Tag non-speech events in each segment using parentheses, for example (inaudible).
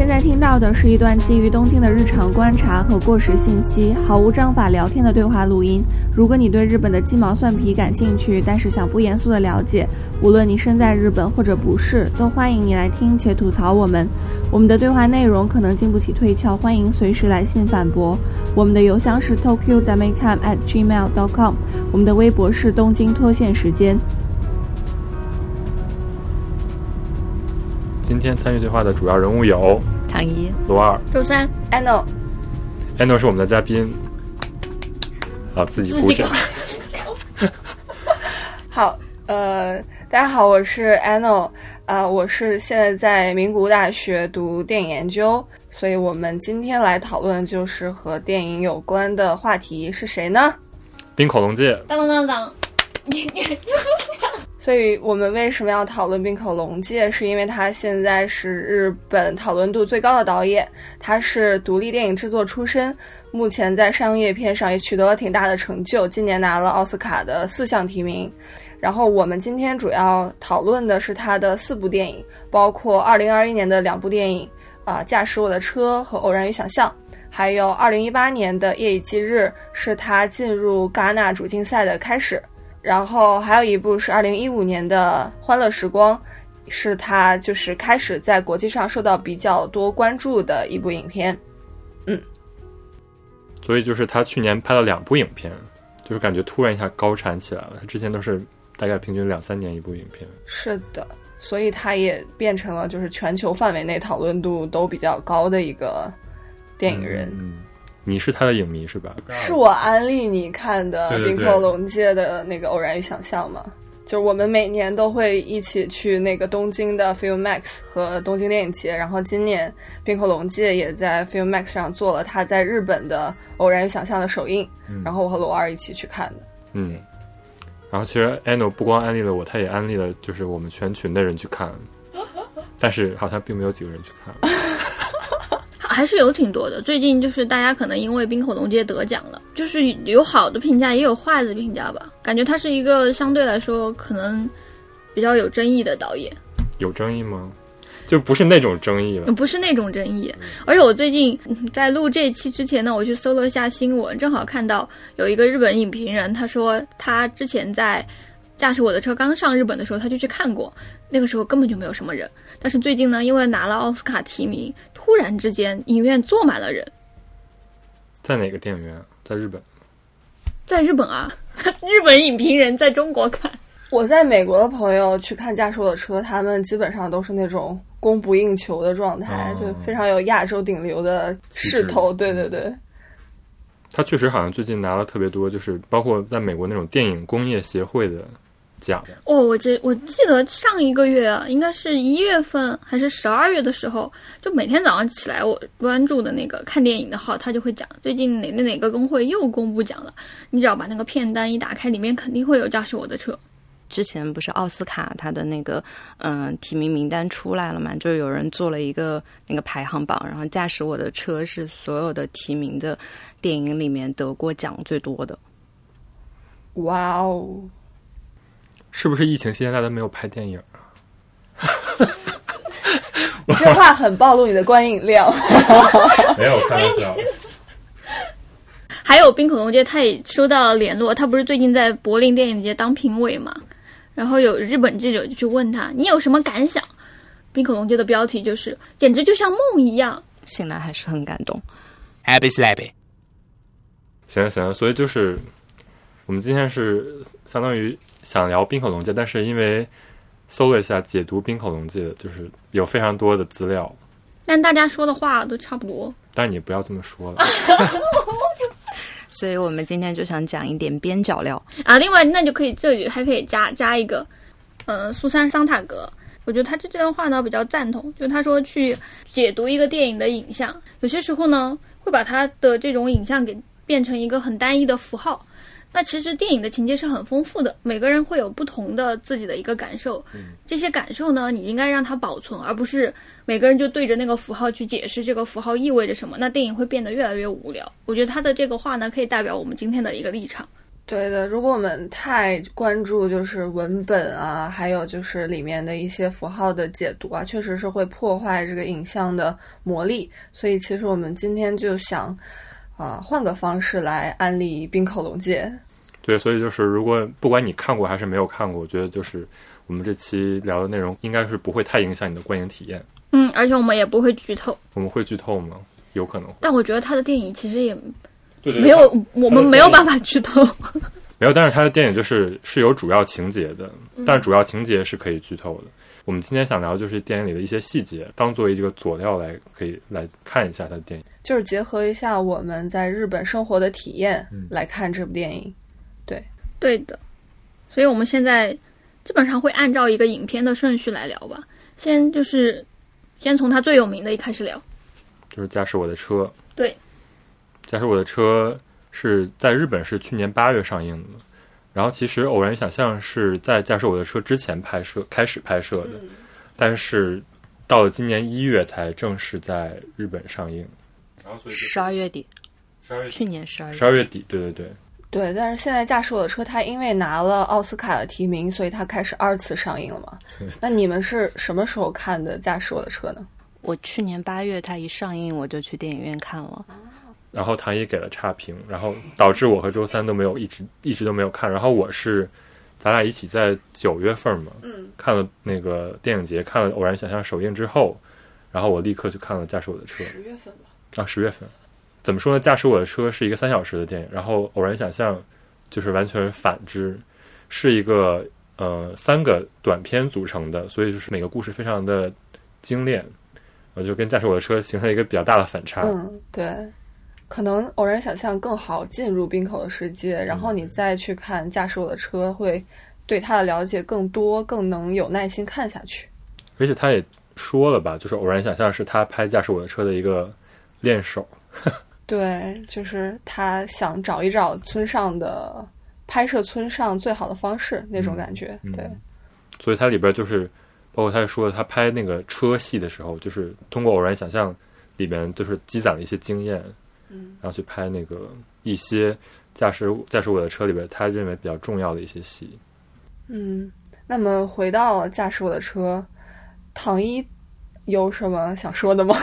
现在听到的是一段基于东京的日常观察和过时信息，毫无章法聊天的对话录音。如果你对日本的鸡毛蒜皮感兴趣，但是想不严肃的了解，无论你身在日本或者不是，都欢迎你来听且吐槽我们。我们的对话内容可能经不起推敲，欢迎随时来信反驳。我们的邮箱是 tokyo d a m e time at gmail dot com，我们的微博是东京脱线时间。天参与对话的主要人物有唐一、罗二、周三、Ano。Ano 是我们的嘉宾，好，自己鼓掌。(laughs) 好，呃，大家好，我是 Ano，啊、我是现在在名古屋大学读电影研究，所以我们今天来讨论就是和电影有关的话题是谁呢？冰口龙介，当当当当，(laughs) 所以我们为什么要讨论滨口龙介？是因为他现在是日本讨论度最高的导演，他是独立电影制作出身，目前在商业片上也取得了挺大的成就，今年拿了奥斯卡的四项提名。然后我们今天主要讨论的是他的四部电影，包括2021年的两部电影，啊、《驾驶我的车》和《偶然与想象》，还有2018年的《夜以继日》，是他进入戛纳主竞赛的开始。然后还有一部是二零一五年的《欢乐时光》，是他就是开始在国际上受到比较多关注的一部影片。嗯，所以就是他去年拍了两部影片，就是感觉突然一下高产起来了。他之前都是大概平均两三年一部影片。是的，所以他也变成了就是全球范围内讨论度都比较高的一个电影人。嗯，你是他的影迷是吧？是我安利你看的对对对滨口龙界的那个《偶然与想象》吗？就是我们每年都会一起去那个东京的 Film Max 和东京电影节，然后今年冰口龙介也在 Film Max 上做了他在日本的《偶然与想象》的首映，嗯然后我和罗二一起去看的。嗯。然后其实 Ano 不光安利了我，他也安利了就是我们全群的人去看，但是好像并没有几个人去看。还是有挺多的。最近就是大家可能因为冰火龙街得奖了，就是有好的评价，也有坏的评价吧。感觉他是一个相对来说可能比较有争议的导演，有争议吗？就不是那种争议了。不是那种争议。而且我最近嗯在录这期之前呢，我去搜了一下新闻，正好看到有一个日本影评人，他说他之前在《驾驶我的车》刚上日本的时候，他就去看过，那个时候根本就没有什么人。但是最近呢，因为拿了奥斯卡提名，突然之间影院坐满了人。在哪个电影院啊？在日本。在日本啊，(laughs) 日本影评人在中国看。我在美国的朋友去看《驾驶我的车》，他们基本上都是那种供不应求的状态，哦就非常有亚洲顶流的势头。对对对，他确实好像最近拿了特别多，就是包括在美国那种电影工业协会的奖。哦，我记我记得上一个月啊，应该是一月份还是十二月的时候，就每天早上起来我关注的那个看电影的号，他就会讲最近哪哪哪个工会又公布奖了。你只要把那个片单一打开，里面肯定会有《驾驶我的车》。之前不是奥斯卡他的那个嗯、呃提名名单出来了嘛？就有人做了一个那个排行榜，然后《驾驶我的车》是所有的提名的电影里面得过奖最多的。哇哦！是不是疫情期间大家没有拍电影啊？(laughs) 你这话很暴露你的观影量。(laughs) 没有，开玩笑。(laughs) 还有冰口龙介，他也收到了联络，他不是最近在柏林电影节当评委嘛？然后有日本记者就去问他，你有什么感想？冰口龙介的标题就是简直就像梦一样。醒来还是很感动。Happy slappy。行了行了，所以就是我们今天是相当于想聊冰口龙介，但是因为搜了一下解读冰口龙介，就是有非常多的资料，但大家说的话都差不多。但你不要这么说了。(laughs) 所以我们今天就想讲一点边角料。啊，另外那就可以这里还可以加加一个，呃，苏珊桑塔格，我觉得他这段话呢比较赞同，就是他说去解读一个电影的影像，有些时候呢会把它的这种影像给变成一个很单一的符号。那其实电影的情节是很丰富的，每个人会有不同的自己的一个感受，这些感受呢，你应该让它保存，而不是每个人就对着那个符号去解释这个符号意味着什么，那电影会变得越来越无聊。我觉得他的这个话呢，可以代表我们今天的一个立场。对的，如果我们太关注就是文本啊，还有就是里面的一些符号的解读啊，确实是会破坏这个影像的魔力。所以其实我们今天就想，啊、换个方式来安利冰口龙介。对，所以就是如果不管你看过还是没有看过，我觉得就是我们这期聊的内容应该是不会太影响你的观影体验。嗯，而且我们也不会剧透。我们会剧透吗？有可能。但我觉得他的电影其实也对没有，我们没有办法剧透。(laughs) 没有，但是他的电影就是是有主要情节的，但是主要情节是可以剧透的。我们今天想聊就是电影里的一些细节，当做一个佐料来可以来看一下他的电影。就是结合一下我们在日本生活的体验嗯来看这部电影。对对的，所以我们现在基本上会按照一个影片的顺序来聊吧。先就是先从它最有名的一开始聊。就是驾驶我的车。对，驾驶我的车是在日本是去年八月上映的，然后其实偶然想象是在驾驶我的车之前拍摄开始拍摄的，但是到了今年一月才正式在日本上映。然后所以十二月底，十二月去年十二月十二月底，对对对，对，但是现在驾驶我的车，它因为拿了奥斯卡的提名，所以它开始二次上映了嘛。那你们是什么时候看的《驾驶我的车》呢？我去年八月它一上映，我就去电影院看了。然后唐一给了差评，然后导致我和周三都没有一直一直都没有看。然后我是咱俩一起在九月份嘛，嗯，看了那个电影节，看了《偶然想象》首映之后，然后我立刻去看了《驾驶我的车》十月份吧。啊，十月份。怎么说呢？《驾驶我的车》是一个三小时的电影，然后《偶然想象》就是完全反之，是一个呃三个短片组成的，所以就是每个故事非常的精炼，我，就跟《驾驶我的车》形成了一个比较大的反差。嗯，对，可能偶然想象更好进入冰口的世界，然后你再去看《驾驶我的车》，会对他的了解更多，更能有耐心看下去。而且他也说了吧，就是偶然想象是他拍《驾驶我的车》的一个练手。(laughs) 对，就是他想找一找村上的拍摄村上最好的方式那种感觉。嗯对，所以它里边就是，包括他说他拍那个车戏的时候，就是通过偶然想象里边就是积攒了一些经验，嗯，然后去拍那个一些驾驶驾驶我的车里边他认为比较重要的一些戏。嗯，那么回到驾驶我的车，唐一有什么想说的吗？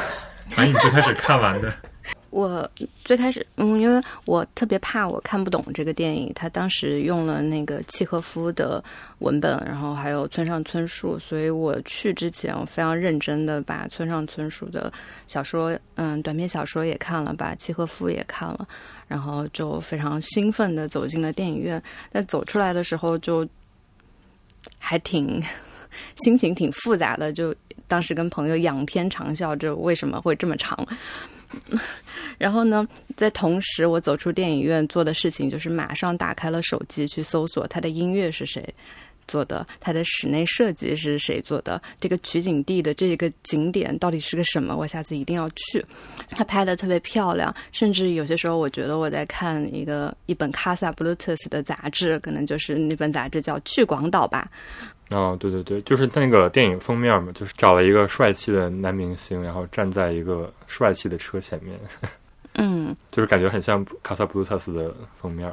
哎，你最开始看完的，(laughs) 我最开始，嗯，因为我特别怕我看不懂这个电影，他当时用了那个契诃夫的文本，然后还有村上春树，所以我去之前，我非常认真的把村上春树的小说，嗯，短篇小说也看了，把契诃夫也看了，然后就非常兴奋的走进了电影院，但走出来的时候就还挺 (laughs) 心情挺复杂的，就当时跟朋友仰天长啸，这为什么会这么长？(laughs) 然后呢，在同时，我走出电影院做的事情就是马上打开了手机去搜索它的音乐是谁做的，它的室内设计是谁做的，这个取景地的这个景点到底是个什么，我下次一定要去。它拍的特别漂亮，甚至有些时候我觉得我在看一个一本卡萨布鲁特斯的杂志，可能就是那本杂志叫《去广岛吧》。哦，对对对，就是那个电影封面嘛，就是找了一个帅气的男明星，然后站在一个帅气的车前面，(laughs) 嗯，就是感觉很像卡萨布鲁特斯的封面。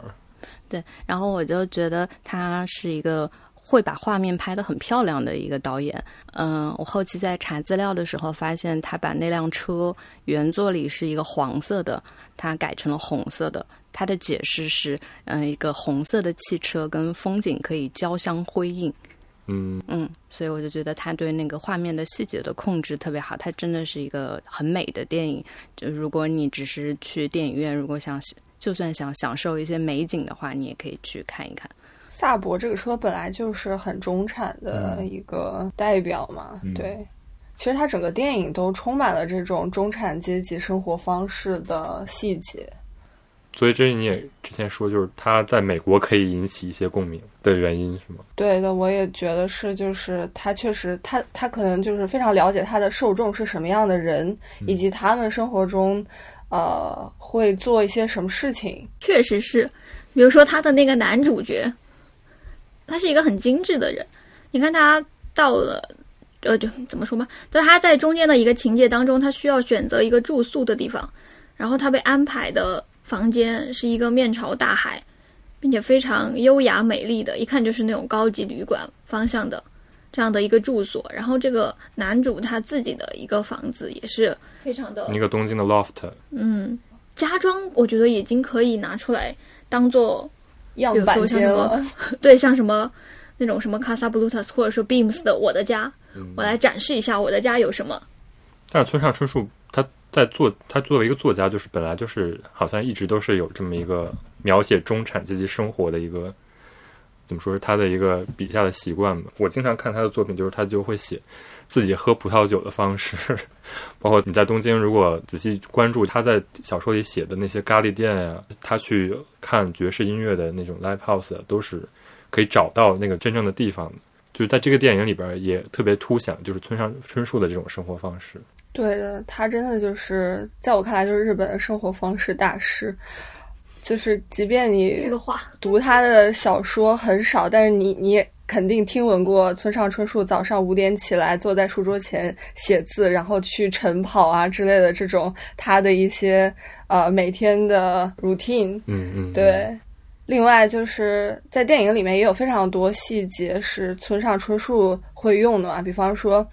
对，然后我就觉得他是一个会把画面拍得很漂亮的一个导演。嗯、我后期在查资料的时候发现，他把那辆车原作里是一个黄色的，他改成了红色的。他的解释是，嗯、一个红色的汽车跟风景可以交相辉映。嗯，嗯，所以我就觉得他对那个画面的细节的控制特别好，它真的是一个很美的电影。就如果你只是去电影院，如果想就算想享受一些美景的话，你也可以去看一看。萨博这个车本来就是很中产的一个代表嘛，嗯对。其实它整个电影都充满了这种中产阶级生活方式的细节。所以这你也之前说，就是他在美国可以引起一些共鸣的原因是吗？对的，我也觉得是，就是他确实，他他可能就是非常了解他的受众是什么样的人，以及他们生活中，呃，会做一些什么事情。确实是，比如说他的那个男主角，他是一个很精致的人。你看他到了，呃，就怎么说嘛，在他在中间的一个情节当中，他需要选择一个住宿的地方，然后他被安排的房间是一个面朝大海，并且非常优雅美丽的，一看就是那种高级旅馆方向的这样的一个住所。然后这个男主他自己的一个房子也是非常的一个东京的 loft，嗯，家装我觉得已经可以拿出来当做样板间了。(laughs) 对，像什么那种什么 Casa Blutas 或者说 Beams 的我的家，我来展示一下我的家有什么。但是村上春树他在作，他作为一个作家，就是本来就是好像一直都是有这么一个描写中产阶级生活的一个怎么说是他的一个笔下的习惯吧。我经常看他的作品，就是他就会写自己喝葡萄酒的方式，(laughs) 包括你在东京如果仔细关注他在小说里写的那些咖喱店呀，他去看爵士音乐的那种 live house，都是可以找到那个真正的地方。就是在这个电影里边也特别凸显，就是村上春树的这种生活方式。对的，他真的就是在我看来就是日本的生活方式大师。就是即便你读他的小说很少，但是你你也肯定听闻过村上春树早上五点起来坐在书桌前写字，然后去晨跑啊之类的这种他的一些呃每天的 routine。嗯嗯，对。另外就是在电影里面也有非常多细节是村上春树会用的嘛，比方说。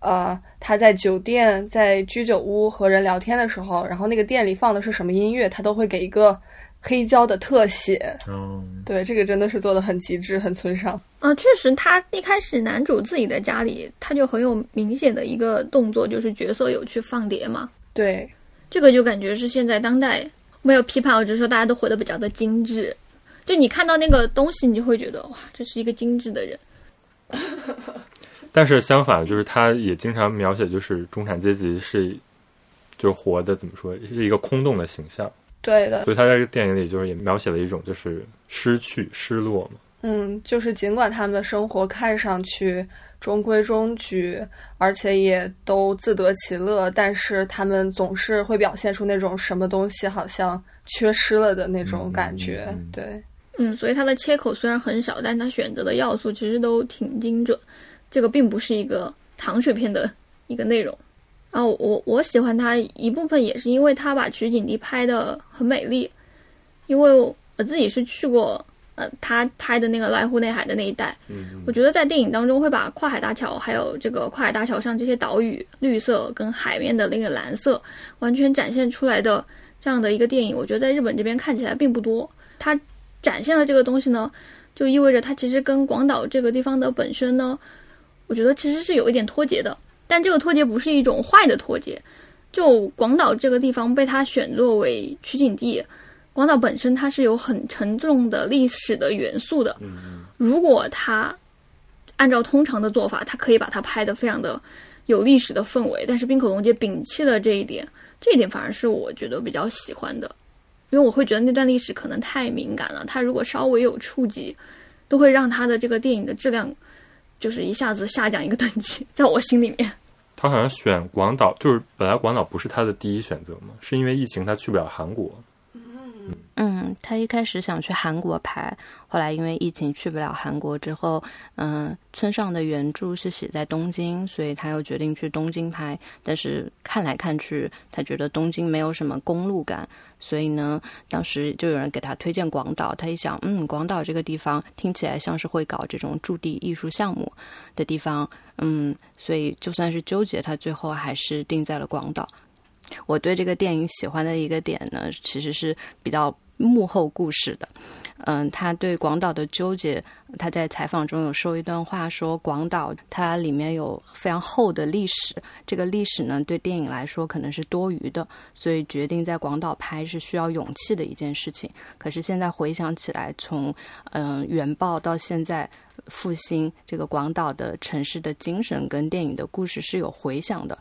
呃，他在酒店、在居酒屋和人聊天的时候，然后那个店里放的是什么音乐，他都会给一个黑胶的特写。嗯，对，这个真的是做的很极致，很村上。啊，确实，他一开始男主自己在家里，他就很有明显的一个动作，就是角色有去放碟嘛。对，这个就感觉是现在当代没有批判，我只是说大家都活得比较的精致。就你看到那个东西，你就会觉得哇，这是一个精致的人。(laughs) 但是相反，就是他也经常描写，就是中产阶级是，就活的怎么说，是一个空洞的形象。对的。所以他在这个电影里，就是也描写了一种就是失去、失落嘛。嗯，就是尽管他们的生活看上去中规中矩，而且也都自得其乐，但是他们总是会表现出那种什么东西好像缺失了的那种感觉。对。嗯，所以它的切口虽然很小，但他选择的要素其实都挺精准。这个并不是一个糖水片的一个内容，然后我我喜欢它一部分也是因为它把取景地拍的很美丽，因为我自己是去过呃他拍的那个濑户内海的那一带，嗯，我觉得在电影当中会把跨海大桥还有这个跨海大桥上这些岛屿绿色跟海面的那个蓝色完全展现出来的这样的一个电影，我觉得在日本这边看起来并不多，它展现了这个东西呢，就意味着它其实跟广岛这个地方的本身呢。我觉得其实是有一点脱节的，但这个脱节不是一种坏的脱节。就广岛这个地方被他选作为取景地，广岛本身它是有很沉重的历史的元素的。如果他按照通常的做法，他可以把它拍得非常的有历史的氛围，但是冰口龙介摒弃了这一点，这一点反而是我觉得比较喜欢的，因为我会觉得那段历史可能太敏感了，他如果稍微有触及，都会让他的这个电影的质量。就是一下子下降一个等级，在我心里面。他好像选广岛，就是本来广岛不是他的第一选择嘛，是因为疫情他去不了韩国。嗯，他一开始想去韩国拍，后来因为疫情去不了韩国之后，嗯，村上的原著是写在东京，所以他又决定去东京拍。但是看来看去，他觉得东京没有什么公路感，所以呢，当时就有人给他推荐广岛。他一想，嗯，广岛这个地方听起来像是会搞这种驻地艺术项目的地方，嗯，所以就算是纠结，他最后还是定在了广岛。我对这个电影喜欢的一个点呢，其实是比较幕后故事的。嗯，他对广岛的纠结，他在采访中有说一段话，说广岛它里面有非常厚的历史，这个历史呢对电影来说可能是多余的，所以决定在广岛拍是需要勇气的一件事情。可是现在回想起来，从嗯原爆到现在复兴这个广岛的城市的精神跟电影的故事是有回响的。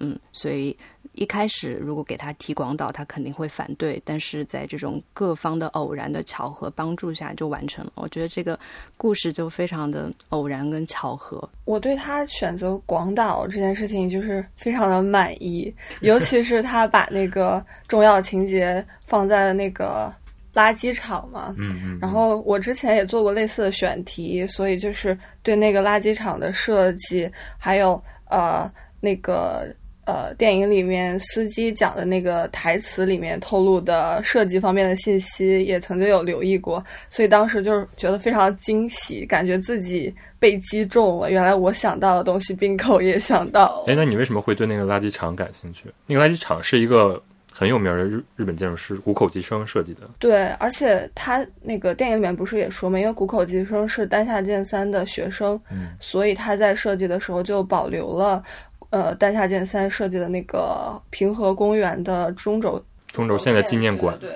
嗯，所以一开始如果给他提广岛，他肯定会反对。但是在这种各方的偶然的巧合帮助下，就完成了。我觉得这个故事就非常的偶然跟巧合。我对他选择广岛这件事情就是非常的满意，尤其是他把那个重要情节放在了那个垃圾场嘛。嗯嗯。然后我之前也做过类似的选题，所以就是对那个垃圾场的设计，还有呃那个。呃电影里面司机讲的那个台词里面透露的设计方面的信息，也曾经有留意过，所以当时就是觉得非常惊喜，感觉自己被击中了。原来我想到的东西，冰口也想到。哎，那你为什么会对那个垃圾场感兴趣？那个垃圾场是一个很有名的日日本建筑师谷口吉生设计的。对，而且他那个电影里面不是也说嘛，因为谷口吉生是丹下健三的学生，嗯所以他在设计的时候就保留了。呃，丹下健三设计的那个平和公园的中轴中轴线的纪念馆，对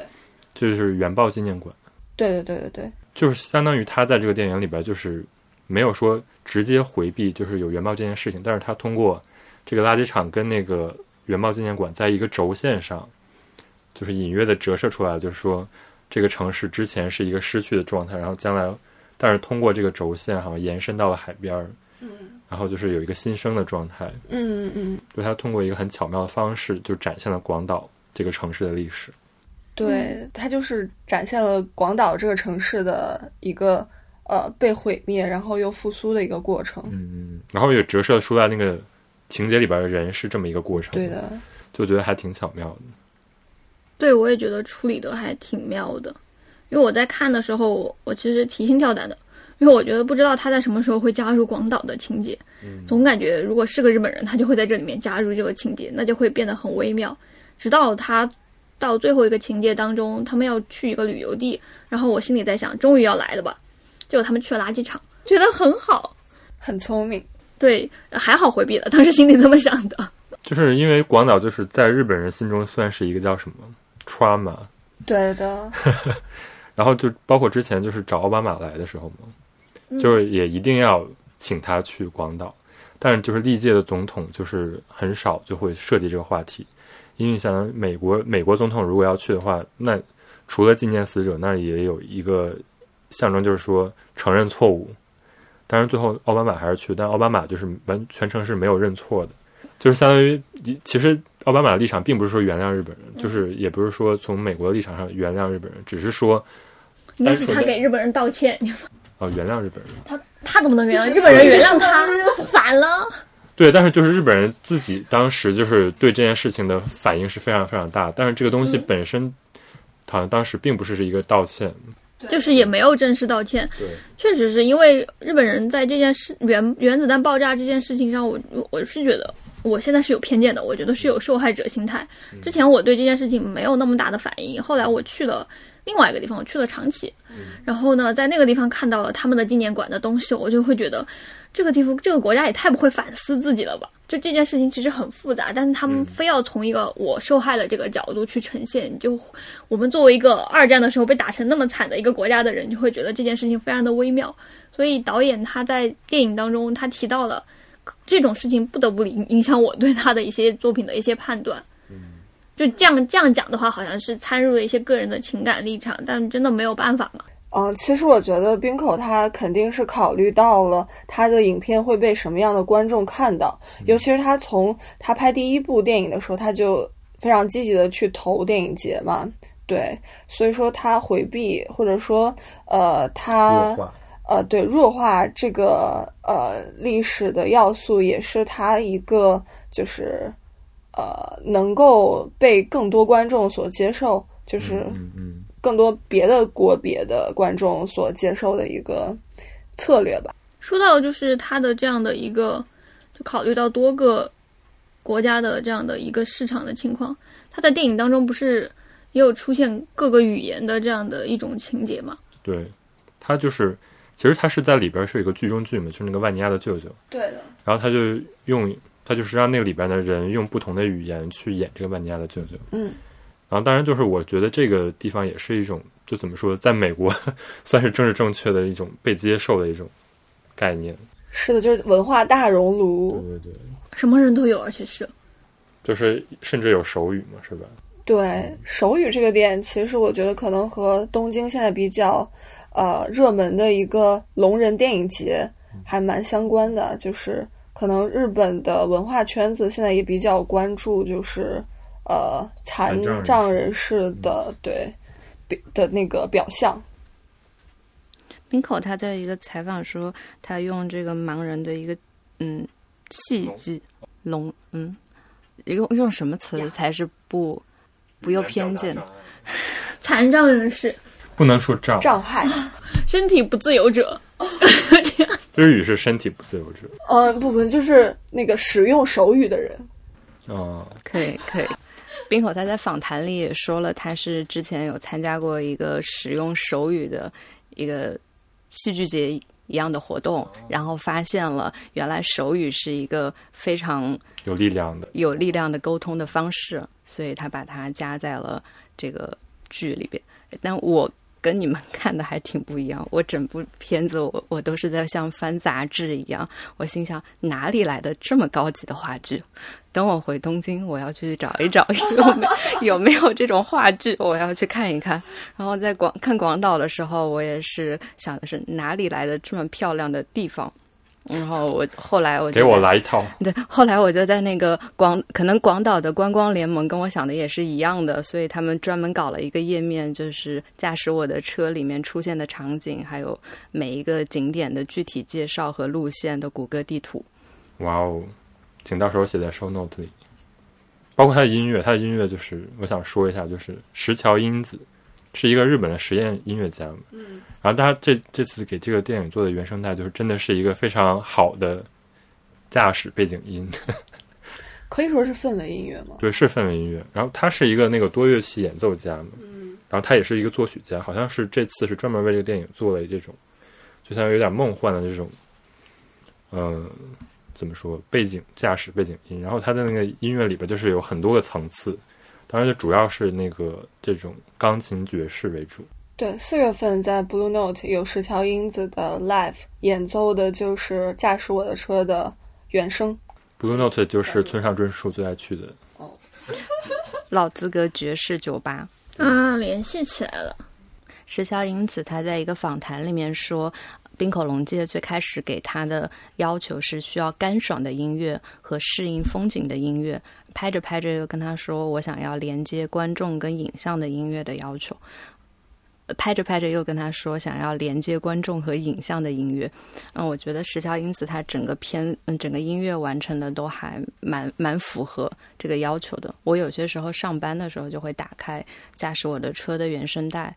就是原爆纪念馆，对对对对对，就是相当于他在这个电影里边就是没有说直接回避，就是有原爆这件事情，但是他通过这个垃圾场跟那个原爆纪念馆在一个轴线上，就是隐约的折射出来，就是说这个城市之前是一个失去的状态，然后将来，但是通过这个轴线好像延伸到了海边儿，嗯然后就是有一个新生的状态，嗯嗯嗯，就他通过一个很巧妙的方式，就展现了广岛这个城市的历史。对，它就是展现了广岛这个城市的一个呃被毁灭然后又复苏的一个过程。嗯，然后也折射出来那个情节里边的人是这么一个过程，对，的，就觉得还挺巧妙的。对，我也觉得处理的还挺妙的，因为我在看的时候，我我其实提心吊胆的，因为我觉得不知道他在什么时候会加入广岛的情节，总感觉如果是个日本人，他就会在这里面加入这个情节，那就会变得很微妙。直到他到最后一个情节当中，他们要去一个旅游地，然后我心里在想，终于要来了吧？结果他们去了垃圾场，觉得很好，很聪明。对，还好回避了，当时心里这么想的。就是因为广岛就是在日本人心中算是一个叫什么 trauma，对的，(laughs) 然后就包括之前就是找奥巴马来的时候嘛，就是也一定要请他去广岛，但是就是历届的总统就是很少就会涉及这个话题，因为想美国美国总统如果要去的话，那除了纪念死者，那也有一个象征，就是说承认错误。当然最后奥巴马还是去，但奥巴马就是完全程是没有认错的，就是相当于其实奥巴马的立场并不是说原谅日本人，就是也不是说从美国的立场上原谅日本人，只是说应该是他给日本人道歉，哦原谅日本人。他他怎么能原谅日本人原谅他？反了。对，但是就是日本人自己当时就是对这件事情的反应是非常非常大，但是这个东西本身好像当时并不是是一个道歉。就是也没有正式道歉，对，确实是因为日本人在这件事原原子弹爆炸这件事情上，我我是觉得我现在是有偏见的，我觉得是有受害者心态。之前我对这件事情没有那么大的反应，后来我去了另外一个地方，我去了长崎，然后呢，在那个地方看到了他们的纪念馆的东西，我就会觉得这个地方这个国家也太不会反思自己了吧？就这件事情其实很复杂，但是他们非要从一个我受害的这个角度去呈现，就我们作为一个二战的时候被打成那么惨的一个国家的人，就会觉得这件事情非常的微妙。所以导演他在电影当中他提到了这种事情，不得不影影响我对他的一些作品的一些判断。就这样这样讲的话，好像是参入了一些个人的情感立场，但真的没有办法嘛。嗯，其实我觉得冰口他肯定是考虑到了他的影片会被什么样的观众看到，尤其是他从他拍第一部电影的时候，他就非常积极的去投电影节嘛，对，所以说他回避或者说呃他呃对弱化这个呃历史的要素，也是他一个就是呃能够被更多观众所接受，就是。更多别的国别的观众所接受的一个策略吧。说到就是他的这样的一个，就考虑到多个国家的这样的一个市场的情况，他在电影当中不是也有出现各个语言的这样的一种情节吗？对，他就是其实他是在里边是一个剧中剧嘛，就是那个万尼亚的舅舅，对的，然后他就用他就是让那里边的人用不同的语言去演这个万尼亚的舅舅。嗯，然后当然就是我觉得这个地方也是一种，就怎么说，在美国 (laughs) 算是政治正确的一种被接受的一种概念。是的，就是文化大熔炉。对对，什么人都有，而且是就是甚至有手语嘛，是吧？对手语这个点，其实我觉得可能和东京现在比较呃热门的一个聋人电影节还蛮相关的，就是可能日本的文化圈子现在也比较关注，就是呃残残障人士。障人士的对表的那个表象。冰口他在一个采访说，他用这个盲人的一个嗯契机聋嗯用用什么词才是不不要偏见？残障人士、不能说障，障碍。(laughs) 身体不自由者，(laughs) 日语是身体不自由之。嗯，不不，就是那个使用手语的人。哦，可以可以。冰口他在访谈里也说了，他是之前有参加过一个使用手语的一个戏剧节一样的活动，然后发现了原来手语是一个非常有力量的。有力量的沟通的方式，所以他把它加在了这个剧里边。但我跟你们 (laughs) 看的还挺不一样，我整部片子我我都是在像翻杂志一样，我心想哪里来的这么高级的话剧？等我回东京，我要去找一找 (laughs) 有没有没有这种话剧，我要去看一看。然后在广看广岛的时候，我也是想的是哪里来的这么漂亮的地方。然后我后来我就给我来一套。对，后来我就在那个广，可能广岛的观光联盟跟我想的也是一样的，所以他们专门搞了一个页面，就是驾驶我的车里面出现的场景，还有每一个景点的具体介绍和路线的谷歌地图。哇哦，请到时候写在 show note 里。包括他的音乐，他的音乐就是我想说一下，就是石桥英子是一个日本的实验音乐家嘛。嗯。然后他这这次给这个电影做的原声带，就是真的是一个非常好的驾驶背景音，(laughs) 可以说是氛围音乐吗？对，是氛围音乐。然后他是一个那个多乐器演奏家嘛。嗯。然后他也是一个作曲家，好像是这次是专门为这个电影做了这种，就像有点梦幻的这种，呃。怎么说？背景驾驶背景音，然后他的那个音乐里边就是有很多个层次，当然就主要是那个这种钢琴爵士为主。对，四月份在 Blue Note 有石桥英子的 live 演奏的就是《驾驶我的车》的原声。Blue Note 就是村上春树最爱去的哦。老资格爵士酒吧。啊，联系起来了。石桥英子他在一个访谈里面说，冰口龙介最开始给他的要求是需要干爽的音乐和适应风景的音乐，拍着拍着又跟他说我想要连接观众跟影像的音乐的要求。拍着拍着又跟他说想要连接观众和影像的音乐，嗯，我觉得石桥英子她整个片嗯整个音乐完成的都还蛮蛮符合这个要求的。我有些时候上班的时候就会打开驾驶我的车的原声带，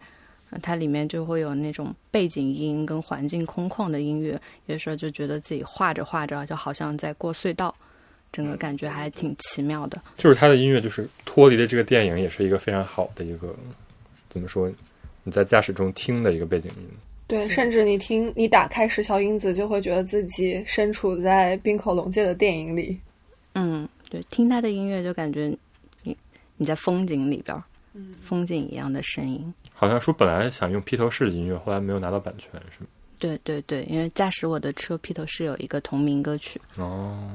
它里面就会有那种背景音跟环境空旷的音乐，有时候就觉得自己画着画着就好像在过隧道，整个感觉还挺奇妙的。就是他的音乐，就是脱离了这个电影，也是一个非常好的一个怎么说？你在驾驶中听的一个背景音。对，甚至你听你打开石桥英子，就会觉得自己身处在冰口龙介的电影里。嗯，对，听他的音乐就感觉你你在风景里边儿，风景一样的声音。好像说本来想用披头士的音乐，后来没有拿到版权，是吗？对对对，因为驾驶我的车，披头士有一个同名歌曲。哦，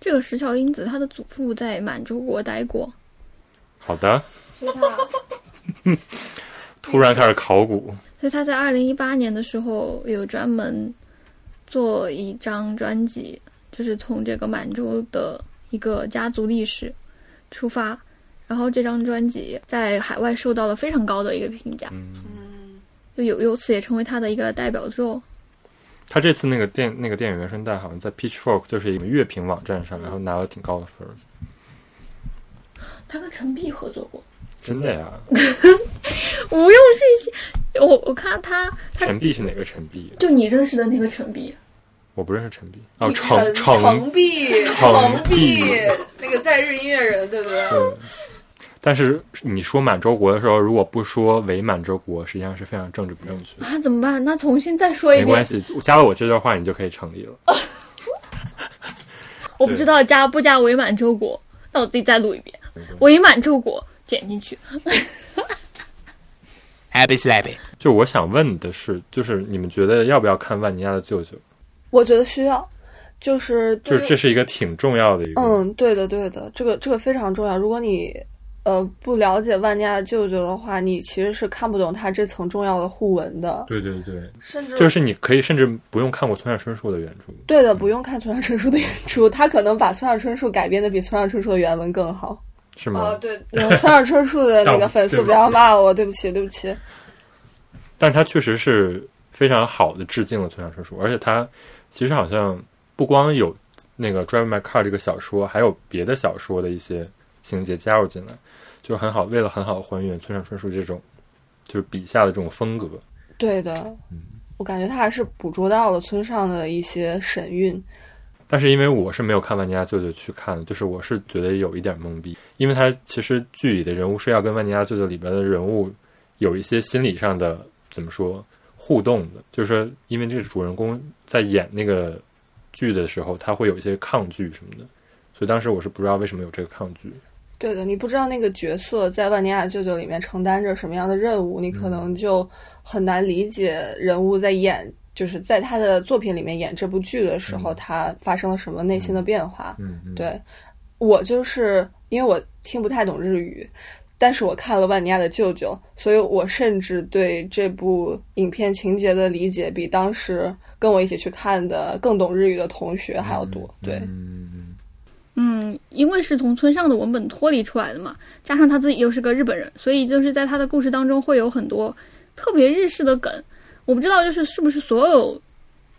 这个石桥英子，她的祖父在满洲国待过，好的。(laughs) 突然开始考古，所以他在二零一八年的时候有专门做一张专辑，就是从这个满洲的一个家族历史出发，然后这张专辑在海外受到了非常高的一个评价，嗯，就有由此也成为他的一个代表作。他这次那个电那个电影原声带好像在 Pitchfork 就是一个乐评网站上，然后拿了挺高的分儿，她跟陈碧合作过，真的呀？(laughs) 无用信息。我我看她，她陈碧是哪个陈碧？就你认识的那个陈碧，我不认识陈碧。哦，陈程程璧，程璧璧，那个在日音乐人，对不对？对。但是你说满洲国的时候，如果不说伪满洲国，实际上是非常政治不正确那。啊，怎么办？那重新再说一遍。没关系，加了我这段话，你就可以成立了。(laughs) 我不知道加不加伪满洲国，那我自己再录一遍。伪满洲国剪进去。(laughs) Happy slappy。就我想问的是，就是你们觉得要不要看万尼亚的舅舅？我觉得需要，就是就是这是一个挺重要的一个，嗯，对的，对的，这个这个非常重要。如果你呃不了解万尼亚的舅舅的话，你其实是看不懂他这层重要的互文的，对对对，甚至就是你可以甚至不用看过村上春树的原著，对的，不用看村上春树的原著，他可能把村上春树改编的比村上春树的原文更好。是吗？哦，对，嗯村上春树的那个 (laughs) 粉丝不要骂我，对不起，对不起。但是他确实是非常好的致敬了村上春树，而且他其实好像不光有那个《Drive My Car》这个小说，还有别的小说的一些情节加入进来，就是很好，为了很好还原村上春树这种就是笔下的这种风格。对的，我感觉他还是捕捉到了村上的一些神韵。但是因为我是没有看《万尼亚舅舅》去看的，就是我是觉得有一点懵逼，因为他其实剧里的人物是要跟《万尼亚舅舅》里边的人物有一些心理上的怎么说互动的，就是说，因为这个主人公在演那个剧的时候，他会有一些抗拒什么的，所以当时我是不知道为什么有这个抗拒。对的，你不知道那个角色在《万尼亚舅舅》里面承担着什么样的任务，你可能就很难理解人物在演。就是在他的作品里面演这部剧的时候，他发生了什么内心的变化？嗯，对我就是因为我听不太懂日语，但是我看了《万尼亚的舅舅》，所以我甚至对这部影片情节的理解比当时跟我一起去看的更懂日语的同学还要多。对，嗯，嗯因为是从村上的文本脱离出来的嘛，加上他自己又是个日本人，所以就是在他的故事当中会有很多特别日式的梗。我不知道，就是是不是所有，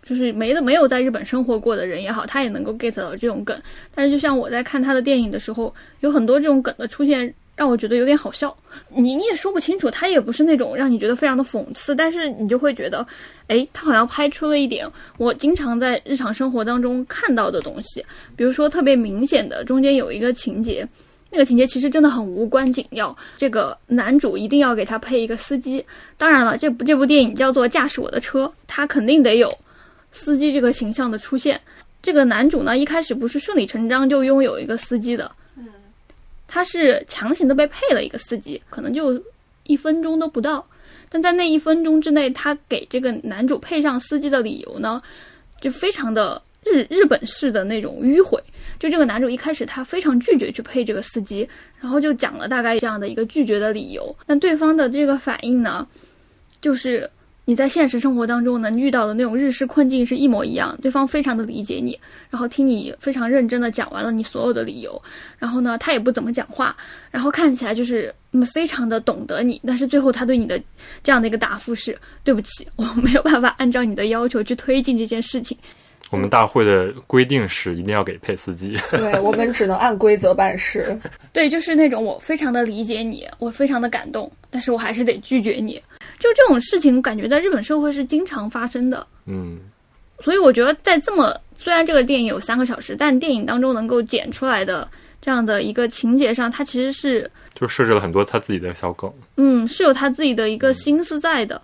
就是没的没有在日本生活过的人也好，他也能够 get 到这种梗。但是，就像我在看他的电影的时候，有很多这种梗的出现，让我觉得有点好笑。你你也说不清楚，他也不是那种让你觉得非常的讽刺，但是你就会觉得，哎，他好像拍出了一点我经常在日常生活当中看到的东西。比如说特别明显的，中间有一个情节。那个情节其实真的很无关紧要，这个男主一定要给他配一个司机。当然了，这部这部电影叫做《驾驶我的车》，他肯定得有司机这个形象的出现。这个男主呢，一开始不是顺理成章就拥有一个司机的，他是强行的被配了一个司机，可能就一分钟都不到。但在那一分钟之内，他给这个男主配上司机的理由呢，就非常的日日本式的那种迂回。就这个男主一开始他非常拒绝去配这个司机，然后就讲了大概这样的一个拒绝的理由。那对方的这个反应呢，就是你在现实生活当中能遇到的那种日式困境是一模一样。对方非常的理解你，然后听你非常认真的讲完了你所有的理由，然后呢他也不怎么讲话，然后看起来就是非常的懂得你。但是最后他对你的这样的一个答复是：对不起，我没有办法按照你的要求去推进这件事情。我们大会的规定是一定要给配司机，对我们只能按规则办事。对，就是那种我非常的理解你，我非常的感动，但是我还是得拒绝你。就这种事情，感觉在日本社会是经常发生的。嗯，所以我觉得在这么虽然这个电影有三个小时，但电影当中能够剪出来的这样的一个情节上，它其实是就设置了很多他自己的小梗。嗯，是有他自己的一个心思在的。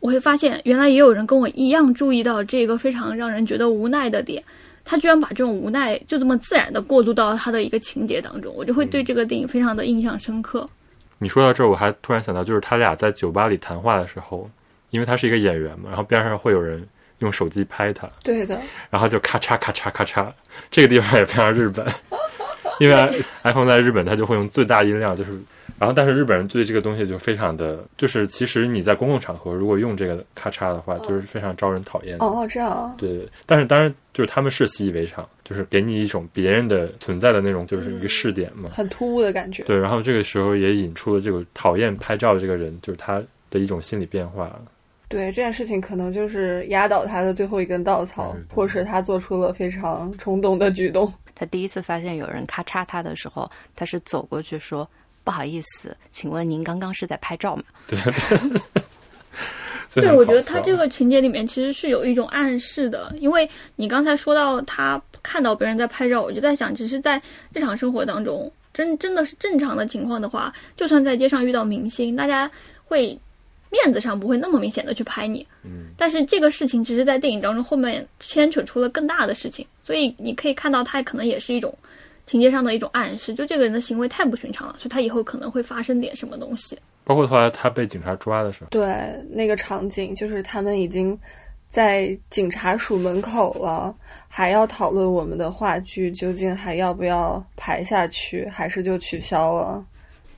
我会发现，原来也有人跟我一样注意到这个非常让人觉得无奈的点，他居然把这种无奈就这么自然的过渡到他的一个情节当中，我就会对这个电影非常的印象深刻。你说到这儿，我还突然想到，就是他俩在酒吧里谈话的时候，因为他是一个演员嘛，然后边上会有人用手机拍他，对的，然后就咔嚓咔嚓咔嚓，这个地方也非常日本，(laughs) 因为 iPhone 在日本它就会用最大音量，就是。然后，但是日本人对这个东西就非常的，就是其实你在公共场合如果用这个咔嚓的话，就是非常招人讨厌。哦，这样。对，但是当然就是他们是习以为常，就是给你一种别人的存在的那种，就是一个试点嘛。很突兀的感觉。对，然后这个时候也引出了这个讨厌拍照的这个人，就是他的一种心理变化。对，这件事情可能就是压倒他的最后一根稻草，迫使他做出了非常冲动的举动。他第一次发现有人咔嚓他的时候，他是走过去说。不好意思，请问您刚刚是在拍照吗？对，对，(laughs) 我觉得他这个情节里面其实是有一种暗示的，因为你刚才说到他看到别人在拍照，我就在想，其实，在日常生活当中，真真的是正常的情况的话，就算在街上遇到明星，大家会面子上不会那么明显的去拍你，嗯，但是这个事情其实，在电影当中后面牵扯出了更大的事情，所以你可以看到，它可能也是一种。情节上的一种暗示，就这个人的行为太不寻常了，所以他以后可能会发生点什么东西。包括后来他被警察抓的时候，对那个场景，就是他们已经在警察署门口了，还要讨论我们的话剧究竟还要不要排下去，还是就取消了。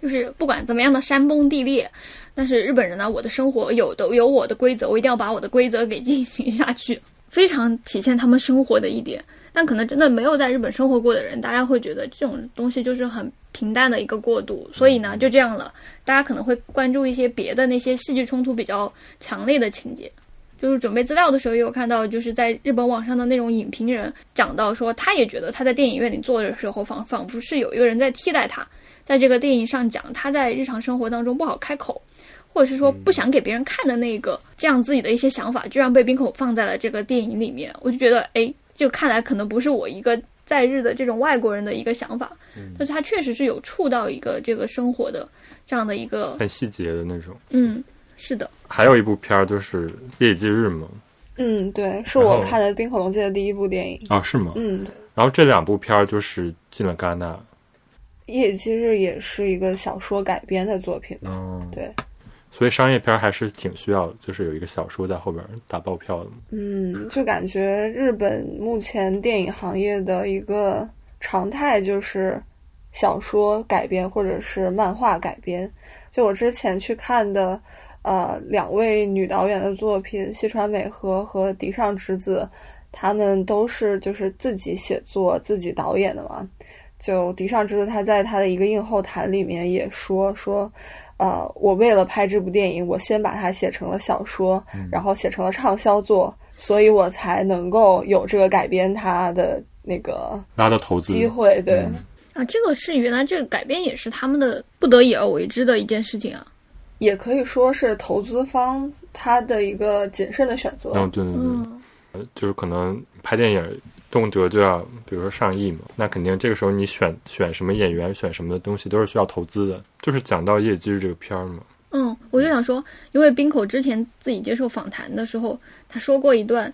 就是不管怎么样的山崩地裂，但是日本人呢，我的生活有的有我的规则，我一定要把我的规则给进行下去，非常体现他们生活的一点。但可能真的没有在日本生活过的人，大家会觉得这种东西就是很平淡的一个过渡，所以呢就这样了。大家可能会关注一些别的那些戏剧冲突比较强烈的情节。就是准备资料的时候，也有看到，就是在日本网上的那种影评人讲到说，他也觉得他在电影院里坐的时候，仿仿佛是有一个人在替代他，在这个电影上讲他在日常生活当中不好开口，或者是说不想给别人看的那个这样自己的一些想法，居然被冰口放在了这个电影里面，我就觉得，哎，就看来可能不是我一个在日的这种外国人的一个想法，但是他确实是有触到一个这个生活的这样的一个，很细节的那种。嗯，是的。还有一部片儿就是《夜以继日》嘛，嗯，对，是我看的冰火龙界的第一部电影。啊，是吗？嗯，对然后这两部片儿就是进了戛纳。夜以继日也是一个小说改编的作品嘛。嗯，对，所以商业片还是挺需要，就是有一个小说在后边打爆票的。嗯，就感觉日本目前电影行业的一个常态就是小说改编或者是漫画改编。就我之前去看的，呃，两位女导演的作品，西川美和和荻上直子，他们都是就是自己写作、自己导演的嘛。就荻上直子，他在他的一个映后谈里面也说说，呃，我为了拍这部电影，我先把它写成了小说，然后写成了畅销作，所以我才能够有这个改编它的那个拿到投资机会。对，嗯啊，这个是原来这个改编也是他们的不得已而为之的一件事情啊。也可以说是投资方他的一个谨慎的选择。嗯，对对对，嗯，就是可能拍电影动辄就要，比如说上亿嘛，那肯定这个时候你选选什么演员、选什么的东西都是需要投资的。就是讲到《夜以继日》这个片儿嘛，嗯，我就想说，因为冰口之前自己接受访谈的时候，他说过一段，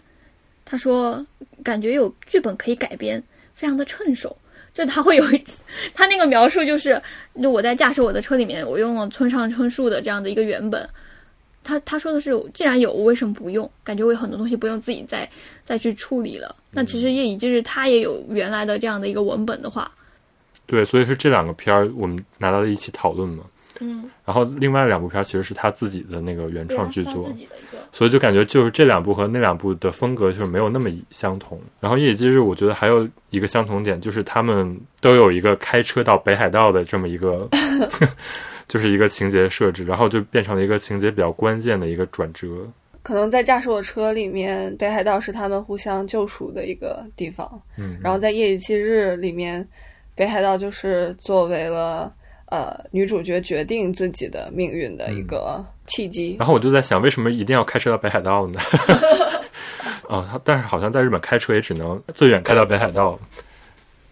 他说感觉有剧本可以改编，非常的趁手。就他会有一，(laughs) 他那个描述就是，就我在驾驶我的车里面，我用了村上春树的这样的一个原本。他他说的是，既然有，我为什么不用？感觉我有很多东西不用自己再再去处理了。那其实夜以继日他也有原来的这样的一个文本的话，对，所以是这两个片儿我们拿到了一起讨论嘛。嗯，然后另外两部片儿其实是他自己的那个原创剧作自，己的一个，所以就感觉就是这两部和那两部的风格就是没有那么相同。然后《夜以继日》，我觉得还有一个相同点，就是他们都有一个开车到北海道的这么一个，就是一个情节设置，然后就变成了一个情节比较关键的一个转折。可能在驾驶我车里面，北海道是他们互相救赎的一个地方。嗯，然后在《夜以继日》里面，北海道就是作为了呃女主角决定自己的命运的一个契机。然后我就在想，为什么一定要开车到北海道呢？(laughs) 哦，他但是好像在日本开车也只能最远开到北海道，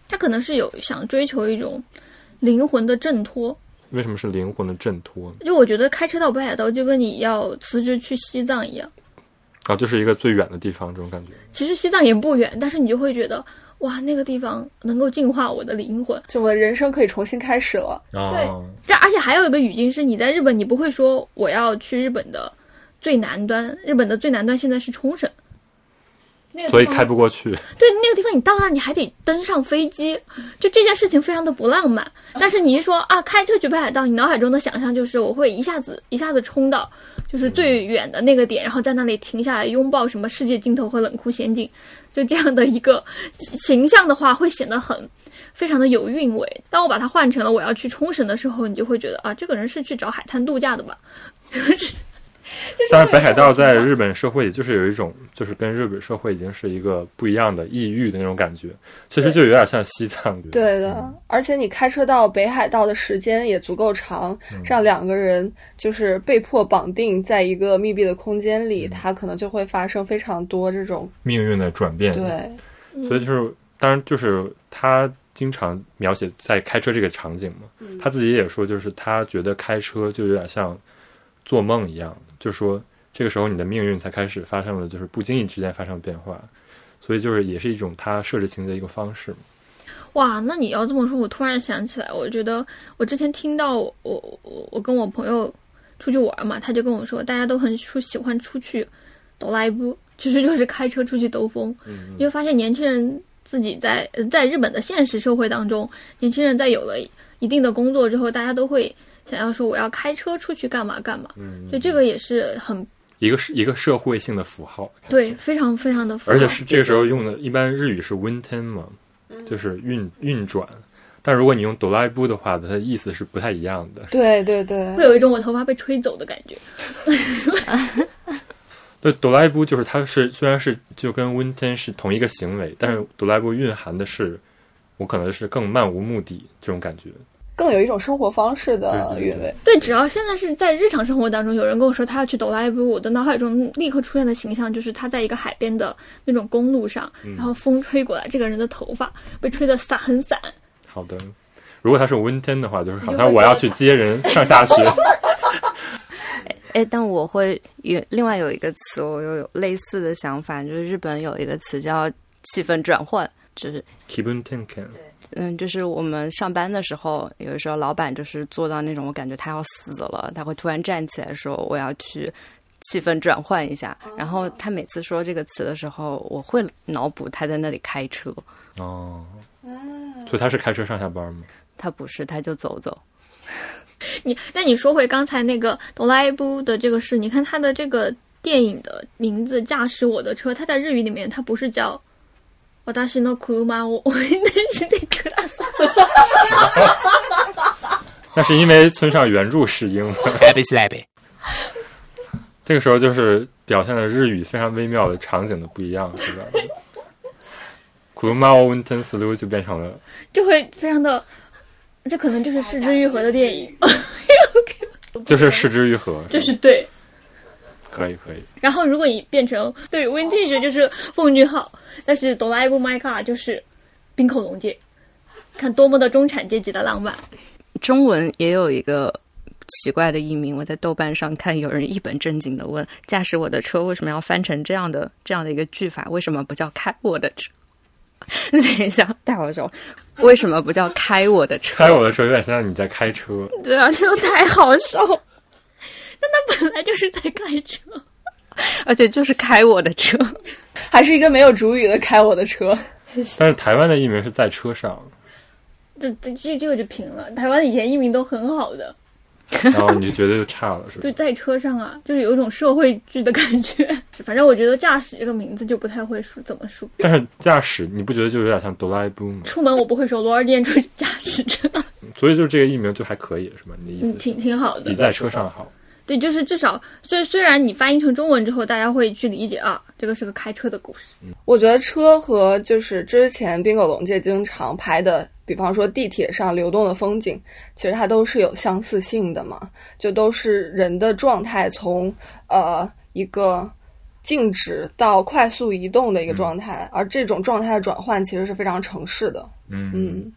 他可能是有想追求一种灵魂的挣脱。为什么是灵魂的挣脱呢？就我觉得开车到北海道就跟你要辞职去西藏一样，啊，就是一个最远的地方，这种感觉。其实西藏也不远，但是你就会觉得哇，那个地方能够净化我的灵魂。就我的人生可以重新开始了。对，这而且还有一个语境是，你在日本你不会说我要去日本的最南端，日本的最南端现在是冲绳。那个所以开不过去。(laughs) 对那个地方，你到那儿你还得登上飞机，就这件事情非常的不浪漫。但是你一说啊，开车去北海道，你脑海中的想象就是我会一下子一下子冲到就是最远的那个点，然后在那里停下来拥抱什么世界尽头和冷酷仙境，就这样的一个形象的话，会显得很非常的有韵味。当我把它换成了我要去冲绳的时候，你就会觉得啊，这个人是去找海滩度假的吧？(laughs) (laughs) 就是但是北海道在日本社会里就是有一种，就是跟日本社会已经是一个不一样的异域的那种感觉，其实就有点像西藏。对的，而且你开车到北海道的时间也足够长，这样两个人就是被迫绑定在一个密闭的空间里，他可能就会发生非常多这种命运的转变。，对，所以就是当然就是他经常描写在开车这个场景嘛，嗯。他自己也说，就是他觉得开车就有点像做梦一样，就是说这个时候你的命运才开始发生了，就是不经意之间发生变化，所以就是也是一种他设置情节的一个方式嘛。哇，那你要这么说，我突然想起来，我觉得我之前听到我我我我跟我朋友出去玩嘛，他就跟我说，大家都很出喜欢出去抖拉一步，其实就是开车出去兜风。嗯你会发现年轻人自己在呃在日本的现实社会当中，年轻人在有了一定的工作之后，大家都会想要说我要开车出去干嘛干嘛，嗯，所以这个也是很一个是一个社会性的符号，对，非常非常的符号，而且是这个时候用的，一般日语是 winten 嘛，嗯就是运运转。但如果你用哆啦 A 布的话，它的意思是不太一样的。对对对会，有一种我头发被吹走的感觉。(laughs) 对，哆啦 A 梦就是它是虽然是就跟 winten 是同一个行为，但是哆啦 A 梦蕴含的是我可能是更漫无目的这种感觉。更有一种生活方式的韵味。对，只要现在是在日常生活当中，有人跟我说他要去哆啦 A 梦，我的脑海中立刻出现的形象就是他在一个海边的那种公路上，嗯。然后风吹过来，这个人的头发被吹得散很散，好的，如果他是温天的话，就是好像我要去接人上下学。(laughs) 哎，但我会有另外有一个词，我又有类似的想法，就是日本有一个词叫气氛转换，就是。嗯，就是我们上班的时候，有的时候老板就是做到那种我感觉他要死了，他会突然站起来说我要去气氛转换一下。然后他每次说这个词的时候，我会脑补他在那里开车，哦，所以他是开车上下班吗？他不是，他就走走。(laughs) 你，那你说回刚才那个哆啦 A 梦的这个事，你看他的这个电影的名字《驾驶我的车》，他在日语里面他不是叫“私の車を運転してください那是因为村上原著是英文， Happy (laughs) slappy. 这个时候就是表现了日语非常微妙的场景的不一样，是吧？車を運転する就变成了”，就会非常的，这可能就是失之愈合的电影，(laughs) 就是失之愈合，就是对。 可以可以。然后如果你变成对 Vintage 就是奉俊昊，但是哆啦 A 梦 My God 就是冰口龙介，看多么的中产阶级的浪漫。中文也有一个奇怪的译名，我在豆瓣上看有人一本正经的问：驾驶我的车为什么要翻成这样的这样的一个句法？为什么不叫开我的车？等一下，太好笑了！为什么不叫开我的车？开我的车有点像你在开车，对啊，就太好笑，但他本来就是在开车，(laughs) 而且就是开我的车。(laughs) 还是一个没有主语的开我的车。(laughs) 但是台湾的译名是在车上，这这这这个就平了。台湾以前译名都很好的，然后你就觉得就差了，是吧就？在车上啊，就是有一种社会剧的感觉。反正我觉得驾驶这个名字就不太会说怎么说。但是驾驶你不觉得就有点像哆啦 A 梦吗？出门我不会说罗尔店出去驾驶车，所以就这个译名就还可以，是吗？你的意嗯，思挺挺好的比。在车上好？对，就是至少，虽虽然你翻译成中文之后，大家会去理解啊，这个是个开车的故事。我觉得车和就是之前冰狗龙介经常拍的，比方说地铁上流动的风景，其实它都是有相似性的嘛，就都是人的状态从呃一个静止到快速移动的一个状态，而这种状态的转换其实是非常城市的。嗯嗯，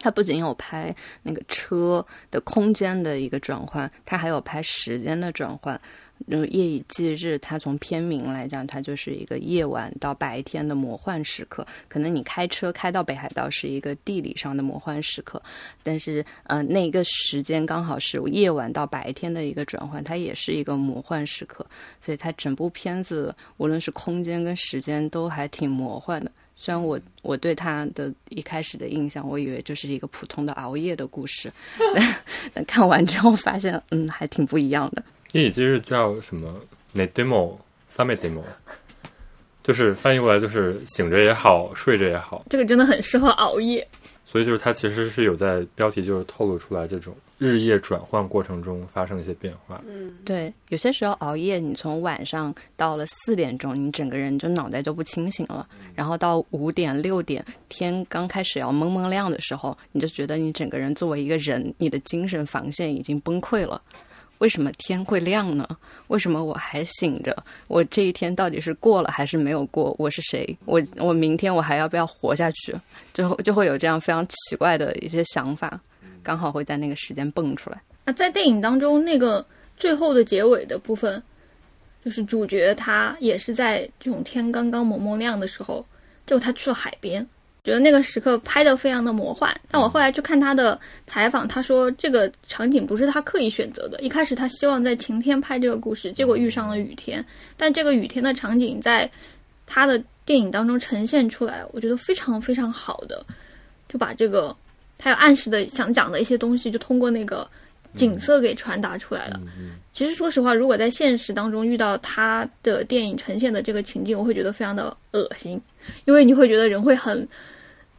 它不仅有拍那个车的空间的一个转换，它还有拍时间的转换。嗯，夜以继日，它从片名来讲，它就是一个夜晚到白天的魔幻时刻。可能你开车开到北海道是一个地理上的魔幻时刻，但是呃，那个时间刚好是夜晚到白天的一个转换，它也是一个魔幻时刻。所以它整部片子无论是空间跟时间都还挺魔幻的。虽然我我对他的一开始的印象，我以为就是一个普通的熬夜的故事，但 (laughs) 但看完之后发现，嗯，还挺不一样的。英语其实叫什么 n e demo s u m m e demo，就是翻译过来就是醒着也好，睡着也好，这个真的很适合熬夜。所以就是它其实是有在标题就是透露出来这种日夜转换过程中发生一些变化。嗯对，有些时候熬夜，你从晚上到了四点钟，你整个人就脑袋就不清醒了，然后到五点六点，天刚开始要蒙蒙亮的时候，你就觉得你整个人作为一个人，你的精神防线已经崩溃了。为什么天会亮呢？为什么我还醒着？我这一天到底是过了还是没有过？我是谁？我我明天我还要不要活下去？就就会有这样非常奇怪的一些想法，刚好会在那个时间蹦出来。那在电影当中，那个最后的结尾的部分，就是主角他也是在这种天刚刚蒙蒙亮的时候，结果他去了海边，觉得那个时刻拍的非常的魔幻。但我后来去看他的采访，他说这个场景不是他刻意选择的，一开始他希望在晴天拍这个故事，结果遇上了雨天。但这个雨天的场景在他的电影当中呈现出来，我觉得非常非常好的，就把这个他要暗示的想讲的一些东西，就通过那个景色给传达出来了。其实说实话，如果在现实当中遇到他的电影呈现的这个情境，我会觉得非常的恶心，因为你会觉得人会很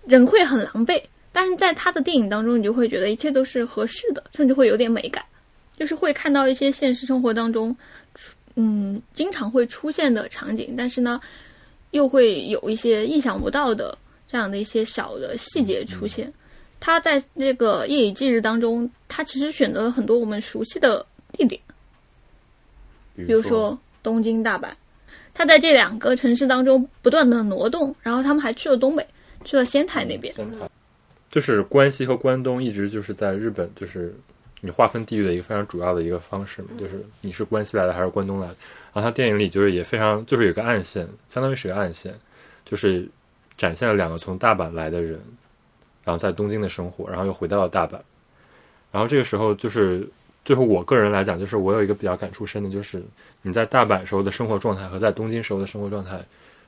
人会很狼狈。但是在他的电影当中，你就会觉得一切都是合适的，甚至会有点美感，就是会看到一些现实生活当中，嗯经常会出现的场景，但是呢，又会有一些意想不到的这样的一些小的细节出现。他在那个夜以继日当中，他其实选择了很多我们熟悉的地点，比比如说东京、大阪。他在这两个城市当中不断的挪动，然后他们还去了东北，去了仙台那边。仙台，就是关西和关东一直就是在日本，就是你划分地域的一个非常主要的一个方式嘛，就是你是关西来的还是关东来的。然后他电影里就是也非常，就是有个暗线，相当于是个暗线，就是展现了两个从大阪来的人，然后在东京的生活，然后又回到了大阪。然后这个时候就是最后我个人来讲，就是我有一个比较感触深的，就是你在大阪时候的生活状态和在东京时候的生活状态。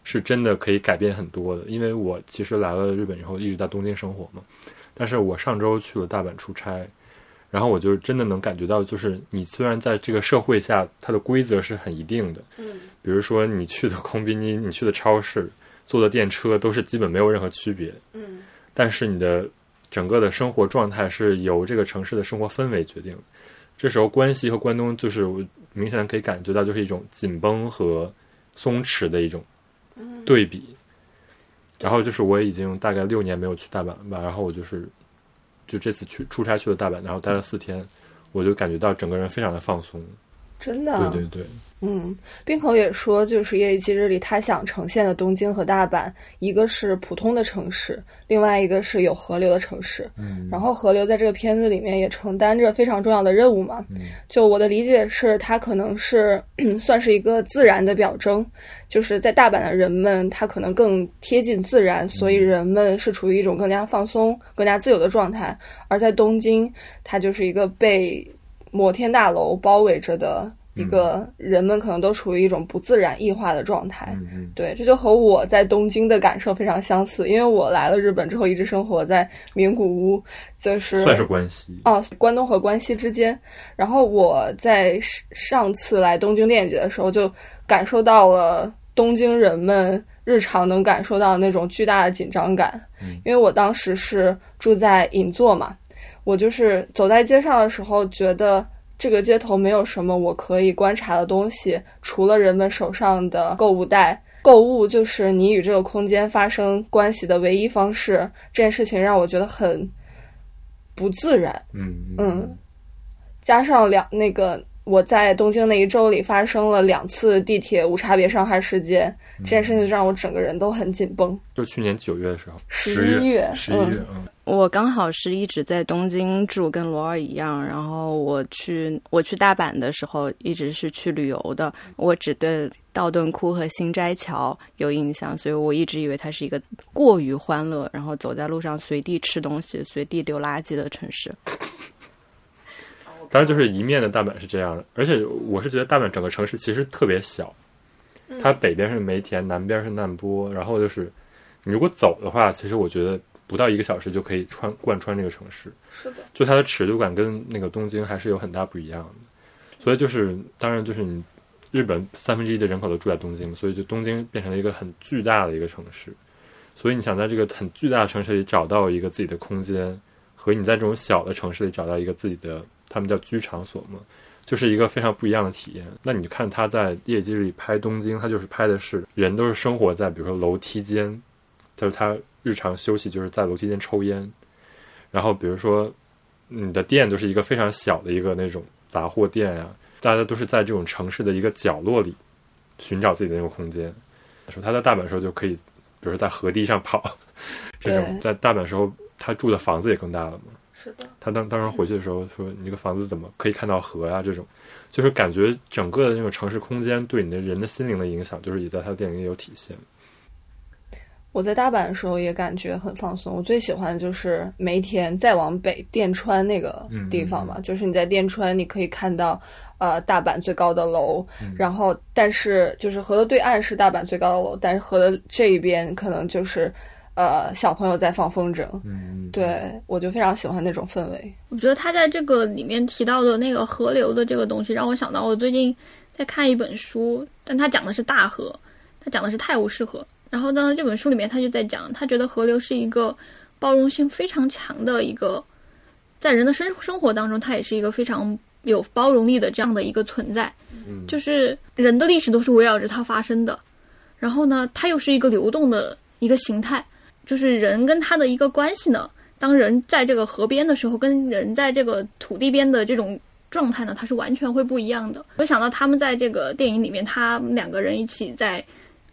是真的可以改变很多的，因为我其实来了日本以后一直在东京生活嘛，但是我上周去了大阪出差，然后我就真的能感觉到，就是你虽然在这个社会下，它的规则是很一定的，嗯，比如说你去的空 (laughs) 宾尼，你去的超市，坐的电车都是基本没有任何区别，嗯，但是你的整个的生活状态是由这个城市的生活氛围决定。这时候关西和关东就是明显可以感觉到，就是一种紧绷和松弛的一种。对比，然后就是我已经大概六年没有去大阪了吧，然后我就是就这次去出差去了大阪，然后待了四天，我就感觉到整个人非常的放松。真的，对对对，嗯，冰口也说，就是《夜以继日》里他想呈现的东京和大阪，一个是普通的城市，另外一个是有河流的城市。嗯，然后河流在这个片子里面也承担着非常重要的任务嘛。嗯，就我的理解是，它可能是 (clears throat) 算是一个自然的表征，就是在大阪的人们，他可能更贴近自然，所以人们是处于一种更加放松、更加自由的状态；而在东京，它就是一个被摩天大楼包围着的一个人们，可能都处于一种不自然异化的状态。对，这就和我在东京的感受非常相似，因为我来了日本之后，一直生活在名古屋，就是算是关西。哦，关东和关西之间。然后我在上上次来东京电影节的时候，就感受到了东京人们日常能感受到的那种巨大的紧张感。嗯因为我当时是住在银座嘛，我就是走在街上的时候，觉得这个街头没有什么我可以观察的东西，除了人们手上的购物袋。购物就是你与这个空间发生关系的唯一方式。这件事情让我觉得很不自然。嗯嗯，加上两那个我在东京那一周里发生了两次地铁无差别伤害事件，这件事情就让我整个人都很紧绷。就去年九月的时候，十十一月十一月，嗯我刚好是一直在东京住，跟罗尔一样。然后我去我去大阪的时候，一直是去旅游的。我只对道顿窟和新斋桥有印象，所以我一直以为它是一个过于欢乐，然后走在路上随地吃东西、随地丢垃圾的城市。(laughs) 当然就是一面的大阪是这样的，而且我是觉得大阪整个城市其实特别小，它北边是梅田，南边是难波，然后就是你如果走的话，其实我觉得不到一个小时就可以穿贯穿这个城市。是的，就它的尺度感跟那个东京还是有很大不一样的。所以就是，当然就是你日本三分之一的人口都住在东京，所以就东京变成了一个很巨大的一个城市。所以你想在这个很巨大的城市里找到一个自己的空间，和你在这种小的城市里找到一个自己的，他们叫居场所嘛，就是一个非常不一样的体验。那你看他在《夜机日》里拍东京，他就是拍的是人都是生活在比如说楼梯间，就是他日常休息就是在楼梯间抽烟，然后比如说你的店就是一个非常小的一个那种杂货店呀、大家都是在这种城市的一个角落里寻找自己的那个空间。说他在大阪的时候就可以，比如说在河堤上跑，(laughs) 这种在大阪时候他住的房子也更大了嘛。是的，他当当时回去的时候说：“你这个房子怎么可以看到河啊、这种就是感觉整个的那种城市空间对你的人的心灵的影响，就是也在他的电影里有体现。我在大阪的时候也感觉很放松。我最喜欢的就是梅田再往北电川那个地方嘛，就是你在电川你可以看到呃大阪最高的楼，然后但是就是河的对岸是大阪最高的楼，但是河的这一边可能就是呃小朋友在放风筝。嗯，对我就非常喜欢那种氛围。我觉得他在这个里面提到的那个河流的这个东西，让我想到我最近在看一本书，但他讲的是大河，他讲的是泰晤士河。然后呢，这本书里面他就在讲，他觉得河流是一个包容性非常强的一个，在人的生生活当中，它也是一个非常有包容力的这样的一个存在。嗯，就是人的历史都是围绕着它发生的，然后呢，它又是一个流动的一个形态，就是人跟它的一个关系呢。当人在这个河边的时候，跟人在这个土地边的这种状态呢，它是完全会不一样的。我想到他们在这个电影里面，他们两个人一起在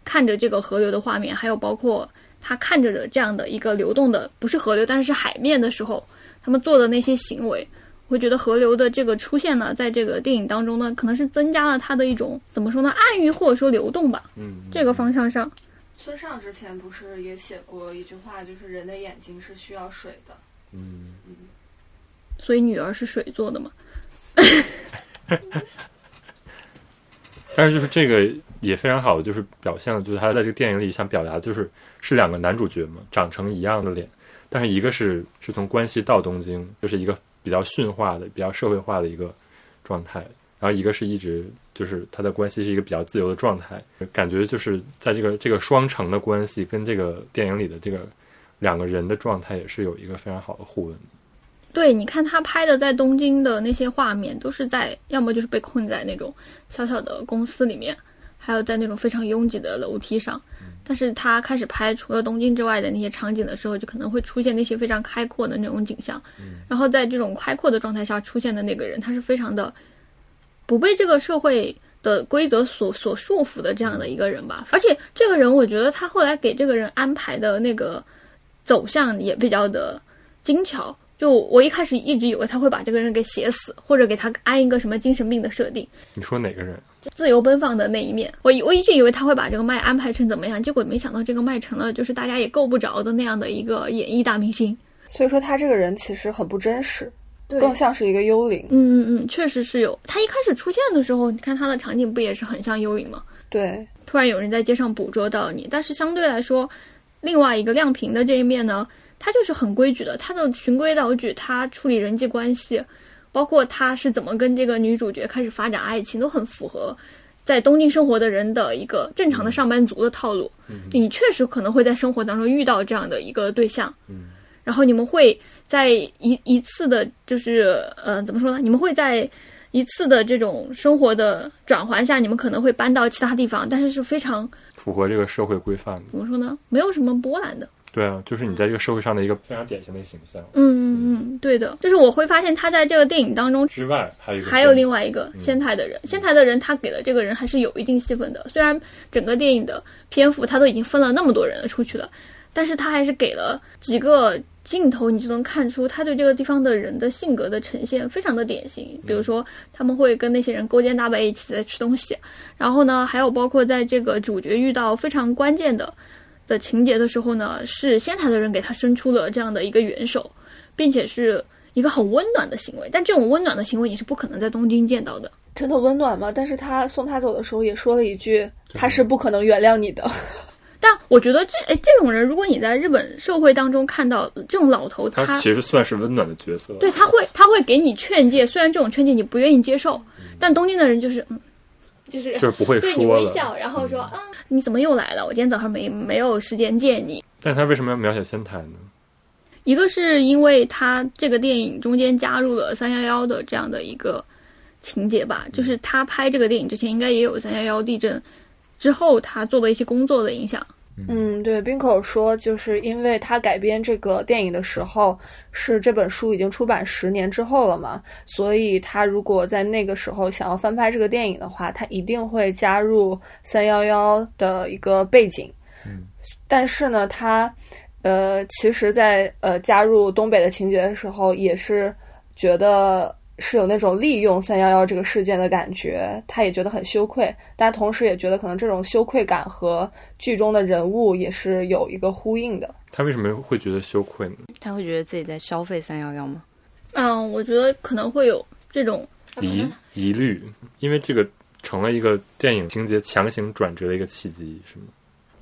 看着这个河流的画面，还有包括他看着的这样的一个流动的，不是河流，但是是海面的时候，他们做的那些行为，我会觉得河流的这个出现呢，在这个电影当中呢，可能是增加了它的一种怎么说呢，暗喻或者说流动吧，嗯，这个方向上。村上之前不是也写过一句话，就是人的眼睛是需要水的。嗯，所以女儿是水做的嘛？(laughs) 但是就是这个也非常好的，就是表现了，就是他在这个电影里想表达，就是是两个男主角嘛，长成一样的脸，但是一个是是从关西到东京，就是一个比较驯化的、比较社会化的一个状态，然后一个是一直就是他的关系是一个比较自由的状态，感觉就是在这个这个双城的关系跟这个电影里的这个两个人的状态也是有一个非常好的互文。对，你看他拍的在东京的那些画面，都是在要么就是被困在那种小小的公司里面，还有在那种非常拥挤的楼梯上。但是他开始拍除了东京之外的那些场景的时候，就可能会出现那些非常开阔的那种景象。然后在这种开阔的状态下出现的那个人，他是非常的不被这个社会的规则所所束缚的这样的一个人吧。而且这个人，我觉得他后来给这个人安排的那个走向也比较的精巧。就我一开始一直以为他会把这个人给写死，或者给他安一个什么精神病的设定，你说哪个人？自由奔放的那一面。我我一直以为他会把这个麦安排成怎么样，结果没想到这个麦成了就是大家也够不着的那样的一个演艺大明星。所以说他这个人其实很不真实，对更像是一个幽灵。嗯嗯嗯，确实是有。他一开始出现的时候，你看他的场景不也是很像幽灵吗？对，突然有人在街上捕捉到你，但是相对来说，另外一个亮屏的这一面呢，他就是很规矩的，他的循规蹈矩，他处理人际关系，包括他是怎么跟这个女主角开始发展爱情，都很符合在东京生活的人的一个正常的上班族的套路。你确实可能会在生活当中遇到这样的一个对象，嗯然后你们会在一一次的，就是呃，怎么说呢？你们会在一次的这种生活的转换下，你们可能会搬到其他地方，但是是非常符合这个社会规范的。怎么说呢？没有什么波澜的。对啊，就是你在这个社会上的一个非常典型的形象。嗯嗯嗯，对的，就是我会发现他在这个电影当中之外，还有一个还有另外外一个仙台的人，仙台的人他给了这个人还是有一定戏份的，虽然整个电影的篇幅他都已经分了那么多人了出去了，但是他还是给了几个镜头，你就能看出他对这个地方的人的性格的呈现非常的典型。比如说他们会跟那些人勾肩搭背一起在吃东西，然后呢，还有包括在这个主角遇到非常关键的的情节的时候呢，是仙台的人给他伸出了这样的一个援手，并且是一个很温暖的行为。但这种温暖的行为你是不可能在东京见到的。真的温暖吗？但是他送他走的时候也说了一句，他是不可能原谅你的。(laughs) 但我觉得这哎这种人，如果你在日本社会当中看到这种老头，他他其实算是温暖的角色。对他会他会给你劝诫，虽然这种劝诫你不愿意接受，但东京的人就是嗯，就是就是不会 (laughs) 对你。微笑，然后说嗯你怎么又来了？我今天早上没没有时间见你。但他为什么要描写仙台呢？一个是因为他这个电影中间加入了三幺幺的这样的一个情节吧，就是他拍这个电影之前应该也有三幺幺地震之后他做的一些工作的影响。嗯，对，冰口说，就是因为他改编这个电影的时候是这本书已经出版十年之后了嘛，所以他如果在那个时候想要翻拍这个电影的话，他一定会加入三幺幺的一个背景。嗯，但是呢，他呃，其实在，呃加入东北的情节的时候，也是觉得是有那种利用三幺幺这个事件的感觉，他也觉得很羞愧，但同时也觉得可能这种羞愧感和剧中的人物也是有一个呼应的。他为什么会觉得羞愧呢？他会觉得自己在消费三幺幺吗？嗯，我觉得可能会有这种疑疑虑，因为这个成了一个电影情节强行转折的一个契机，是吗？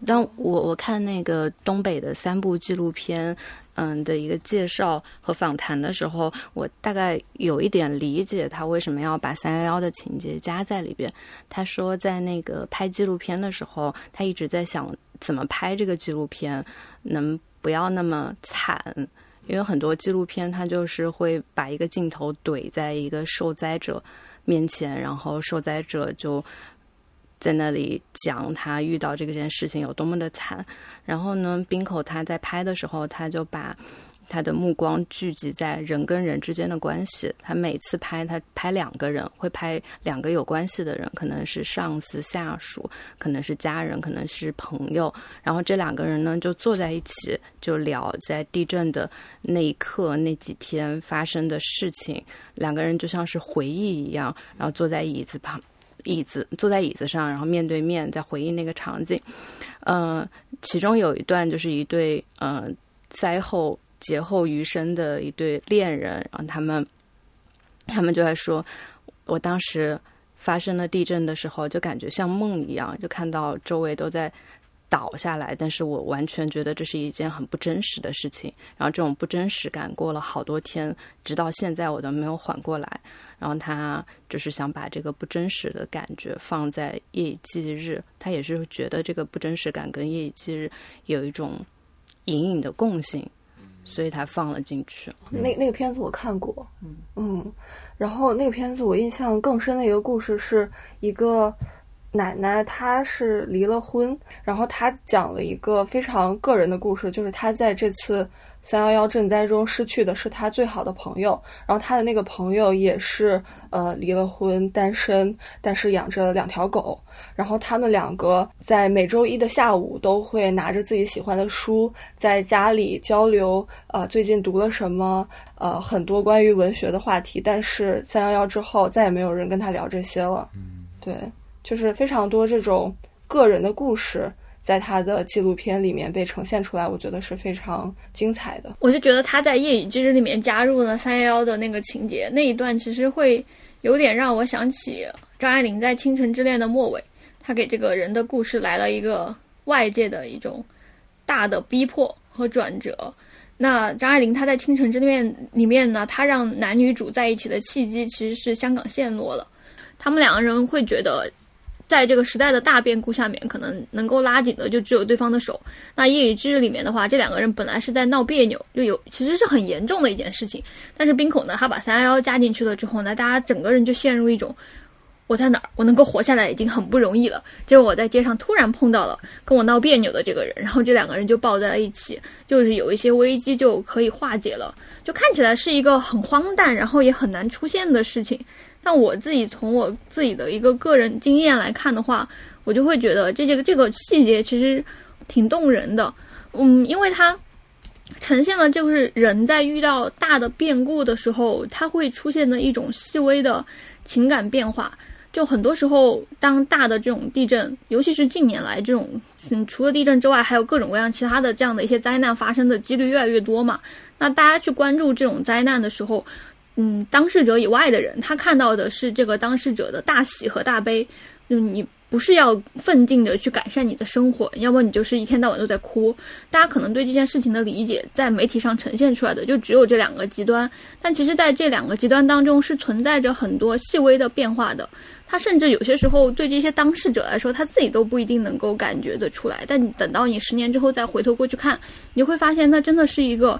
但我我看那个东北的三部纪录片，嗯的一个介绍和访谈的时候，我大概有一点理解他为什么要把三幺幺的情节加在里边。他说，在那个拍纪录片的时候，他一直在想怎么拍这个纪录片能不要那么惨。因为很多纪录片，它就是会把一个镜头怼在一个受灾者面前，然后受灾者就在那里讲他遇到这个件事情有多么的惨。然后呢，冰口他在拍的时候，他就把。他的目光聚集在人跟人之间的关系。他每次拍，他拍两个人，会拍两个有关系的人，可能是上司、下属，可能是家人，可能是朋友。然后这两个人呢，就坐在一起，就聊在地震的那一刻、那几天发生的事情。两个人就像是回忆一样，然后坐在椅子旁，椅子坐在椅子上，然后面对面在回忆那个场景。嗯，其中有一段就是一对嗯灾后。劫后余生的一对恋人，然后他们，他们就在说，我当时发生了地震的时候，就感觉像梦一样，就看到周围都在倒下来，但是我完全觉得这是一件很不真实的事情。然后这种不真实感过了好多天，直到现在我都没有缓过来。然后他就是想把这个不真实的感觉放在夜以继日，他也是觉得这个不真实感跟夜以继日有一种隐隐的共性。所以他放了进去。那那个片子我看过，嗯嗯，然后那个片子我印象更深的一个故事是一个奶奶，她是离了婚，然后她讲了一个非常个人的故事，就是她在这次。三幺幺赈灾中失去的是他最好的朋友，然后他的那个朋友也是呃离了婚单身，但是养着两条狗。然后他们两个在每周一的下午都会拿着自己喜欢的书，在家里交流，呃最近读了什么，呃很多关于文学的话题。但是三幺幺之后再也没有人跟他聊这些了。嗯，对，就是非常多这种个人的故事。在他的纪录片里面被呈现出来，我觉得是非常精彩的。我就觉得他在《夜以继日》里面加入了三幺幺的那个情节，那一段其实会有点让我想起张爱玲在《倾城之恋》的末尾，他给这个人的故事来了一个外界的一种大的逼迫和转折。那张爱玲她在《倾城之恋》里面呢，她让男女主在一起的契机其实是香港陷落了，他们两个人会觉得。在这个时代的大变故下面，可能能够拉紧的就只有对方的手。那《夜以继日》里面的话，这两个人本来是在闹别扭，就有其实是很严重的一件事情。但是冰口呢，他把三幺幺加进去了之后呢，大家整个人就陷入一种我在哪儿，我能够活下来已经很不容易了。结果我在街上突然碰到了跟我闹别扭的这个人，然后这两个人就抱在了一起，就是有一些危机就可以化解了。就看起来是一个很荒诞，然后也很难出现的事情。那我自己从我自己的一个个人经验来看的话，我就会觉得这些这个细节其实挺动人的。嗯，因为它呈现了就是人在遇到大的变故的时候，它会出现的一种细微的情感变化。就很多时候，当大的这种地震，尤其是近年来这种，嗯，除了地震之外，还有各种各样其他的这样的一些灾难发生的几率越来越多嘛。那大家去关注这种灾难的时候，嗯，当事者以外的人，他看到的是这个当事者的大喜和大悲。就，你不是要奋进的去改善你的生活，要么你就是一天到晚都在哭。大家可能对这件事情的理解，在媒体上呈现出来的就只有这两个极端。但其实，在这两个极端当中，是存在着很多细微的变化的。他甚至有些时候对这些当事者来说，他自己都不一定能够感觉得出来。但等到你十年之后再回头过去看，你会发现，那真的是一个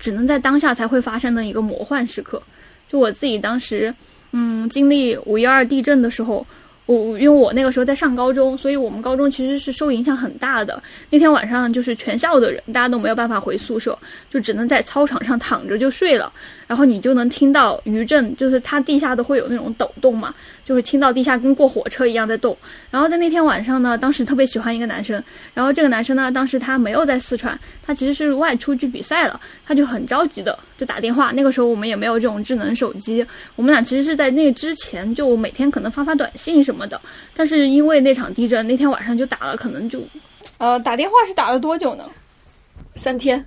只能在当下才会发生的一个魔幻时刻。就我自己当时，嗯，经历五一二地震的时候，我因为我那个时候在上高中，所以我们高中其实是受影响很大的。那天晚上就是全校的人，大家都没有办法回宿舍，就只能在操场上躺着就睡了。然后你就能听到余震，就是它地下都会有那种抖动嘛。就是听到地下跟过火车一样在动，然后在那天晚上呢，当时特别喜欢一个男生，然后这个男生呢，当时他没有在四川，他其实是外出去比赛了，他就很着急的就打电话。那个时候我们也没有这种智能手机，我们俩其实是在那之前就每天可能发发短信什么的，但是因为那场地震，那天晚上就打了，可能就，呃，打电话是打了多久呢？三天。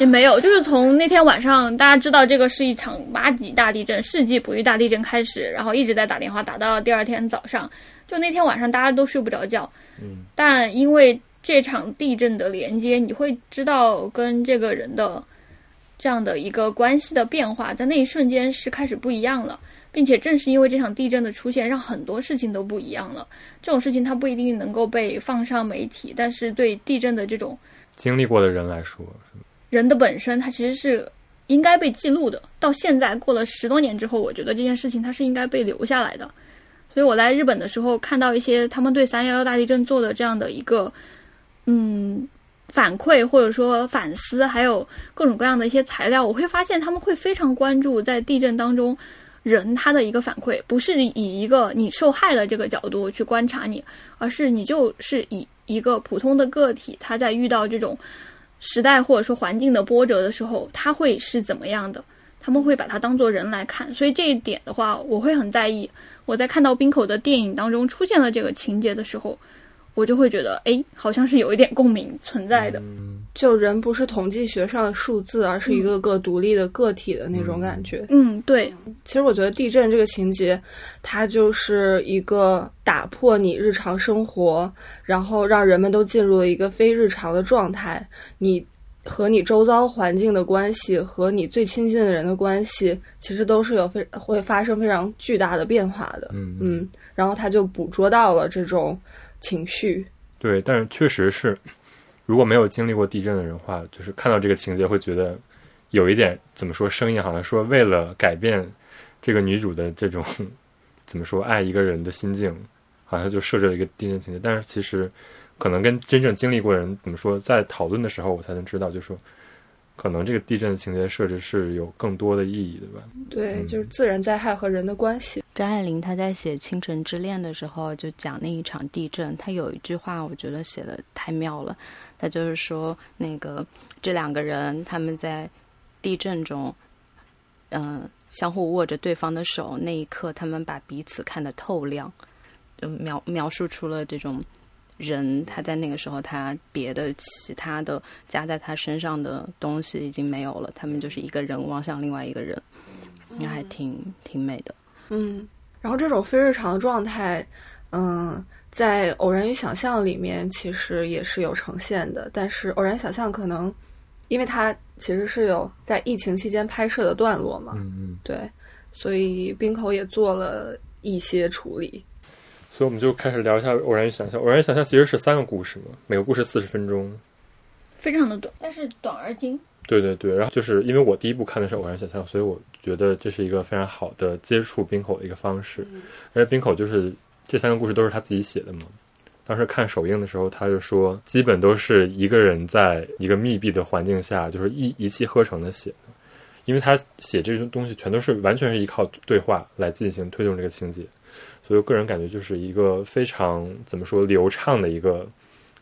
也没有，就是从那天晚上，大家知道这个是一场八级大地震，世纪普遇大地震开始，然后一直在打电话，打到第二天早上。就那天晚上，大家都睡不着觉。嗯。但因为这场地震的连接，你会知道跟这个人的这样的一个关系的变化，在那一瞬间是开始不一样了，并且正是因为这场地震的出现，让很多事情都不一样了。这种事情它不一定能够被放上媒体，但是对地震的这种经历过的人来说。人的本身，它其实是应该被记录的。到现在过了十多年之后，我觉得这件事情它是应该被留下来的。所以我来日本的时候，看到一些他们对三幺幺大地震做的这样的一个嗯反馈或者说反思，还有各种各样的一些材料，我会发现他们会非常关注在地震当中人他的一个反馈，不是以一个你受害的这个角度去观察你，而是你就是以一个普通的个体，他在遇到这种时代或者说环境的波折的时候，他会是怎么样的？他们会把它当做人来看，所以这一点的话，我会很在意。我在看到冰口的电影当中出现了这个情节的时候，我就会觉得，哎，好像是有一点共鸣存在的。就人不是统计学上的数字，而是一个个独立的个体的那种感觉。嗯，对，其实我觉得地震这个情节，它就是一个打破你日常生活，然后让人们都进入了一个非日常的状态。你和你周遭环境的关系，和你最亲近的人的关系，其实都是有非会发生非常巨大的变化的。嗯嗯，然后他就捕捉到了这种情绪。对，但是确实是，如果没有经历过地震的人话，就是看到这个情节会觉得有一点怎么说，声音好像说为了改变这个女主的这种 (laughs) 怎么说爱一个人的心境，好像就设置了一个地震情节。但是其实可能跟真正经历过的人怎么说，在讨论的时候，我才能知道，就说可能这个地震的情节设置是有更多的意义的吧。对，嗯就是自然灾害和人的关系。张爱玲她在写《倾城之恋》的时候，就讲那一场地震，她有一句话，我觉得写的太妙了。她就是说，那个这两个人他们在地震中，嗯、相互握着对方的手，那一刻他们把彼此看得透亮，就描描述出了这种人他在那个时候他别的其他的加在他身上的东西已经没有了，他们就是一个人望向另外一个人，那还挺挺美的。嗯，然后这种非日常的状态，嗯，在《偶然与想象》里面其实也是有呈现的，但是《偶然想象》可能因为它其实是有在疫情期间拍摄的段落嘛，嗯嗯。对，所以冰口也做了一些处理。所以我们就开始聊一下《偶然与想象》。《偶然与想象》其实是三个故事嘛，每个故事四十分钟。非常的短，但是短而精。对对对，然后就是因为我第一部看的是《偶然想象》，所以我觉得这是一个非常好的接触冰口的一个方式。而且冰口就是这三个故事都是他自己写的嘛。当时看首映的时候，他就说，基本都是一个人在一个密闭的环境下，就是一一气呵成的写的。因为他写这种东西全都是完全是依靠对话来进行推动这个情节，所以我个人感觉就是一个非常怎么说流畅的一个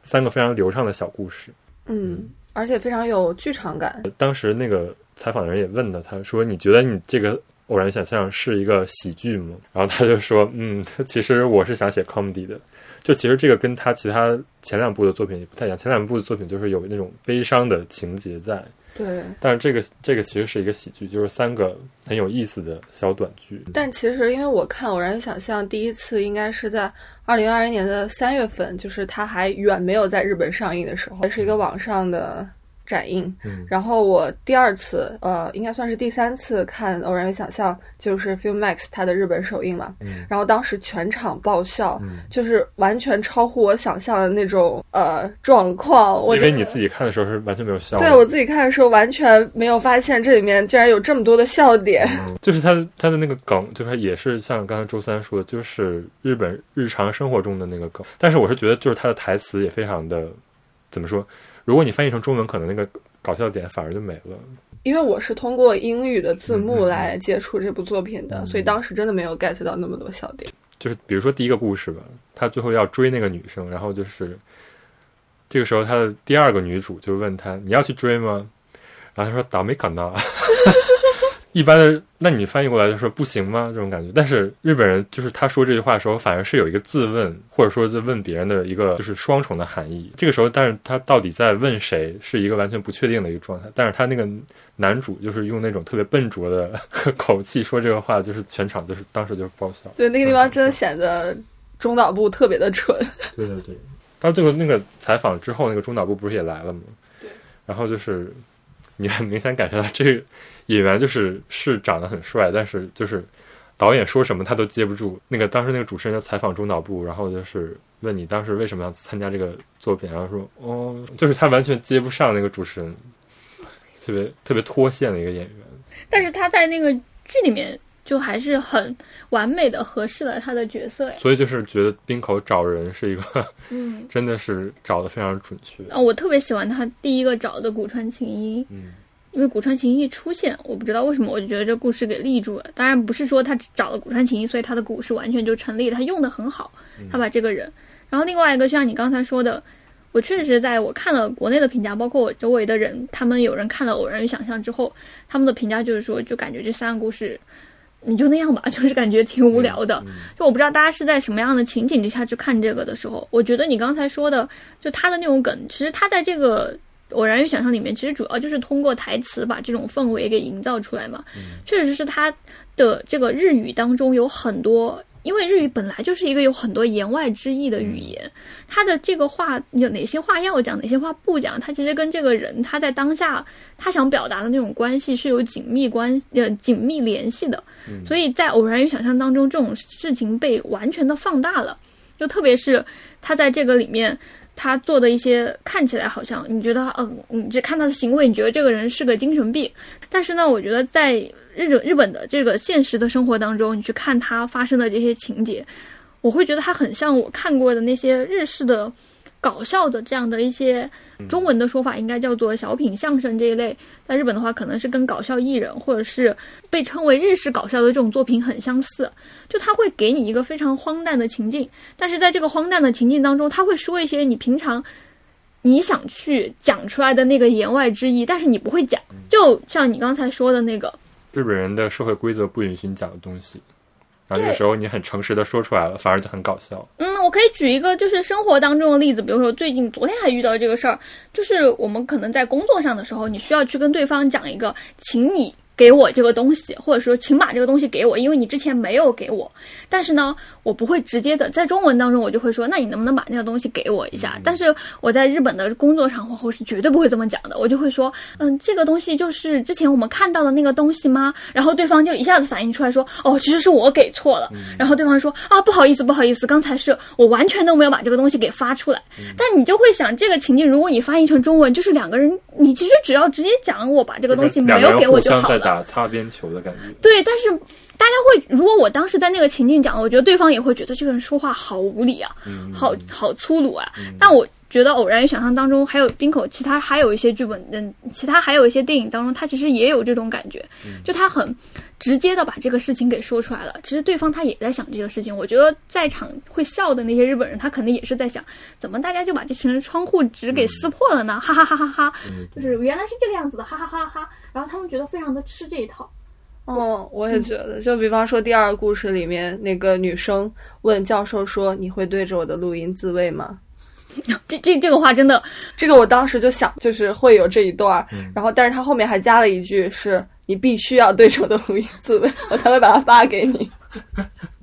三个非常流畅的小故事。嗯，而且非常有剧场感。当时那个采访的人也问他，他说：“你觉得你这个偶然想象是一个喜剧吗？”然后他就说：“嗯，(laughs) 其实我是想写 comedy 的。就其实这个跟他其他前两部的作品也不太一样，前两部的作品就是有那种悲伤的情节在，对，但是这个这个其实是一个喜剧，就是三个很有意思的小短剧。但其实因为我看《偶然想象》第一次应该是在二零二一年的三月份，就是它还远没有在日本上映的时候，是一个网上的展映。嗯然后我第二次，呃，应该算是第三次看《偶然与想象》，就是 FilmMax 它的日本首映嘛。嗯然后当时全场爆笑，嗯，就是完全超乎我想象的那种呃状况。我因为你自己看的时候是完全没有笑。对我自己看的时候，完全没有发现这里面竟然有这么多的笑点。嗯 (laughs) 就是他他的那个梗，就是也是像刚才周三说的，就是日本日常生活中的那个梗。但是我是觉得，就是他的台词也非常的怎么说？如果你翻译成中文，可能那个搞笑点反而就没了。因为我是通过英语的字嗯幕来接触这部作品的，嗯所以当时真的没有 get 到那么多笑点。就是比如说第一个故事吧，他最后要追那个女生，然后就是这个时候他的第二个女主就问他：“你要去追吗？”然后他说：“倒霉可能。(laughs) ”一般的，那你翻译过来就说不行吗？这种感觉。但是日本人就是他说这句话的时候，反而是有一个自问，或者说在问别人的一个就是双重的含义。这个时候，但是他到底在问谁，是一个完全不确定的一个状态。但是他那个男主就是用那种特别笨拙的口气说这个话，就是全场就是当时就是爆笑。对，那个地方真的显得中岛部特别的蠢。对对对。到最后那个采访之后，那个中岛部不是也来了吗？对。然后就是你很明显感觉到这个演员就是是长得很帅，但是就是导演说什么他都接不住。那个当时那个主持人就采访中岛部，然后就是问你当时为什么要参加这个作品，然后说哦，就是他完全接不上那个主持人。特别特别脱线的一个演员。但是他在那个剧里面就还是很完美的合适了他的角色呀。所以就是觉得冰口找人是一个，嗯，(laughs) 真的是找的非常准确。啊，我特别喜欢他第一个找的古川琴音，嗯，因为古川琴音一出现，我不知道为什么，我就觉得这故事给立住了。当然不是说他找了古川琴一，所以他的故事完全就成立，他用的很好，他把这个人。然后另外一个，就像你刚才说的，我确实是在我看了国内的评价，包括我周围的人，他们有人看了《偶然与想象》之后，他们的评价就是说，就感觉这三个故事。你就那样吧，(laughs) 就是感觉挺无聊的。就我不知道大家是在什么样的情景之下去看这个的时候，我觉得你刚才说的，就他的那种梗，其实他在这个《偶然与想象》里面，其实主要就是通过台词把这种氛围给营造出来嘛。确实是他的这个日语当中有很多。因为日语本来就是一个有很多言外之意的语言，他的这个话有哪些话要讲，哪些话不讲，他其实跟这个人他在当下他想表达的那种关系是有紧密关呃紧密联系的，所以在偶然与想象当中，这种事情被完全的放大了，就特别是他在这个里面。他做的一些看起来好像你觉得，嗯，你只看他的行为，你觉得这个人是个精神病。但是呢，我觉得在日本日本的这个现实的生活当中，你去看他发生的这些情节，我会觉得他很像我看过的那些日式的。搞笑的这样的一些中文的说法，应该叫做小品相声这一类，在日本的话，可能是跟搞笑艺人或者是被称为日式搞笑的这种作品很相似。就他会给你一个非常荒诞的情境，但是在这个荒诞的情境当中，他会说一些你平常你想去讲出来的那个言外之意，但是你不会讲。就像你刚才说的那个，日本人的社会规则不允许你讲的东西。然后这个时候你很诚实的说出来了，反而就很搞笑。嗯，我可以举一个就是生活当中的例子，比如说最近昨天还遇到这个事儿，就是我们可能在工作上的时候，你需要去跟对方讲一个，请你。给我这个东西，或者说请把这个东西给我，因为你之前没有给我。但是呢，我不会直接的在中文当中，我就会说，那你能不能把那个东西给我一下？但是我在日本的工作场合，我是绝对不会这么讲的，我就会说，嗯，这个东西就是之前我们看到的那个东西吗？然后对方就一下子反应出来说，哦，其实是我给错了。然后对方说，啊，不好意思，不好意思，刚才是我完全都没有把这个东西给发出来。但你就会想，这个情境如果你翻译成中文，就是两个人，你其实只要直接讲，我把这个东西没有给我就好了。打擦边球的感觉。对，但是大家会，如果我当时在那个情境讲，我觉得对方也会觉得这个人说话好无理啊，好好粗鲁啊。但我觉得《偶然与想象》当中还有冰口，其他还有一些剧本，嗯，其他还有一些电影当中，他其实也有这种感觉，就他很直接的把这个事情给说出来了。其实对方他也在想这个事情。我觉得在场会笑的那些日本人，他肯定也是在想，怎么大家就把这层窗户纸给撕破了呢？哈哈哈哈哈！就是原来是这个样子的，哈哈哈哈哈！然后他们觉得非常的吃这一套。嗯，我也觉得，就比方说第二个故事里面，那个女生问教授说：“你会对着我的录音自慰吗？” (laughs) 这这这个话真的，这个我当时就想，就是会有这一段，然后但是他后面还加了一句：“是你必须要对着我的无名自慰，我才会把它发给你。(laughs) ”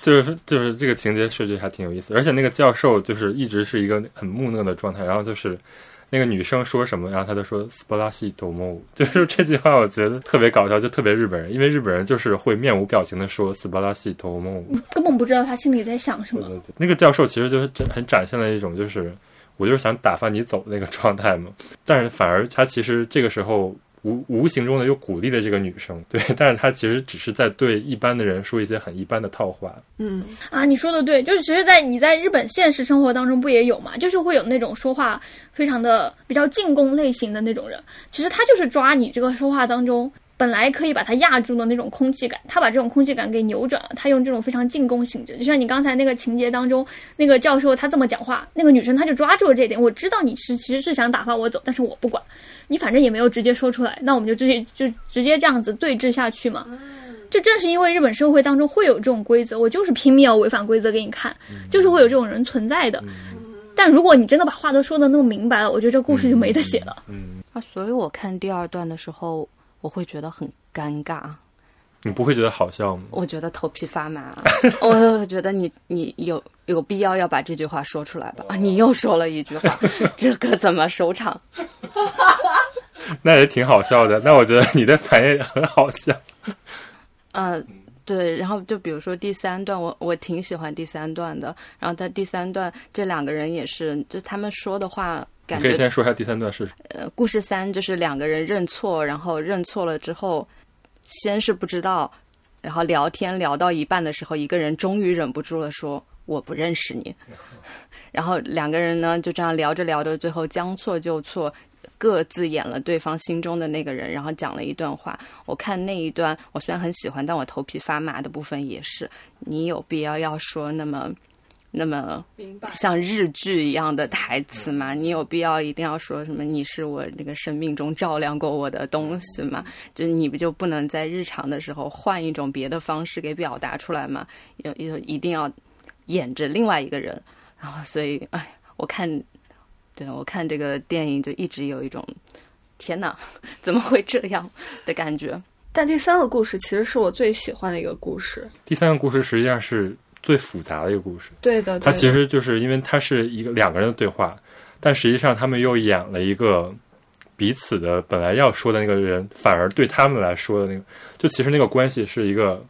就是就是这个情节设计还挺有意思，而且那个教授就是一直是一个很木讷的状态，然后就是。那个女生说什么，然后他就说 “splashi domo”，(laughs) 就是这句话，我觉得特别搞笑，就特别日本人，因为日本人就是会面无表情的说 “splashi domo”，根本不知道他心里在想什么。那个教授其实就是很展现了一种，就是我就是想打发你走那个状态嘛，但是反而他其实这个时候。无无形中的又鼓励了这个女生，对，但是她其实只是在对一般的人说一些很一般的套话。嗯啊，你说的对，就是其实，在你在日本现实生活当中不也有嘛？就是会有那种说话非常的比较进攻类型的那种人，其实他就是抓你这个说话当中本来可以把他压住的那种空气感，他把这种空气感给扭转了，他用这种非常进攻性质，就像你刚才那个情节当中，那个教授他这么讲话，那个女生她就抓住了这一点，我知道你是其实是想打发我走，但是我不管。你反正也没有直接说出来，那我们就直接就直接这样子对峙下去嘛。就正是因为日本社会当中会有这种规则，我就是拼命要违反规则给你看，就是会有这种人存在的。但如果你真的把话都说的那么明白了，我觉得这故事就没得写了。嗯啊，所以我看第二段的时候，我会觉得很尴尬。你不会觉得好笑吗？我觉得头皮发麻。我觉得你你有有必要要把这句话说出来吧？啊，你又说了一句话，(laughs) 这个怎么收场？(laughs) (laughs) 那也挺好笑的。那我觉得你的反应也很好笑。嗯，对。然后就比如说第三段，我我挺喜欢第三段的。然后在第三段，这两个人也是，就他们说的话，感觉你可以先说一下第三段是呃，故事三就是两个人认错，然后认错了之后，先是不知道，然后聊天聊到一半的时候，一个人终于忍不住了，说我不认识你。(laughs) 然后两个人呢就这样聊着聊着，最后将错就错，各自演了对方心中的那个人，然后讲了一段话。我看那一段，我虽然很喜欢，但我头皮发麻的部分也是。你有必要要说那么那么。像日剧一样的台词嘛？你有必要一定要说什么？你是我那个生命中照亮过我的东西嘛？就是你不就不能在日常的时候换一种别的方式给表达出来吗？有有一定要演着另外一个人，然后所以哎，我看，对我看这个电影就一直有一种天哪，(laughs) 怎么会这样的感觉？但第三个故事其实是我最喜欢的一个故事。第三个故事，实际上是最复杂的一个故事。对的，它对的其实就是因为它是一个两个人的对话，但实际上他们又演了一个彼此的本来要说的那个人，反而对他们来说的那个，就其实那个关系是一个，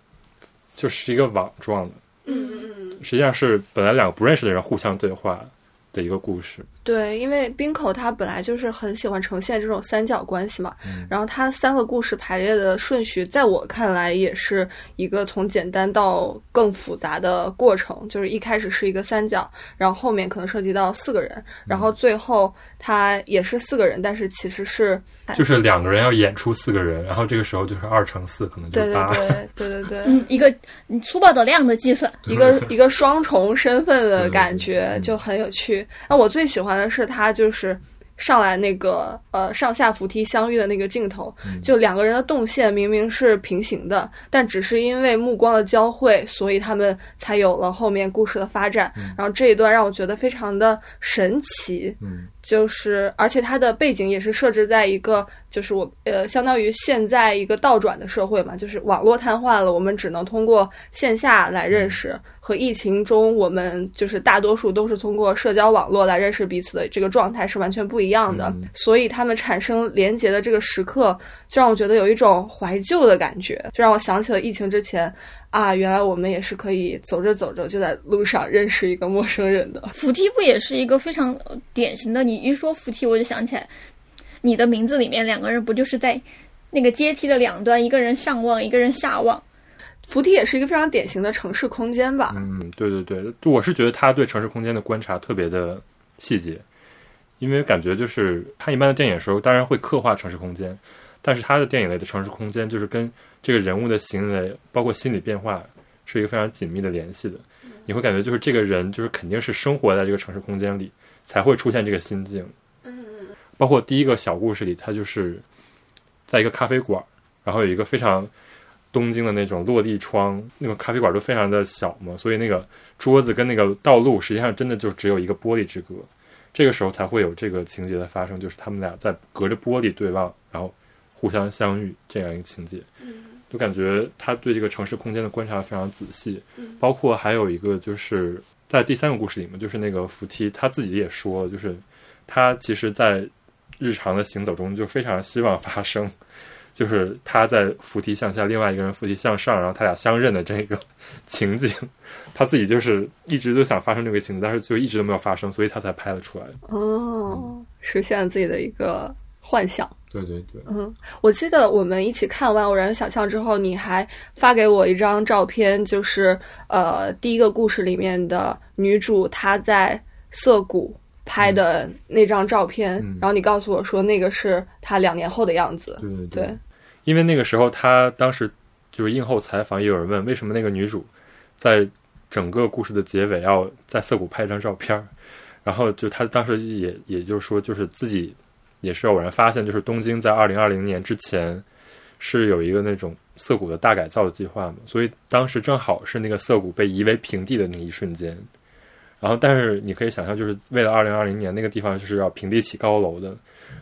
就是一个网状的。嗯嗯嗯，实际上是本来两个不认识的人互相对话的一个故事。对，因为冰口他本来就是很喜欢呈现这种三角关系嘛，嗯然后他三个故事排列的顺序，在我看来也是一个从简单到更复杂的过程，就是一开始是一个三角，然后后面可能涉及到四个人，然后最后他也是四个人，但是其实是就是两个人要演出四个人，然后这个时候就是二乘四，可能就对对是八。(laughs) 对对对对，嗯，一个你粗暴的量的计算，一个一个双重身份的对对对感觉嗯就很有趣。那我最喜欢的是他就是上来那个呃上下扶梯相遇的那个镜头，嗯。就两个人的动线明明是平行的，但只是因为目光的交汇，所以他们才有了后面故事的发展。然后这一段让我觉得非常的神奇，嗯。就是而且它的背景也是设置在一个就是我呃相当于现在一个倒转的社会嘛，就是网络瘫痪了，我们只能通过线下来认识，和疫情中我们就是大多数都是通过社交网络来认识彼此的这个状态是完全不一样的，嗯所以他们产生连结的这个时刻，就让我觉得有一种怀旧的感觉，就让我想起了疫情之前啊，原来我们也是可以走着走着就在路上认识一个陌生人的。扶梯不也是一个非常呃典型的？你一说扶梯，我就想起来，你的名字里面两个人不就是在那个阶梯的两端，一个人上望，一个人下望。扶梯也是一个非常典型的城市空间吧。嗯，对对对，我是觉得他对城市空间的观察特别的细节，因为感觉就是看一般的电影的时候，当然会刻画城市空间，但是他的电影类的城市空间就是跟这个人物的行为，包括心理变化，是一个非常紧密的联系的。你会感觉就是这个人就是肯定是生活在这个城市空间里，才会出现这个心境。嗯包括第一个小故事里，他就是在一个咖啡馆，然后有一个非常东京的那种落地窗，那个咖啡馆都非常的小嘛，所以那个桌子跟那个道路实际上真的就只有一个玻璃之隔。这个时候才会有这个情节的发生，就是他们俩在隔着玻璃对望，然后互相相遇这样一个情节。嗯就感觉他对这个城市空间的观察非常仔细，嗯包括还有一个就是在第三个故事里面，就是那个扶梯，他自己也说了，就是他其实，在日常的行走中就非常希望发生，就是他在扶梯向下，另外一个人扶梯向上，然后他俩相认的这个情景，他自己就是一直都想发生这个情景，但是就一直都没有发生，所以他才拍了出来。哦，实现了自己的一个幻想。对对对，嗯，我记得我们一起看完《偶然想象》之后，你还发给我一张照片，就是呃第一个故事里面的女主她在涩谷拍的那张照片，嗯然后你告诉我说那个是她两年后的样子。对对对，因为那个时候他当时就是映后采访，也有人问为什么那个女主在整个故事的结尾要在涩谷拍一张照片儿，然后就他当时也也就是说，就是自己也是偶然发现，就是东京在二零二零年之前是有一个那种涩谷的大改造的计划嘛，所以当时正好是那个涩谷被夷为平地的那一瞬间。然后，但是你可以想象，就是为了二零二零年那个地方就是要平地起高楼的，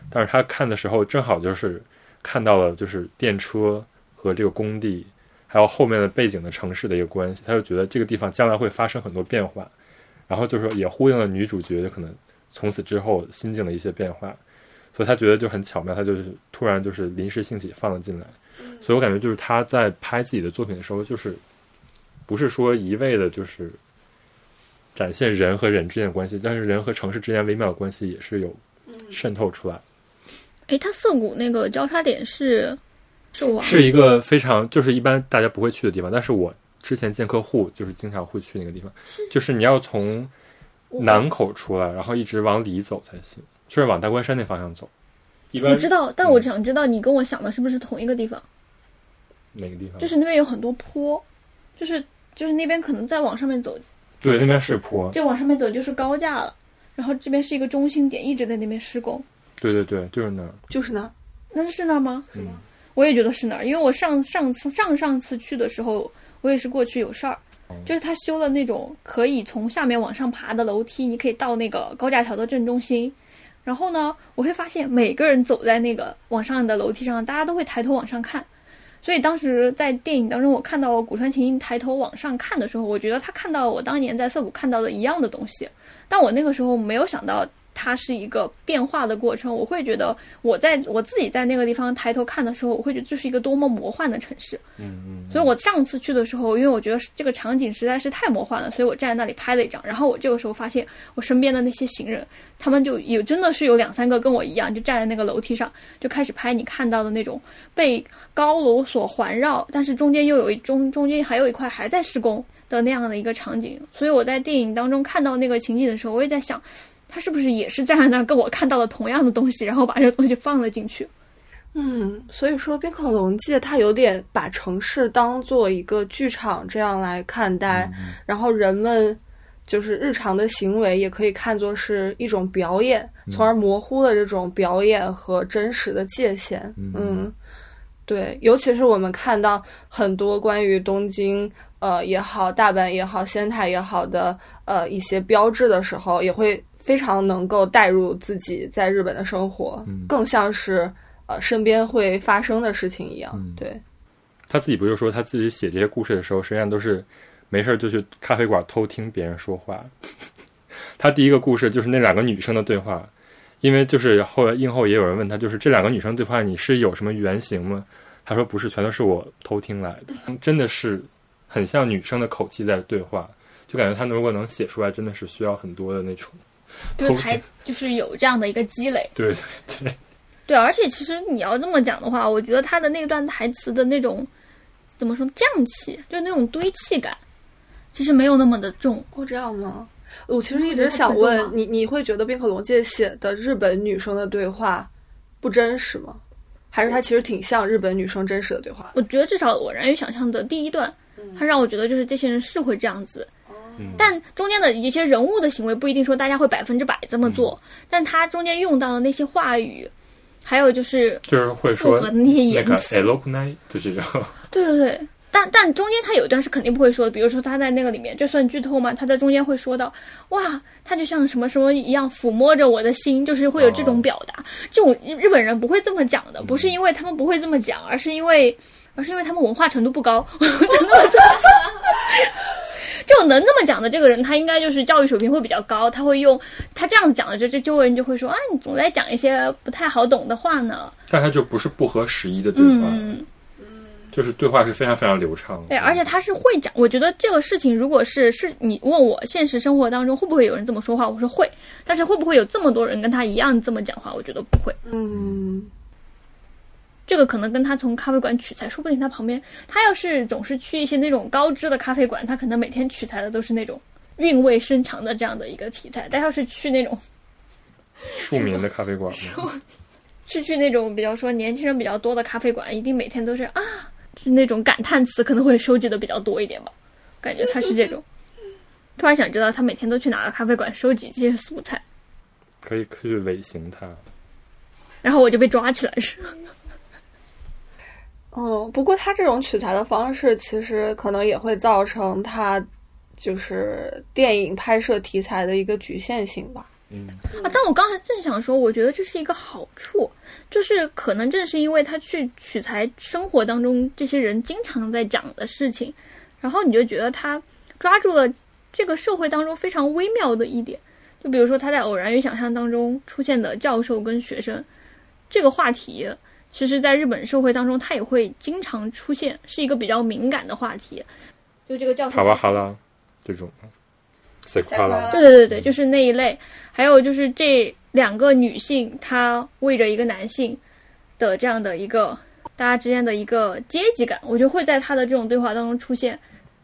但是他看的时候正好就是看到了就是电车和这个工地，还有后面的背景的城市的一个关系，他就觉得这个地方将来会发生很多变化，然后就是说也呼应了女主角可能从此之后心境的一些变化，所以他觉得就很巧妙，他就是突然就是临时兴起放了进来，所以我感觉就是他在拍自己的作品的时候，就是不是说一味的就是展现人和人之间的关系，但是人和城市之间微妙的关系也是有渗透出来。诶，它涩谷那个交叉点是是我是一个非常就是一般大家不会去的地方，但是我之前见客户就是经常会去那个地方，就是你要从南口出来，然后一直往里走才行，就是往大关山那方向走。一般我知道，但我想知道你跟我想的是不是同一个地方？哪个地方？就是那边有很多坡，就是就是那边可能再往上面走，对，那边是坡。就往上面走就是高架了，然后这边是一个中心点，一直在那边施工。对对对，就是那儿。就是那儿，那是那儿吗？嗯，我也觉得是那儿，因为我上上次上上次去的时候，我也是过去有事儿，就是他修了那种可以从下面往上爬的楼梯，你可以到那个高架桥的正中心。然后呢，我会发现每个人走在那个往上的楼梯上，大家都会抬头往上看。所以当时在电影当中，我看到古川琴抬头往上看的时候，我觉得他看到我当年在涩谷看到的一样的东西，但我那个时候没有想到它是一个变化的过程。我会觉得我在我自己在那个地方抬头看的时候，我会觉得这是一个多么魔幻的城市。嗯嗯。所以我上次去的时候，因为我觉得这个场景实在是太魔幻了，所以我站在那里拍了一张。然后我这个时候发现，我身边的那些行人，他们就有真的是有两三个跟我一样，就站在那个楼梯上，就开始拍你看到的那种被高楼所环绕，但是中间又有一中中间还有一块还在施工的那样的一个场景。所以我在电影当中看到那个情景的时候，我也在想，他是不是也是站在那儿跟我看到了同样的东西，然后把这个东西放了进去。嗯，所以说《冰口龙介》它有点把城市当做一个剧场这样来看待，然后人们就是日常的行为也可以看作是一种表演，从而模糊了这种表演和真实的界限。嗯，对，尤其是我们看到很多关于东京呃也好、大阪也好、仙台也好的呃一些标志的时候，也会非常能够带入自己在日本的生活，更像是。呃，身边会发生的事情一样，嗯对，他自己不就说他自己写这些故事的时候，实际上都是没事儿就去咖啡馆偷听别人说话。(laughs) 他第一个故事就是那两个女生的对话，因为就是后来映后也有人问他，就是这两个女生对话你是有什么原型吗？他说不是，全都是我偷听来的，真的是很像女生的口气在对话，就感觉他如果能写出来，真的是需要很多的那种，就是台就是有这样的一个积累。对对对。对，而且其实你要这么讲的话，我觉得他的那段台词的那种怎么说匠气，就是那种堆砌感，其实没有那么的重。哦，这样吗？我其实一直想问你，你会觉得冰口龙介写的日本女生的对话不真实吗？还是他其实挺像日本女生真实的对话？我觉得至少《我然于想象》的第一段，它让我觉得就是这些人是会这样子。但中间的一些人物的行为不一定说大家会百分之百这么做，但他中间用到的那些话语。还有就是，就是会说那些言辞，就这种。(laughs) 对对对，但但中间他有一段是肯定不会说的，比如说他在那个里面，这算剧透吗？他在中间会说到，哇，他就像什么什么一样抚摸着我的心，就是会有这种表达。这种日本人不会这么讲的，不是因为他们不会这么讲，而是因为，而是因为他们文化程度不高，就那么这么讲。就能这么讲的这个人，他应该就是教育水平会比较高，他会用他这样子讲的，这这周围人就会说啊，你总在讲一些不太好懂的话呢。但他就不是不合时宜的对话，嗯，就是对话是非常非常流畅。对，而且他是会讲。我觉得这个事情，如果是是你问我现实生活当中会不会有人这么说话，我说会。但是会不会有这么多人跟他一样这么讲话，我觉得不会。嗯。这个可能跟他从咖啡馆取材，说不定他旁边，他要是总是去一些那种高知的咖啡馆，他可能每天取材的都是那种韵味深长的这样的一个题材。但要是去那种庶民的咖啡馆，是去那种比较说年轻人比较多的咖啡馆，一定每天都是啊，是那种感叹词可能会收集的比较多一点吧。感觉他是这种。突然想知道他每天都去哪个咖啡馆收集这些素材，可以可以尾行他，然后我就被抓起来是。哦，不过他这种取材的方式，其实可能也会造成他就是电影拍摄题材的一个局限性吧。嗯啊，但我刚才正想说，我觉得这是一个好处，就是可能正是因为他去取材生活当中这些人经常在讲的事情，然后你就觉得他抓住了这个社会当中非常微妙的一点，就比如说他在《偶然与想象》当中出现的教授跟学生这个话题。其实，在日本社会当中，它也会经常出现，是一个比较敏感的话题。就这个教授，哈巴哈拉这种，塞库哈拉，对对对对，就是那一类。还有就是这两个女性她为着一个男性的这样的一个大家之间的一个阶级感，我觉得会在他的这种对话当中出现。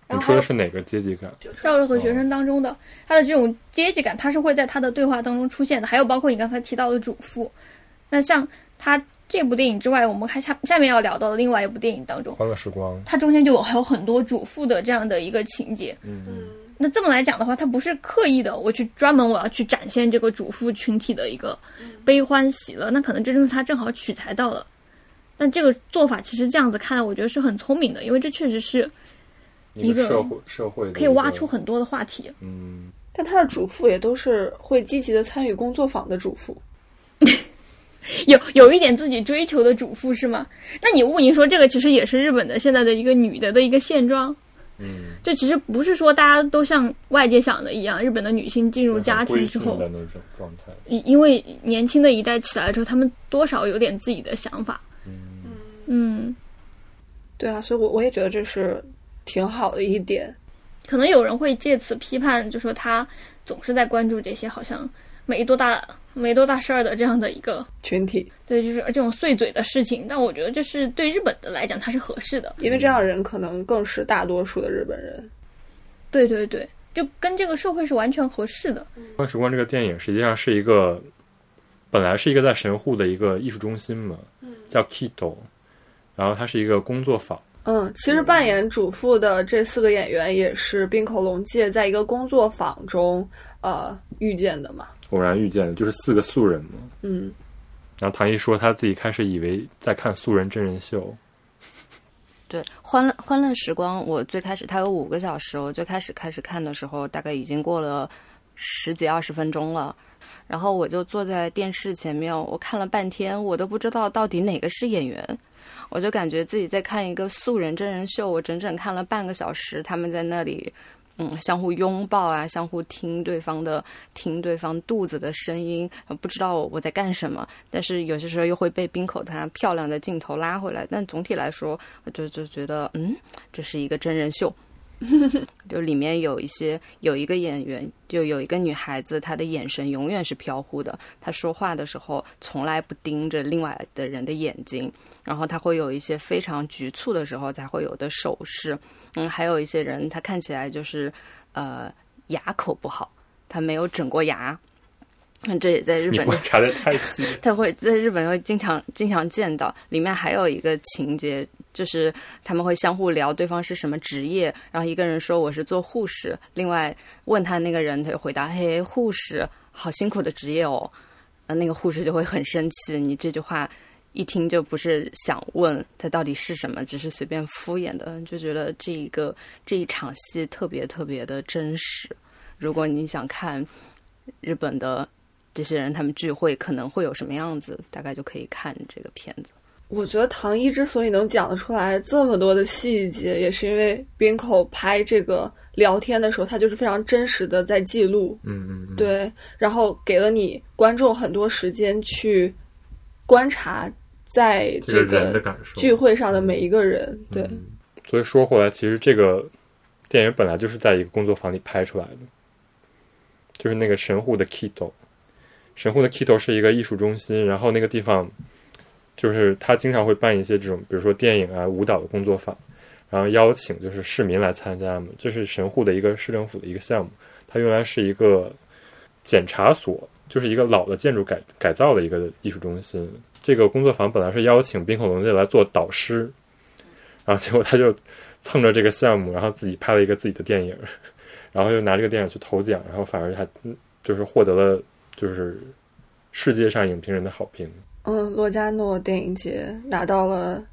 你说的是哪个阶级感？教授和学生当中的他的这种阶级感，他是会在他的对话当中出现的。还有包括你刚才提到的主妇，那像他这部电影之外，我们还下下面要聊到的另外一部电影当中，《欢乐时光》，它中间就有还有很多主妇的这样的一个情节。嗯嗯。那这么来讲的话，它不是刻意的，我去专门我要去展现这个主妇群体的一个悲欢喜乐，那可能这正是它正好取材到了。但这个做法其实这样子看来，我觉得是很聪明的，因为这确实是。一个社会社会可以挖出很多的话题，嗯，但他的主妇也都是会积极的参与工作坊的主妇，(laughs) 有有一点自己追求的主妇是吗？那你误您说这个其实也是日本的现在的一个女的的一个现状，嗯，这其实不是说大家都像外界想的一样，日本的女性进入家庭之后的那种状态，因因为年轻的一代起来之后，他们多少有点自己的想法，嗯。嗯，对啊，所以我我也觉得这是。挺好的一点，可能有人会借此批判，就说他总是在关注这些好像没多大、没多大事儿的这样的一个群体。对，就是这种碎嘴的事情。但我觉得这是对日本的来讲，它是合适的，因为这样的人可能更是大多数的日本人。对对对，就跟这个社会是完全合适的。《欢时光》这个电影实际上是一个，本来是一个在神户的一个艺术中心嘛，叫 Kito，然后它是一个工作坊。嗯，其实扮演主妇的这四个演员也是滨口龙介在一个工作坊中呃遇见的嘛，偶然遇见的，就是四个素人嘛。嗯，然后唐一说他自己开始以为在看素人真人秀。对，欢乐欢乐时光，我最开始它有五个小时，我最开始开始看的时候，大概已经过了十几二十分钟了，然后我就坐在电视前面，我看了半天，我都不知道到底哪个是演员。我就感觉自己在看一个素人真人秀，我整整看了半个小时，他们在那里，嗯，相互拥抱啊，相互听对方的，听对方肚子的声音，不知道我在干什么。但是有些时候又会被冰口他漂亮的镜头拉回来。但总体来说，就就觉得，嗯，这是一个真人秀。就里面有一些有一个演员，就有一个女孩子，她的眼神永远是飘忽的。她说话的时候从来不盯着另外的人的眼睛，然后她会有一些非常局促的时候才会有的手势。嗯，还有一些人，他看起来就是呃牙口不好，他没有整过牙。嗯，这也在日本。观察的太细。(laughs) 他会在日本会经常经常见到。里面还有一个情节，就是他们会相互聊对方是什么职业，然后一个人说我是做护士，另外问他那个人，他就回答：“嘿，护士，好辛苦的职业哦。”呃，那个护士就会很生气。你这句话一听就不是想问他到底是什么，只是随便敷衍的，就觉得这一个这一场戏特别特别的真实。如果你想看日本的。这些人他们聚会可能会有什么样子？大概就可以看这个片子。我觉得唐一之所以能讲得出来这么多的细节，也是因为冰口拍这个聊天的时候，他就是非常真实的在记录。嗯嗯。对，然后给了你观众很多时间去观察在这个聚会上的每一个人。对。所以说回来，其实这个电影本来就是在一个工作坊里拍出来的，就是那个神户的 Kito。神户的 Kito 是一个艺术中心，然后那个地方就是他经常会办一些这种，比如说电影啊、舞蹈的工作坊，然后邀请就是市民来参加嘛。这是神户的一个市政府的一个项目，它原来是一个检查所，就是一个老的建筑改改造的一个艺术中心。这个工作坊本来是邀请冰口龙介来做导师，然后结果他就蹭着这个项目，然后自己拍了一个自己的电影，(laughs) 然后又拿这个电影去投奖，然后反而还就是获得了。就是世界上影评人的好评。嗯，罗加诺电影节拿到了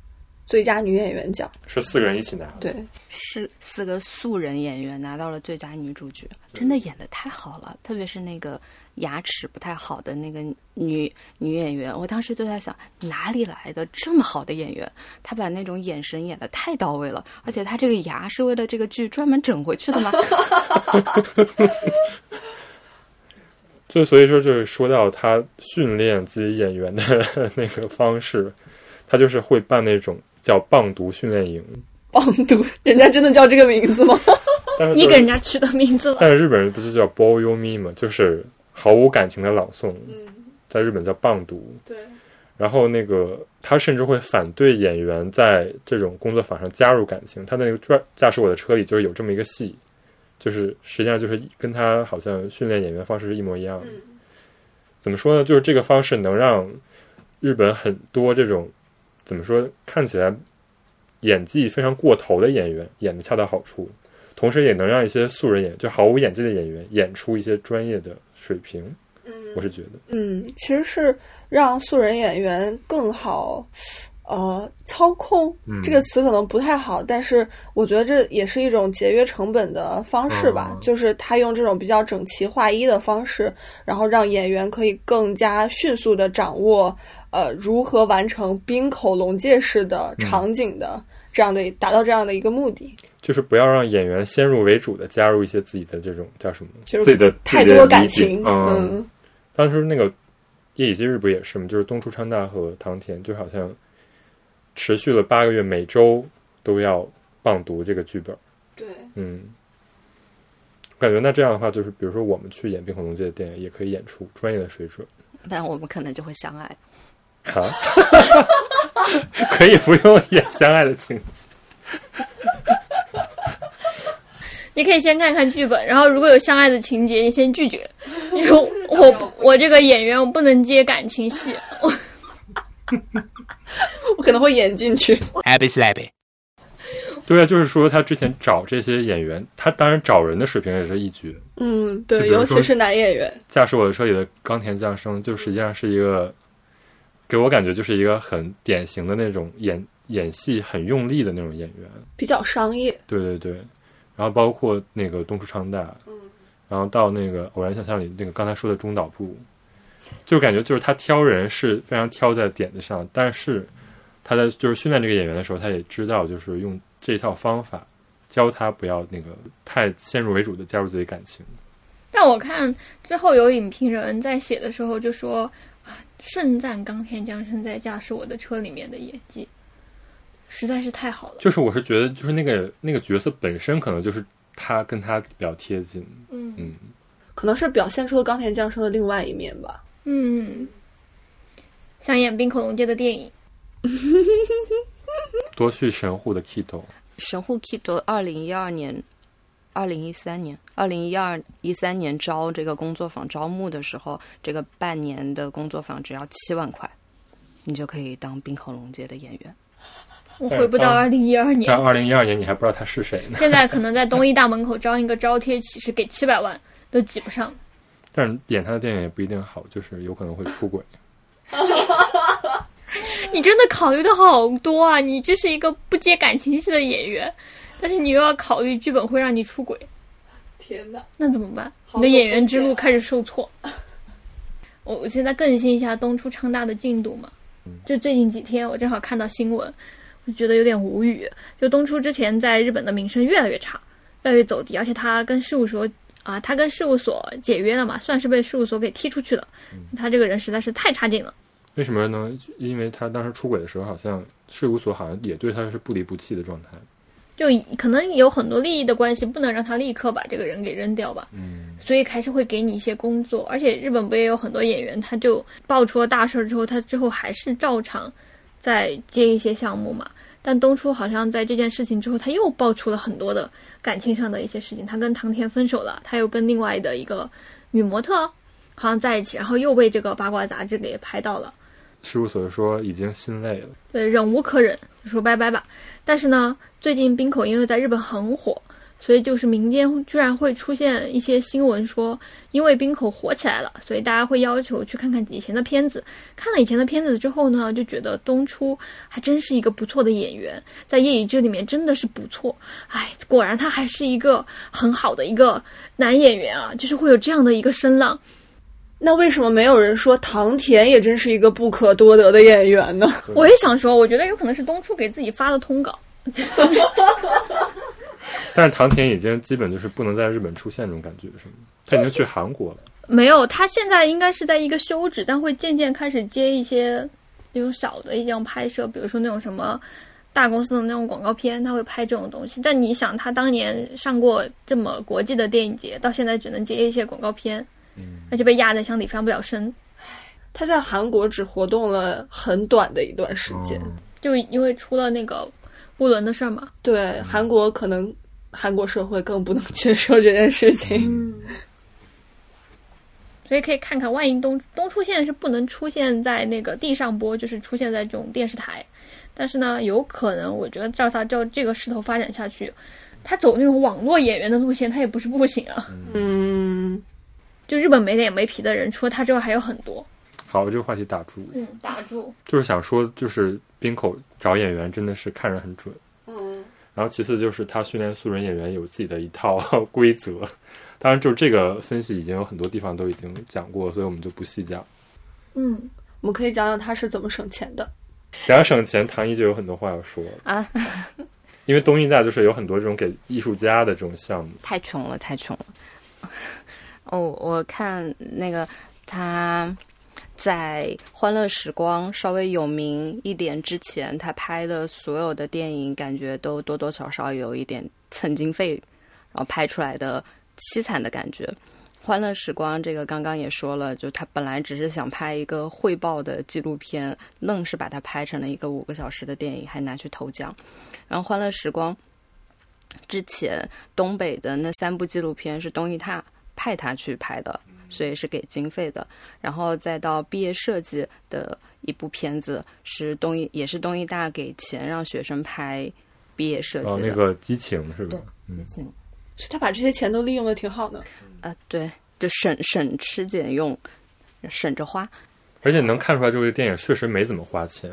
最佳女演员奖，是四个人一起拿。对，是四个素人演员拿到了最佳女主角，真的演的太好了。特别是那个牙齿不太好的那个女女演员，我当时就在想，哪里来的这么好的演员？她把那种眼神演的太到位了，而且她这个牙是为了这个剧专门整回去的吗？(laughs) 就所以说，就是说到她训练自己演员的 (laughs) 那个方式，她就是会办那种叫“棒读训练营”。棒读，人家真的叫这个名字吗？你给人家取的名字了。但是日本人不是叫 “boyomi” 吗？就是毫无感情的朗诵。嗯，在日本叫棒读。对，然后那个他甚至会反对演员在这种工作坊上加入感情。他的那个驾驾驶我的车里就是有这么一个戏，就是实际上就是跟他好像训练演员方式是一模一样的。怎么说呢？就是这个方式能让日本很多这种怎么说看起来演技非常过头的演员演的恰到好处，同时也能让一些素人演就毫无演技的演员演出一些专业的水平。嗯我是觉得，嗯，其实是让素人演员更好，呃，操控、嗯这个词可能不太好，但是我觉得这也是一种节约成本的方式吧。嗯就是他用这种比较整齐划一的方式，然后让演员可以更加迅速的掌握，呃，如何完成冰口龙介式的场景的、这样的达到这样的一个目的。就是不要让演员先入为主的加入一些自己的这种叫什么就是自己的太多感情，解嗯，嗯当时那个《夜以继日》不也是吗？就是东出昌大和唐田，就好像持续了八个月，每周都要棒读这个剧本。对，嗯，我感觉那这样的话，就是比如说我们去演冰火龙界的电影，也可以演出专业的水准。但我们可能就会相爱。哈，(laughs) 可以不用演相爱的情节。你可以先看看剧本，然后如果有相爱的情节，你先拒绝。(laughs) 你说我不我这个演员我不能接感情戏，我 (laughs) 我可能会演进去。Happy slappy. 对啊，就是说他之前找这些演员，他当然找人的水平也是一绝。嗯，对，尤其是男演员。驾驶我的车里的冈田将生，就实际上是一个，给我感觉就是一个很典型的那种演演戏很用力的那种演员。比较商业，对对对，然后包括那个东出昌大，嗯然后到那个偶然想象里那个刚才说的中岛部，就感觉就是他挑人是非常挑在点子上，但是他在就是训练这个演员的时候，他也知道就是用这套方法教他不要那个太先入为主的加入自己感情。但我看之后有影评人在写的时候就说啊，盛赞冈田将生在《驾驶我的车》里面的演技，实在是太好了。就是我是觉得就是那个那个角色本身可能就是他跟他比较贴近，嗯嗯，可能是表现出了冈田将生的另外一面吧。嗯，想演冰恐龙界的电影，(laughs) 多去神户的 Kito，神户 Kito 二零一二年、二零一三年、二零一二一三年招这个工作坊招募的时候，这个半年的工作坊只要七万块，你就可以当冰口龙界的演员。我回不到二零一二年但，二零一二年你还不知道他是谁呢，现在可能在东 (laughs) 艺大门口招一个招贴启事，给七百万都挤不上。但是演他的电影也不一定好，就是有可能会出轨。(laughs) 你真的考虑的好多啊！你这是一个不接感情戏的演员，但是你又要考虑剧本会让你出轨，天哪！那怎么办？你的演员之路开始受挫。我我现在更新一下东出昌大的进度嘛，就最近几天我正好看到新闻，我觉得有点无语。就东出之前在日本的名声越来越差，越来越走低，而且他跟事务所啊，他跟事务所解约了嘛，算是被事务所给踢出去了。他这个人实在是太差劲了。为什么呢？因为他当时出轨的时候，好像事务所好像也对他是不离不弃的状态。就可能有很多利益的关系，不能让他立刻把这个人给扔掉吧。嗯，所以还是会给你一些工作，而且日本不也有很多演员，他就爆出了大事儿之后，他之后还是照常在接一些项目嘛。但东出好像在这件事情之后，他又爆出了很多的感情上的一些事情，他跟唐田分手了，他又跟另外的一个女模特好像在一起，然后又被这个八卦杂志给拍到了。事务所说已经心累了。对，忍无可忍，说拜拜吧。但是呢，最近冰口因为在日本很火，所以就是民间居然会出现一些新闻说，因为冰口火起来了，所以大家会要求去看看以前的片子。看了以前的片子之后呢，就觉得东出还真是一个不错的演员，在《夜以志》里面真的是不错。哎，果然他还是一个很好的一个男演员啊，就是会有这样的一个声浪。那为什么没有人说唐田也真是一个不可多得的演员呢？(laughs) 我也想说，我觉得有可能是东出给自己发的通稿。(laughs) (laughs) 但是唐田已经基本就是不能在日本出现这种感觉，是吗？他已经去韩国了。没有，他现在应该是在一个休止，但会渐渐开始接一些那种小的一种拍摄，比如说那种什么大公司的那种广告片，他会拍这种东西。但你想，他当年上过这么国际的电影节，到现在只能接一些广告片，而且被压在箱底翻不了身。他在韩国只活动了很短的一段时间。哦就因为出了那个乌伦的事儿嘛。对，韩国可能韩国社会更不能接受这件事情。嗯，所以可以看看，万一东东出现是不能出现在那个地上播，就是出现在这种电视台。但是呢，有可能，我觉得照他照这个势头发展下去，他走那种网络演员的路线，他也不是不行啊。嗯，就日本没脸没皮的人，除了他之外还有很多。好，这个话题打住。嗯，打住。就是想说，就是冰口找演员真的是看人很准。嗯，然后其次就是他训练素人演员有自己的一套规则，(laughs) 当然就这个分析已经有很多地方都已经讲过，所以我们就不细讲。嗯，我们可以讲讲他是怎么省钱的。讲省钱，唐一就有很多话要说啊，(laughs) 因为东艺大就是有很多这种给艺术家的这种项目，太穷了，太穷了。(laughs) 哦，我看那个他在《欢乐时光》稍微有名一点之前，他拍的所有的电影，感觉都多多少少有一点蹭经费，然后拍出来的凄惨的感觉。《欢乐时光》这个刚刚也说了，就他本来只是想拍一个汇报的纪录片，愣是把它拍成了一个五个小时的电影，还拿去投奖。然后《欢乐时光》之前东北的那三部纪录片是东艺大派他去拍的，所以是给经费的。然后再到毕业设计的一部片子是东艺，也是东艺大给钱让学生拍毕业设计的。哦，那个激情是吧？对激情所以他把这些钱都利用的挺好的。啊，对，就省省吃俭用，省着花。而且能看出来这个电影确实没怎么花钱，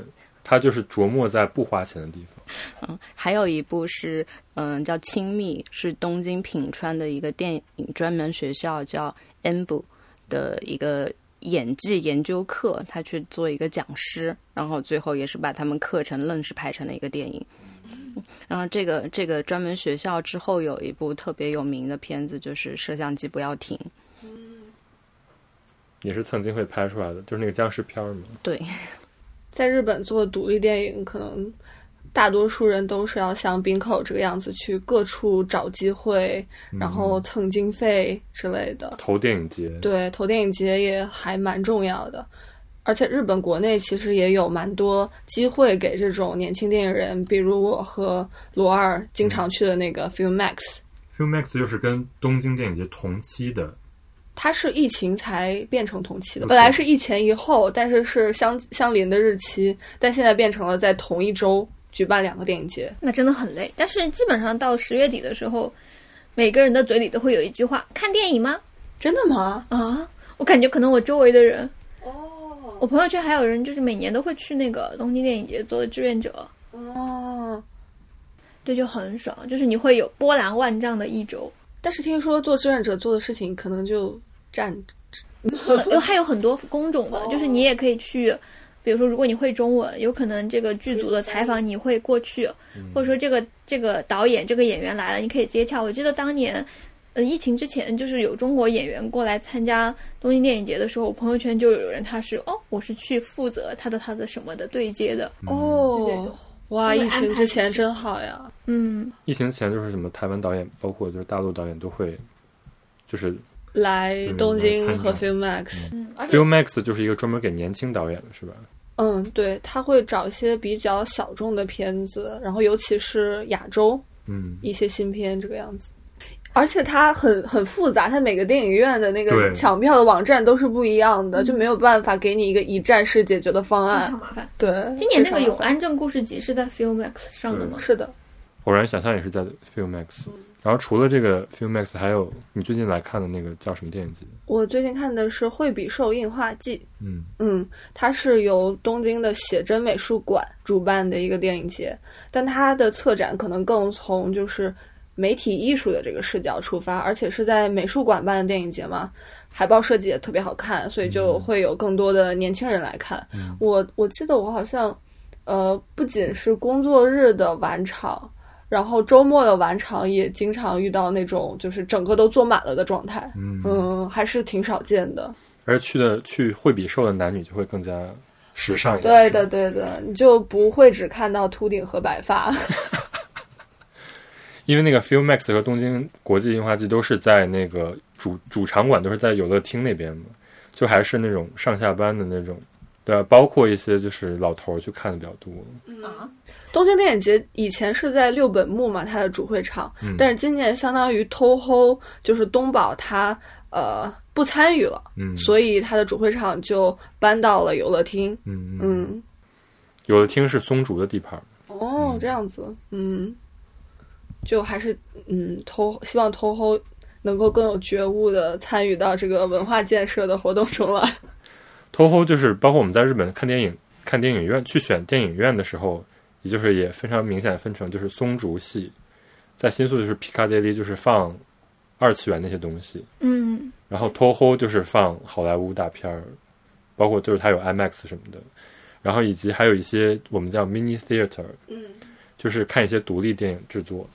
他就是琢磨在不花钱的地方。嗯，还有一部是嗯叫《亲密》，是东京品川的一个电影专门学校叫部的一个演技研究课，他去做一个讲师，然后最后也是把他们课程愣是拍成了一个电影。然后这个这个专门学校之后有一部特别有名的片子，就是《摄像机不要停》。也是曾经会拍出来的，就是那个僵尸片儿嘛。对，在日本做独立电影，可能大多数人都是要像冰口这个样子，去各处找机会，然后蹭经费之类的。投电影节，对，投电影节也还蛮重要的。而且日本国内其实也有蛮多机会给这种年轻电影人，比如我和罗二经常去的那个 Film Max，Filmex 就是跟东京电影节同期的，它是疫情才变成同期的，嗯本来是一前一后，但是是相相邻的日期，但现在变成了在同一周举办两个电影节。那真的很累。但是基本上到十月底的时候，每个人的嘴里都会有一句话：“看电影吗真的吗？？”啊，我感觉可能我周围的人，哦我朋友圈还有人就是每年都会去那个东京电影节做志愿者，哦，对，就很爽，就是你会有波澜万丈的一周。但是听说做志愿者做的事情可能就占有还有很多工种的，就是你也可以去，比如说如果你会中文，有可能这个剧组的采访你会过去，或者说这个这个导演这个演员来了，你可以接洽。我记得当年。呃，疫情之前就是有中国演员过来参加东京电影节的时候，我朋友圈就有人他是哦，我是去负责他的他的什么的对接的，就这哦种。哇，疫情之前真好呀！嗯，疫情前就是什么台湾导演，包括就是大陆导演都会，就是来东京和 Filmax。嗯，Filmax 就是一个专门给年轻导演的，是吧？嗯，对，他会找一些比较小众的片子，然后尤其是亚洲嗯，一些新片这个样子。而且它很很复杂，它每个电影院的那个抢票的网站都是不一样的，就没有办法给你一个一站式解决的方非案常。麻烦。对，今年那个《永安镇故事集》是在 Filmax 上的吗？是的，偶然想象也是在 f i l m a x。然后除了这个 f i l m a x 还有你最近来看的那个叫什么电影节？我最近看的是《惠比寿映画季》，嗯，嗯，它是由东京的写真美术馆主办的一个电影节，但它的策展可能更从就是媒体艺术的这个视角出发，而且是在美术馆办的电影节嘛，海报设计也特别好看，所以就会有更多的年轻人来看。我我记得我好像，呃，不仅是工作日的晚场。然后周末的晚场也经常遇到那种就是整个都坐满了的状态，嗯嗯，还是挺少见的。而去的去惠比寿的男女就会更加时尚一点。对的，对的，你就不会只看到秃顶和白发。(laughs) (laughs) (laughs) 因为那个 Filmex 和东京国际樱花季都是在那个主主场馆都是在游乐厅那边嘛，就还是那种上下班的那种，对、啊，包括一些就是老头儿去看的比较多。啊，东京电影节以前是在六本木嘛，它的主会场，嗯。但是今年相当于 TOHO 就是东宝它呃不参与了，嗯，所以它的主会场就搬到了游乐厅。嗯嗯，嗯，有的厅是松竹的地盘。哦嗯，这样子，嗯，就还是嗯偷希望 TOHO 能够更有觉悟的参与到这个文化建设的活动中来。TOHO 就是包括我们在日本看电影、看电影院去选电影院的时候，也就是也非常明显的分成就是松竹系，在新宿就是皮卡迪利就是放二次元那些东西，嗯，然后 TOHO 就是放好莱坞大片儿，包括就是它有 IMAX 什么的，然后以及还有一些我们叫 mini theater，嗯就是看一些独立电影制作。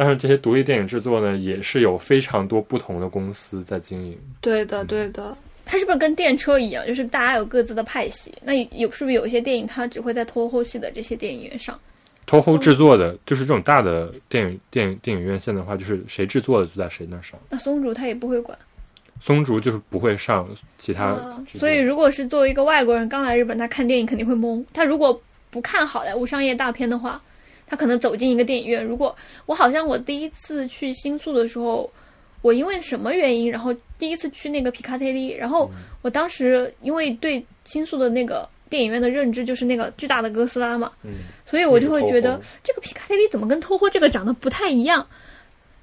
嗯，但是这些独立电影制作呢，也是有非常多不同的公司在经营。对的对的，它是不是跟电车一样，就是大家有各自的派系？那有是不是有一些电影它只会在 TOHO 系的这些电影院上？TOHO 制作的，就是这种大的电影电影电影院线的话，就是谁制作的就在谁那儿上。那松竹他也不会管。松竹就是不会上其他啊，所以如果是作为一个外国人刚来日本，他看电影肯定会懵。他如果不看好莱坞商业大片的话，他可能走进一个电影院。如果我好像我第一次去新宿的时候，我因为什么原因，然后第一次去那个皮卡特利，然后我当时因为对新宿的那个电影院的认知就是那个巨大的哥斯拉嘛，嗯，所以我就会觉得这个皮卡特利怎么跟 TOHO 这个长得不太一样。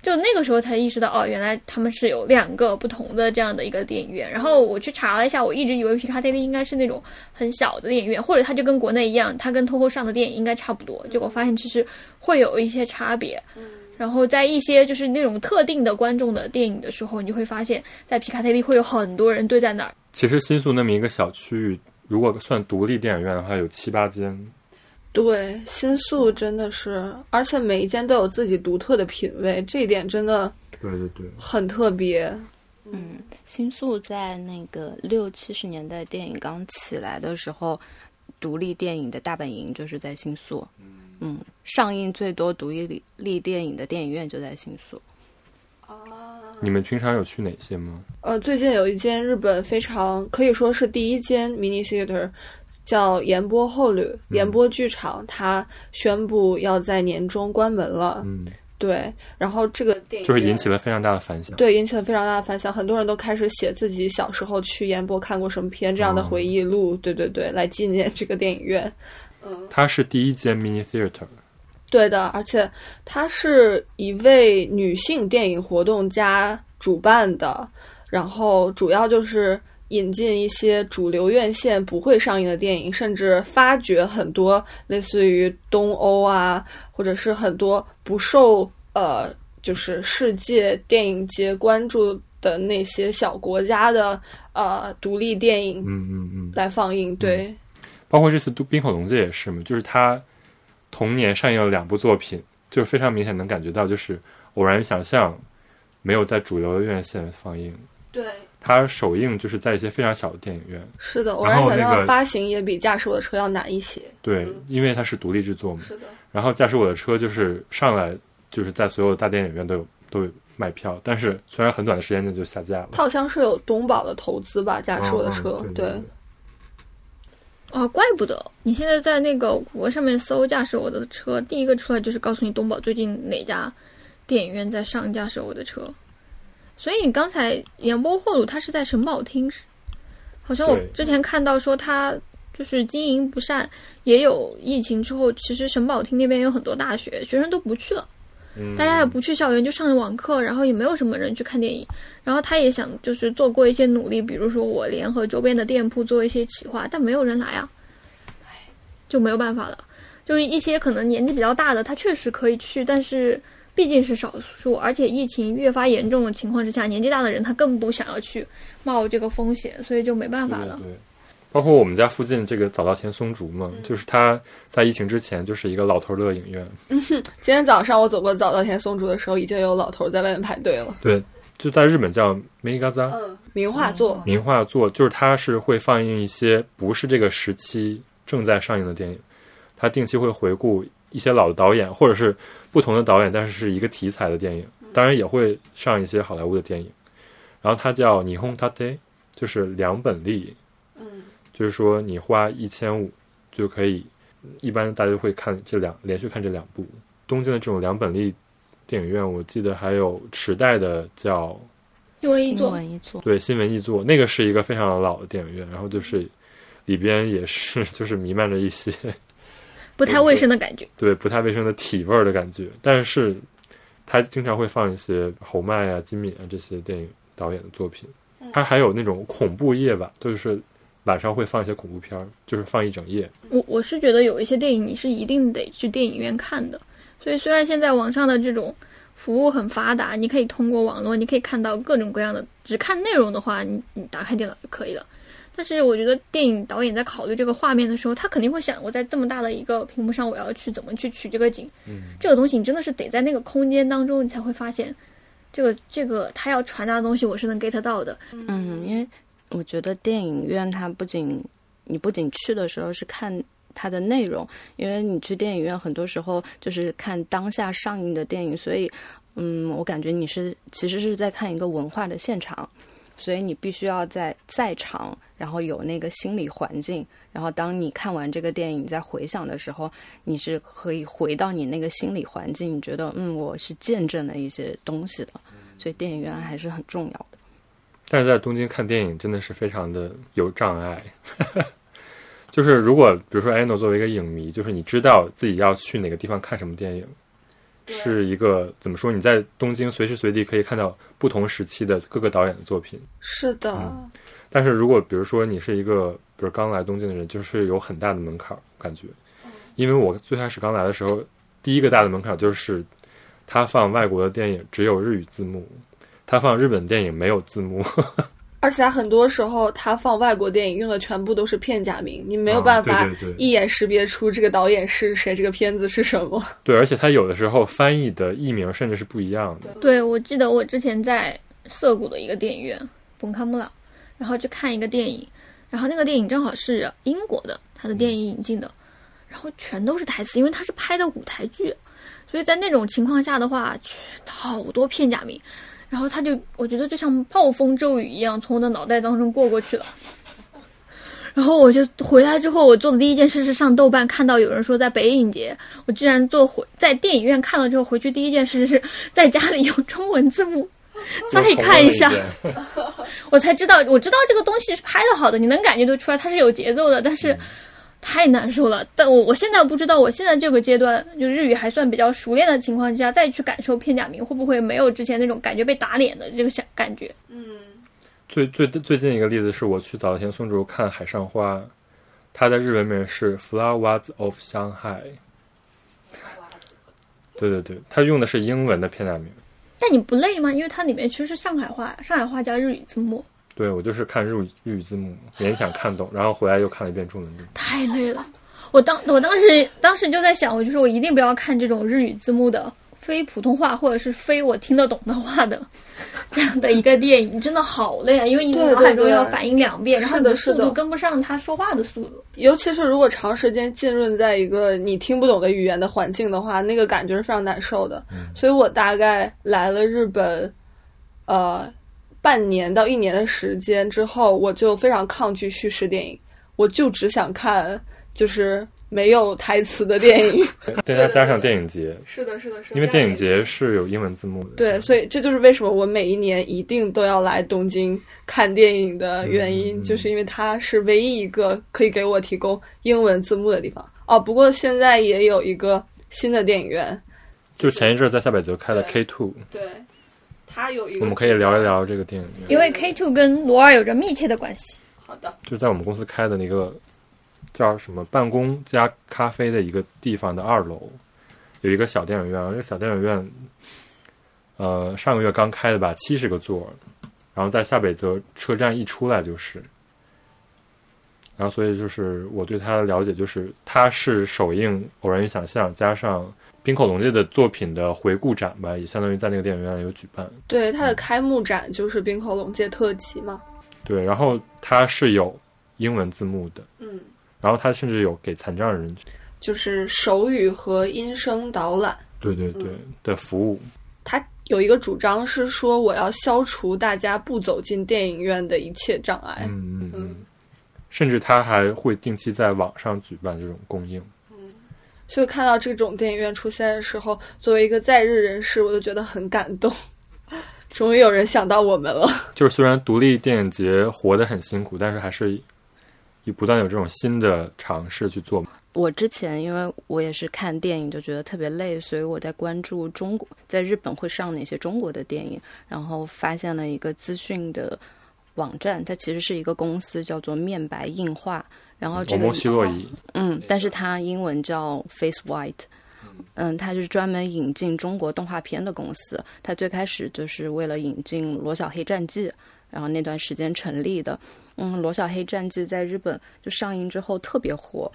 就那个时候才意识到，哦，原来他们是有两个不同的这样的一个电影院。然后我去查了一下，我一直以为皮卡特利应该是那种很小的电影院，或者它就跟国内一样，它跟 TOHO 上的电影应该差不多。结果发现其实会有一些差别。然后在一些就是那种特定的观众的电影的时候，你就会发现，在皮卡特利会有很多人堆在那儿。其实新宿那么一个小区域，如果算独立电影院的话，有七八间。对，新宿真的是，而且每一间都有自己独特的品味，这一点真的对对对，很特别。嗯，新宿在那个六七十年代电影刚起来的时候，独立电影的大本营就是在新宿。嗯，上映最多独立立电影的电影院就在新宿。你们平常有去哪些吗？呃，最近有一间日本非常可以说是第一间 mini theater，叫岩波后旅岩波剧场，它宣布要在年中关门了。嗯，对，然后这个电影就是引起了非常大的反响。对引起了非常大的反响，很多人都开始写自己小时候去岩波看过什么片这样的哦回忆录。对对对，来纪念这个电影院。嗯它是第一间 mini theater，对的，而且它是一位女性电影活动家主办的，然后主要就是引进一些主流院线不会上映的电影，甚至发掘很多类似于东欧啊，或者是很多不受呃就是世界电影节关注的那些小国家的呃独立电影嗯嗯嗯，来放映。对，包括这次《冰口龙介》也是嘛，就是他同年上映了两部作品，就是非常明显能感觉到，就是《偶然与想象》没有在主流的院线放映，对。它首映就是在一些非常小的电影院。是的，我然然想象的后那个发行也比驾驶我的车要难一些。对，因为它是独立制作嘛。是的，然后驾驶我的车就是上来就是在所有大电影院都有都有卖票，但是虽然很短的时间内就下架了。它好像是有东宝的投资吧，驾驶我的车，对对哦，怪不得你现在在那个谷歌上面搜“驾驶我的车”，第一个出来就是告诉你东宝最近哪家电影院在上《驾驶我的车》。所以你刚才演播后鲁他是在省保厅，是好像我之前看到说他就是经营不善，也有疫情之后，其实神保厅那边有很多大学，学生都不去了。嗯，大家也不去校园，就上着网课，然后也没有什么人去看电影。然后他也想就是做过一些努力，比如说我联合周边的店铺做一些企划，但没有人来啊，就没有办法了。就是一些可能年纪比较大的，他确实可以去，但是毕竟是少数，而且疫情越发严重的情况之下，年纪大的人他更不想要去冒这个风险，所以就没办法了。对对对，包括我们家附近这个早稻田松竹嘛，就是它在疫情之前就是一个老头乐影院，嗯 (laughs) 今天早上我走过早稻田松竹的时候，已经有老头在外面排队了。对，就在日本叫 Megaza 嗯，名画作，名画作，就是它是会放映一些不是这个时期正在上映的电影，它定期会回顾一些老的导演或者是不同的导演，但是是一个题材的电影，当然也会上一些好莱坞的电影。然后它叫霓虹 tate，就是两本利，嗯就是说你花一千五就可以，一般大家会看这两连续看这两部。东京的这种两本利电影院，我记得还有池袋的叫新闻一座，对新闻艺作，那个是一个非常老的电影院，然后就是里边也是 (laughs) 就是弥漫着一些不太卫生的感觉。对不太卫生的体味儿的感觉，但是他经常会放一些侯麦啊、金敏啊这些电影导演的作品，他还有那种恐怖夜晚，就是晚上会放一些恐怖片儿，就是放一整夜。我我是觉得有一些电影你是一定得去电影院看的，所以虽然现在网上的这种服务很发达，你可以通过网络，你可以看到各种各样的，只看内容的话，你你打开电脑就可以了。但是我觉得电影导演在考虑这个画面的时候，他肯定会想，我在这么大的一个屏幕上，我要去怎么去取这个景。嗯，这个东西你真的是得在那个空间当中，你才会发现，这个这个他要传达的东西，我是能 get 到的。嗯，因为我觉得电影院它不仅你不仅去的时候是看它的内容，因为你去电影院很多时候就是看当下上映的电影，所以嗯，我感觉你是其实是在看一个文化的现场，所以你必须要在在场，然后有那个心理环境，然后当你看完这个电影你再回想的时候，你是可以回到你那个心理环境，你觉得嗯，我是见证了一些东西的，所以电影院还是很重要的。但是在东京看电影真的是非常的有障碍。(laughs) 就是如果比如说 Ano 作为一个影迷，就是你知道自己要去哪个地方看什么电影，是一个怎么说？你在东京随时随地可以看到不同时期的各个导演的作品。是的，但是如果比如说你是一个比如刚来东京的人，就是有很大的门槛儿，感觉。因为我最开始刚来的时候，第一个大的门槛就是他放外国的电影只有日语字幕，他放日本电影没有字幕。而且他很多时候他放外国电影用的全部都是片假名，你没有啊办法一眼识别出这个导演是谁，这个片子是什么。(laughs) 对，而且他有的时候翻译的译名甚至是不一样的。对，我记得我之前在涩谷的一个电影院本卡穆拉，然后去看一个电影，然后那个电影正好是英国的，他的电影引进的，然后全都是台词，因为他是拍的舞台剧，所以在那种情况下的话，全好多片假名，然后他就我觉得就像暴风骤雨一样从我的脑袋当中过过去了。然后我就回来之后，我做的第一件事是上豆瓣看到有人说在北影节，我居然做回在电影院看了之后回去第一件事是在家里用中文字幕 (laughs) 再看一下，我才知道我知道这个东西是拍的好的，你能感觉得出来它是有节奏的，但是太难受了。但我我现在不知道，我现在这个阶段就日语还算比较熟练的情况之下，再去感受片假名会不会没有之前那种感觉被打脸的这个想感觉。嗯最最最近一个例子是我去早田松竹看《海上花》，它的日文名是《Flowers of Shanghai》。对对对，它用的是英文的片假名。但你不累吗？因为它里面其实是上海话，上海话加日语字幕，对我就是看日语日语字幕，勉强看懂，然后回来又看了一遍中文字幕。太累了。我当我当时当时就在想，我就是我一定不要看这种日语字幕的非普通话或者是非我听得懂的话的这样的一个电影，真的好累啊！因为你脑海中要反应两遍，然后你的速是的度跟不上他说话的速度。尤其是如果长时间浸润在一个你听不懂的语言的环境的话，那个感觉是非常难受的。所以我大概来了日本，呃，半年到一年的时间之后，我就非常抗拒叙事电影，我就只想看就是没有台词的电影。(laughs) 再加加上电影节，是的，是的，是的。因为电影节是有英文字幕的。对，所以这就是为什么我每一年一定都要来东京看电影的原因，嗯就是因为它是唯一一个可以给我提供英文字幕的地方。哦，不过现在也有一个新的电影院，就前一阵在下北泽开的 K Two，对，它有一个，我们可以聊一。聊这个电影院。因为 K two 跟罗尔有着密切的关系。好的，就在我们公司开的那个叫什么办公加咖啡的一个地方的二楼，有一个小电影院。这个小电影院，呃，上个月刚开的吧，七十个座儿，然后在下北泽车站一出来就是。然后，所以就是我对它的了解，就是它是首映《偶然与想象》加上滨口龙介的作品的回顾展吧，也相当于在那个电影院有举办。对，它的开幕展就是冰口龙介特辑嘛。对，然后它是有英文字幕的，嗯，然后它甚至有给残障人就是手语和音声导览。对对对、的服务。它有一个主张是说，我要消除大家不走进电影院的一切障碍。嗯嗯嗯，甚至它还会定期在网上举办这种公映。所以看到这种电影院出现的时候，作为一个在日人士，我就觉得很感动。(laughs) 终于有人想到我们了。(laughs) 就是虽然独立电影节活得很辛苦，但是还是以不断有这种新的尝试去做。我之前因为我也是看电影就觉得特别累，所以我在关注中国在日本会上哪些中国的电影，然后发现了一个资讯的网站，它其实是一个公司，叫做面白映画。然后这个嗯，但是它英文叫 Face White，嗯，它就是专门引进中国动画片的公司。它最开始就是为了引进《罗小黑战记》，然后那段时间成立的。嗯，《罗小黑战记》在日本就上映之后特别火。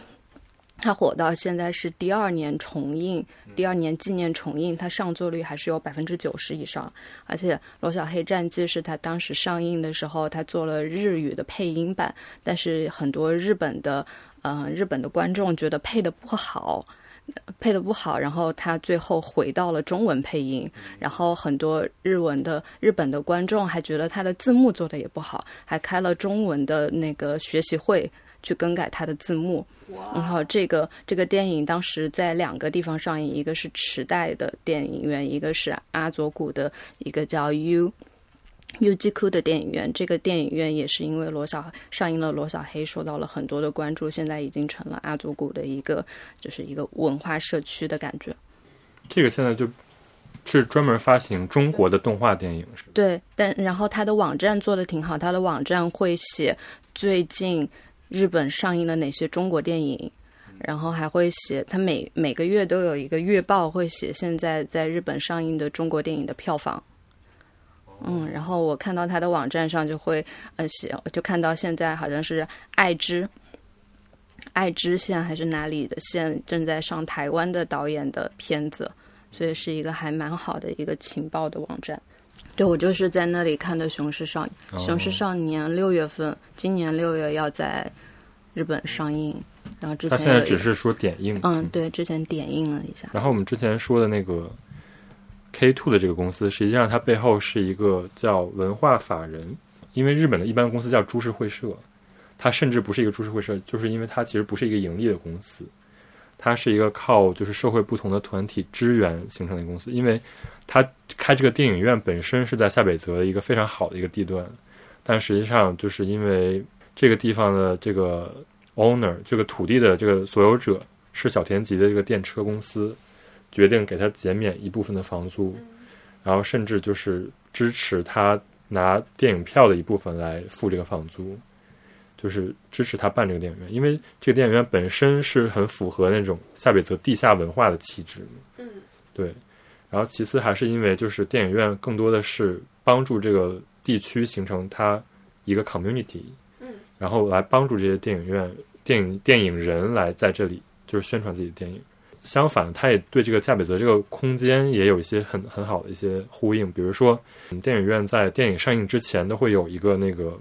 它火到现在是第二年重映，第二年纪念重映，它上座率还是有百分之九十以上。而且《罗小黑战记》是它当时上映的时候，它做了日语的配音版，但是很多日本的呃日本的观众觉得配的不好，配的不好，然后他最后回到了中文配音，然后很多日文的日本的观众还觉得他的字幕做的也不好，还开了中文的那个学习会。去更改它的字幕，然后这个这个电影当时在两个地方上映，一个是池袋的电影院，一个是阿佐谷的一个叫 U U G Q 的电影院。这个电影院也是因为罗小上映了罗小黑，受到了很多的关注，现在已经成了阿佐谷的一个就是一个文化社区的感觉。这个现在就是专门发行中国的动画电影，是对，但然后它的网站做的挺好，它的网站会写最近。日本上映了哪些中国电影？然后还会写，他每每个月都有一个月报，会写现在在日本上映的中国电影的票房。嗯，然后我看到他的网站上就会呃写，就看到现在好像是爱知，爱知县还是哪里的县正在上台湾的导演的片子，所以是一个还蛮好的一个情报的网站。对，我就是在那里看的《雄狮少年》。《雄狮少年》六月份，今年六月要在日本上映。然后之前他现在只是说点映。嗯，对，之前点映了一下。然后我们之前说的那个 K Two 的这个公司，实际上它背后是一个叫文化法人。因为日本的一般公司叫株式会社，它甚至不是一个株式会社，就是因为它其实不是一个盈利的公司，它是一个靠就是社会不同的团体支援形成的公司，因为。它开这个电影院本身是在下北泽的一个非常好的一个地段，但实际上就是因为这个地方的这个 owner 这个土地的这个所有者是小田急的这个电车公司，决定给他减免一部分的房租，然后甚至就是支持他拿电影票的一部分来付这个房租，就是支持他办这个电影院，因为这个电影院本身是很符合那种夏北泽地下文化的气质。嗯，对。然后，其次还是因为，就是电影院更多的是帮助这个地区形成它一个 community，嗯，然后来帮助这些电影院、电影电影人来在这里就是宣传自己的电影。相反，他也对这个夏北泽这个空间也有一些很很好的一些呼应。比如说，电影院在电影上映之前都会有一个那个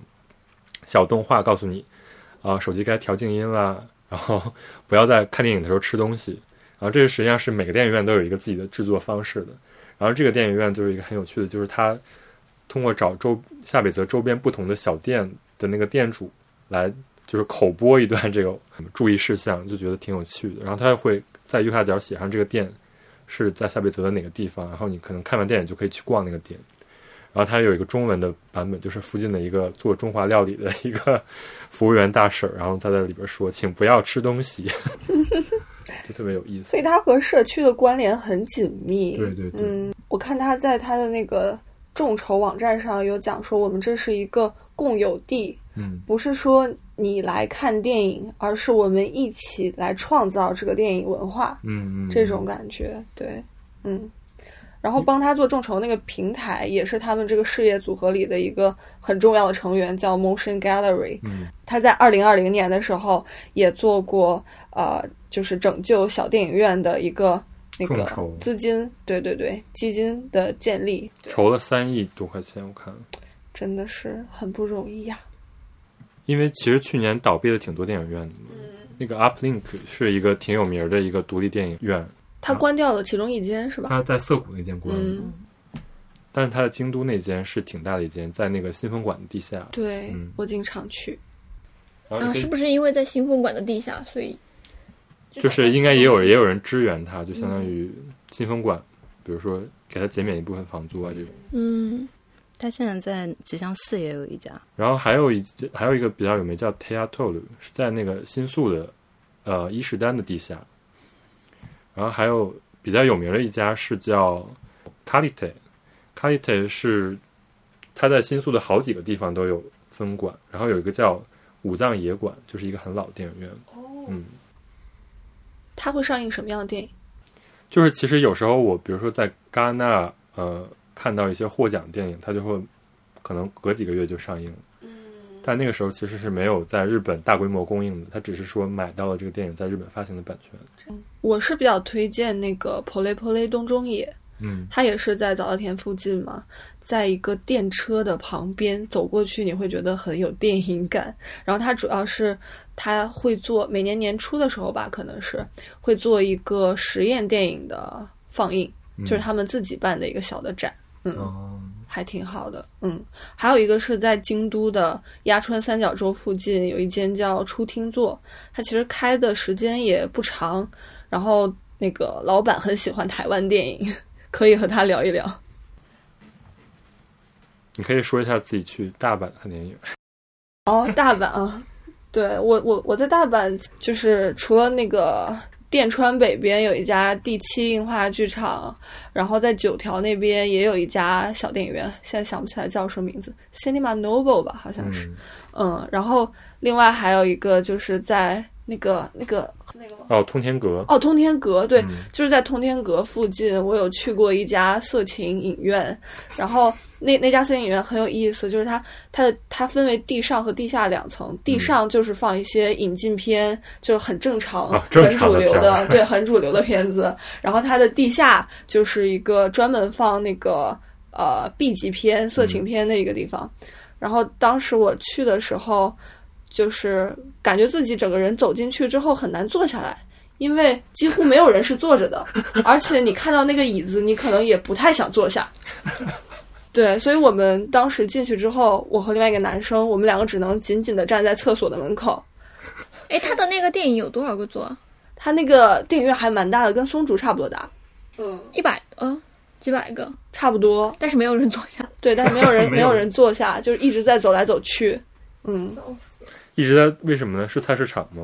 小动画，告诉你啊，手机该调静音啦，然后 (laughs) 不要在看电影的时候吃东西。然后这个实际上是每个电影院都有一个自己的制作方式的。然后这个电影院就是一个很有趣的，就是它通过找周下北泽周边不同的小店的那个店主来，就是口播一段这个注意事项，就觉得挺有趣的。然后他会在右下角写上这个店是在下北泽的哪个地方，然后你可能看完电影就可以去逛那个店。然后它有一个中文的版本，就是附近的一个做中华料理的一个服务员大婶，然后他在里边说：“请不要吃东西。(laughs) ”就特别有意思。所以它和社区的关联很紧密。对对对。嗯，我看他在他的那个众筹网站上有讲说，我们这是一个共有地，嗯，不是说你来看电影，而是我们一起来创造这个电影文化。嗯嗯，这种感觉，对，嗯。然后帮他做众筹那个平台，也是他们这个事业组合里的一个很重要的成员，叫 Motion Gallery。嗯，他在二零二零年的时候也做过，呃，就是拯救小电影院的一个那个资金，对对对，基金的建立，筹了三亿多块钱，我看，真的是很不容易呀。因为其实去年倒闭了挺多电影院的，那个 Uplink 是一个挺有名的一个独立电影院。他关掉了其中一间是吧？他在涩谷那间关了，但是他的京都那间是挺大的一间，在那个新风馆的地下。对、嗯我经常去。啊，是不是因为在新风馆的地下，所以就是应该也有也有人支援他，就相当于新风馆，比如说给他减免一部分房租啊这种。嗯他现在在吉祥寺也有一家，然后还有一还有一个比较有名叫 Teatro，是在那个新宿的呃伊势丹的地下。然后还有比较有名的一家是叫 Kalite，Kalite 是它在新宿的好几个地方都有分馆，然后有一个叫武藏野馆，就是一个很老的电影院。哦嗯，它会上映什么样的电影？就是其实有时候我比如说在戛纳呃看到一些获奖电影，它就会可能隔几个月就上映了。但那个时候其实是没有在日本大规模供应的，他只是说买到了这个电影在日本发行的版权。我是比较推荐那个 Pole Pole 东中野，嗯，它也是在早稻田附近嘛，在一个电车的旁边走过去，你会觉得很有电影感。然后它主要是它会做每年年初的时候吧，可能是会做一个实验电影的放映，就是他们自己办的一个小的展，嗯，哦，还挺好的，嗯。还有一个是在京都的鸭川三角洲附近有一间叫初听座，它其实开的时间也不长，然后那个老板很喜欢台湾电影，可以和他聊一聊。你可以说一下自己去大阪看电影。哦，大阪啊，对我我我在大阪就是除了那个电川北边有一家第七映画剧场，然后在九条那边也有一家小电影院，现在想不起来叫什么名字，Cinema Noble 吧，好像是。嗯，嗯，然后另外还有一个就是在那个那个那个哦，通天阁。哦，通天阁，对，嗯就是在通天阁附近，我有去过一家色情影院，然后那那家色情影院很有意思，就是它它的它分为地上和地下两层，地上就是放一些引进片，就是很正常、很主流的对，很主流的片子，然后它的地下就是一个专门放那个呃 B 级片、色情片的一个地方，然后当时我去的时候。就是感觉自己整个人走进去之后很难坐下来，因为几乎没有人是坐着的，(laughs) 而且你看到那个椅子，你可能也不太想坐下。(laughs) 对，所以我们当时进去之后，我和另外一个男生，我们两个只能紧紧的站在厕所的门口。哎，他的那个电影有多少个座啊？他那个电影院还蛮大的，跟松竹差不多大。嗯，一百嗯几百个，差不多。但是没有人坐下。对，但是没有人没有 (laughs) 没有人坐下，就是一直在走来走去。嗯，一直在为什么呢？是菜市场吗？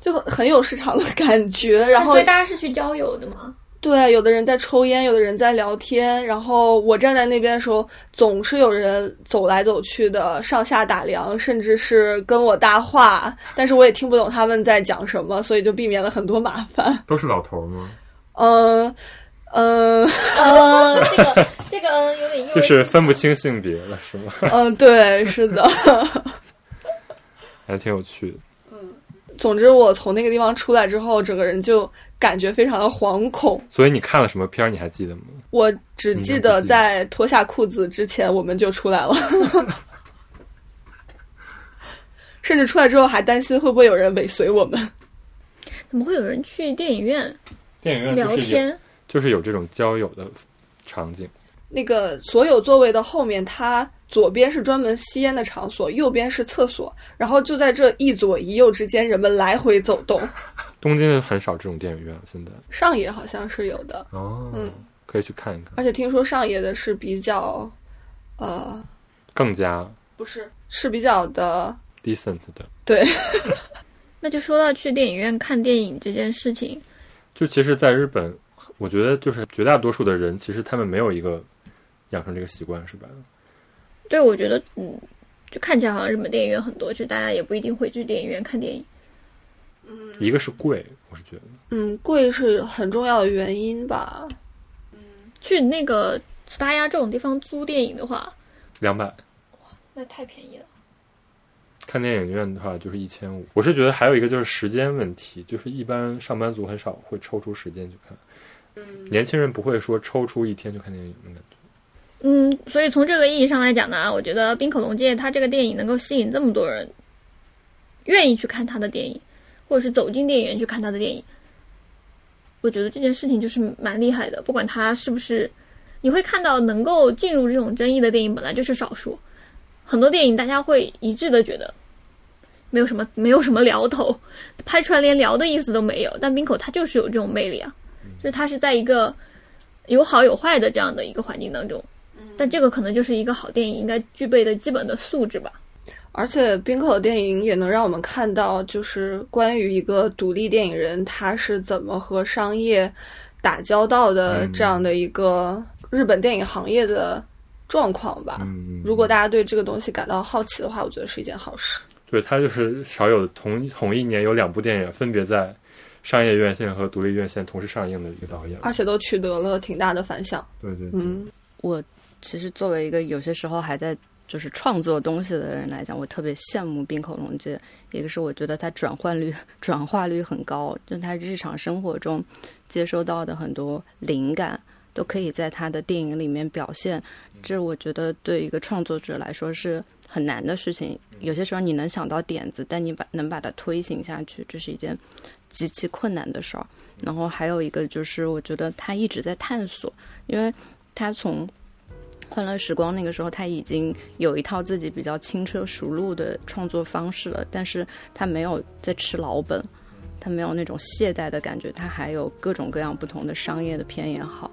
就很很有市场的感觉。然后所以大家是去郊游的吗？对，有的人在抽烟，有的人在聊天，然后我站在那边的时候，总是有人走来走去的，上下打量，甚至是跟我搭话，但是我也听不懂他们在讲什么，所以就避免了很多麻烦。都是老头儿吗？(laughs) 嗯嗯嗯，(laughs) 这个这个嗯有点幼稚就是分不清性别了，是吗？嗯，对，是的。(laughs) 还挺有趣的。总之，我从那个地方出来之后，整个人就感觉非常的惶恐。所以你看了什么片儿？你还记得吗？我只记得得在脱下裤子之前，我们就出来了。(laughs) 甚至出来之后还担心会不会有人尾随我们。怎么会有人去电影院电影院聊天？就是有这种交友的场景。那个所有座位的后面，它左边是专门吸烟的场所，右边是厕所，然后就在这一左一右之间，人们来回走动。东京很少这种电影院，现在上野好像是有的，哦，嗯可以去看一看，而且听说上野的是比较，呃，更加不是，是比较的，decent 的。对，(laughs) 那就说到去电影院看电影这件事情，就其实，在日本，我觉得就是绝大多数的人，其实他们没有一个养成这个习惯，是吧？对我觉得，嗯，就看起来好像日本电影院很多，其实大家也不一定会去电影院看电影。一个是贵，我是觉得，嗯，贵是很重要的原因吧。嗯去那个斯达亚这种地方租电影的话，两百。哇那太便宜了。看电影院的话就是一千五。我是觉得还有一个就是时间问题，就是一般上班族很少会抽出时间去看，嗯年轻人不会说抽出一天去看电影的感觉。嗯，所以从这个意义上来讲呢，我觉得《冰口龙介》它这个电影能够吸引这么多人愿意去看他的电影，或者是走进电影院去看他的电影，我觉得这件事情就是蛮厉害的。不管他是不是你会看到能够进入这种争议的电影本来就是少数，很多电影大家会一致的觉得没有什么没有什么聊头，(laughs) 拍出来连聊的意思都没有。但冰口他就是有这种魅力啊，就是他是在一个有好有坏的这样的一个环境当中，但这个可能就是一个好电影应该具备的基本的素质吧。而且冰口的电影也能让我们看到，就是关于一个独立电影人他是怎么和商业打交道的这样的一个日本电影行业的状况吧。嗯，如果大家对这个东西感到好奇的话，我觉得是一件好事。对他就是少有的同同一年有两部电影分别在商业院线和独立院线同时上映的一个导演。而且都取得了挺大的反响。对对，嗯，我其实作为一个有些时候还在就是创作东西的人来讲，我特别羡慕冰口龙介。一个是我觉得他转换率、(laughs) 转化率很高，就他日常生活中接收到的很多灵感，都可以在他的电影里面表现。这我觉得对一个创作者来说是很难的事情。有些时候你能想到点子，但你把能把它推行下去，这是一件极其困难的事儿。然后还有一个就是，我觉得他一直在探索，因为他从欢乐时光那个时候，他已经有一套自己比较轻车熟路的创作方式了，但是他没有在吃老本，他没有那种懈怠的感觉，他还有各种各样不同的商业的片也好，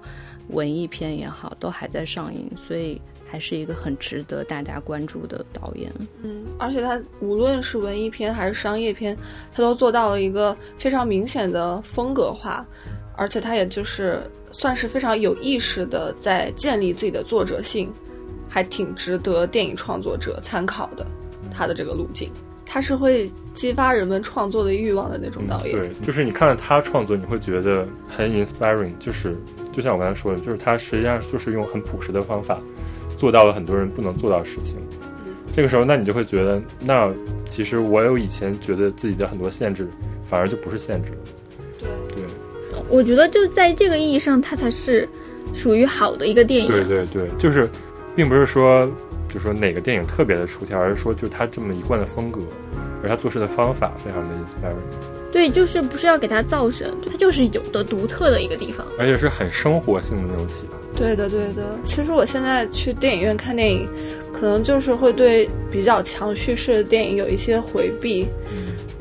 文艺片也好，都还在上映，所以还是一个很值得大家关注的导演。嗯，而且他无论是文艺片还是商业片，他都做到了一个非常明显的风格化，而且他也就是算是非常有意识的在建立自己的作者性，还挺值得电影创作者参考的。他的这个路径，他是会激发人们创作的欲望的那种导演。对，就是你看了他创作，你会觉得很 inspiring，就是就像我刚才说的，就是他实际上就是用很朴实的方法做到了很多人不能做到的事情。这个时候，那你就会觉得，那其实我有以前觉得自己的很多限制，反而就不是限制了。对对我觉得就在这个意义上，它才是属于好的一个电影。对对对，就是，并不是说，就说哪个电影特别的出挑，而是说，就他这么一贯的风格，而他做事的方法非常的 inspiring，对，就是不是要给它造神，它就是有的独特的一个地方。而且是很生活性的那种启发。对的，对的。其实我现在去电影院看电影，可能就是会对比较强叙事的电影有一些回避。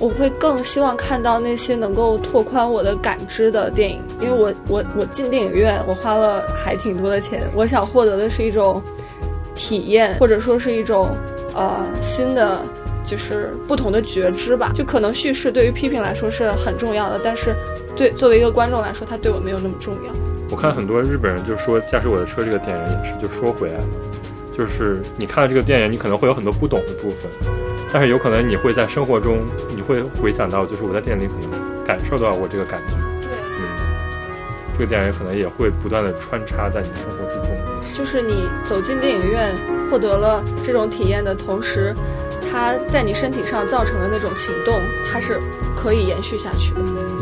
我会更希望看到那些能够拓宽我的感知的电影，因为我我我进电影院，我花了还挺多的钱，我想获得的是一种体验，或者说是一种呃新的。就是不同的觉知吧，就可能叙事对于批评来说是很重要的，但是对作为一个观众来说，它对我没有那么重要。我看很多日本人就说《驾驶我的车》这个电影也是，就说回来了，就是你看了这个电影，你可能会有很多不懂的部分，但是有可能你会在生活中，你会回想到，就是我在电影里可能感受到我这个感觉。对，嗯，这个电影可能也会不断的穿插在你生活之中。就是你走进电影院，获得了这种体验的同时，它在你身体上造成的那种情动，它是可以延续下去的。嗯。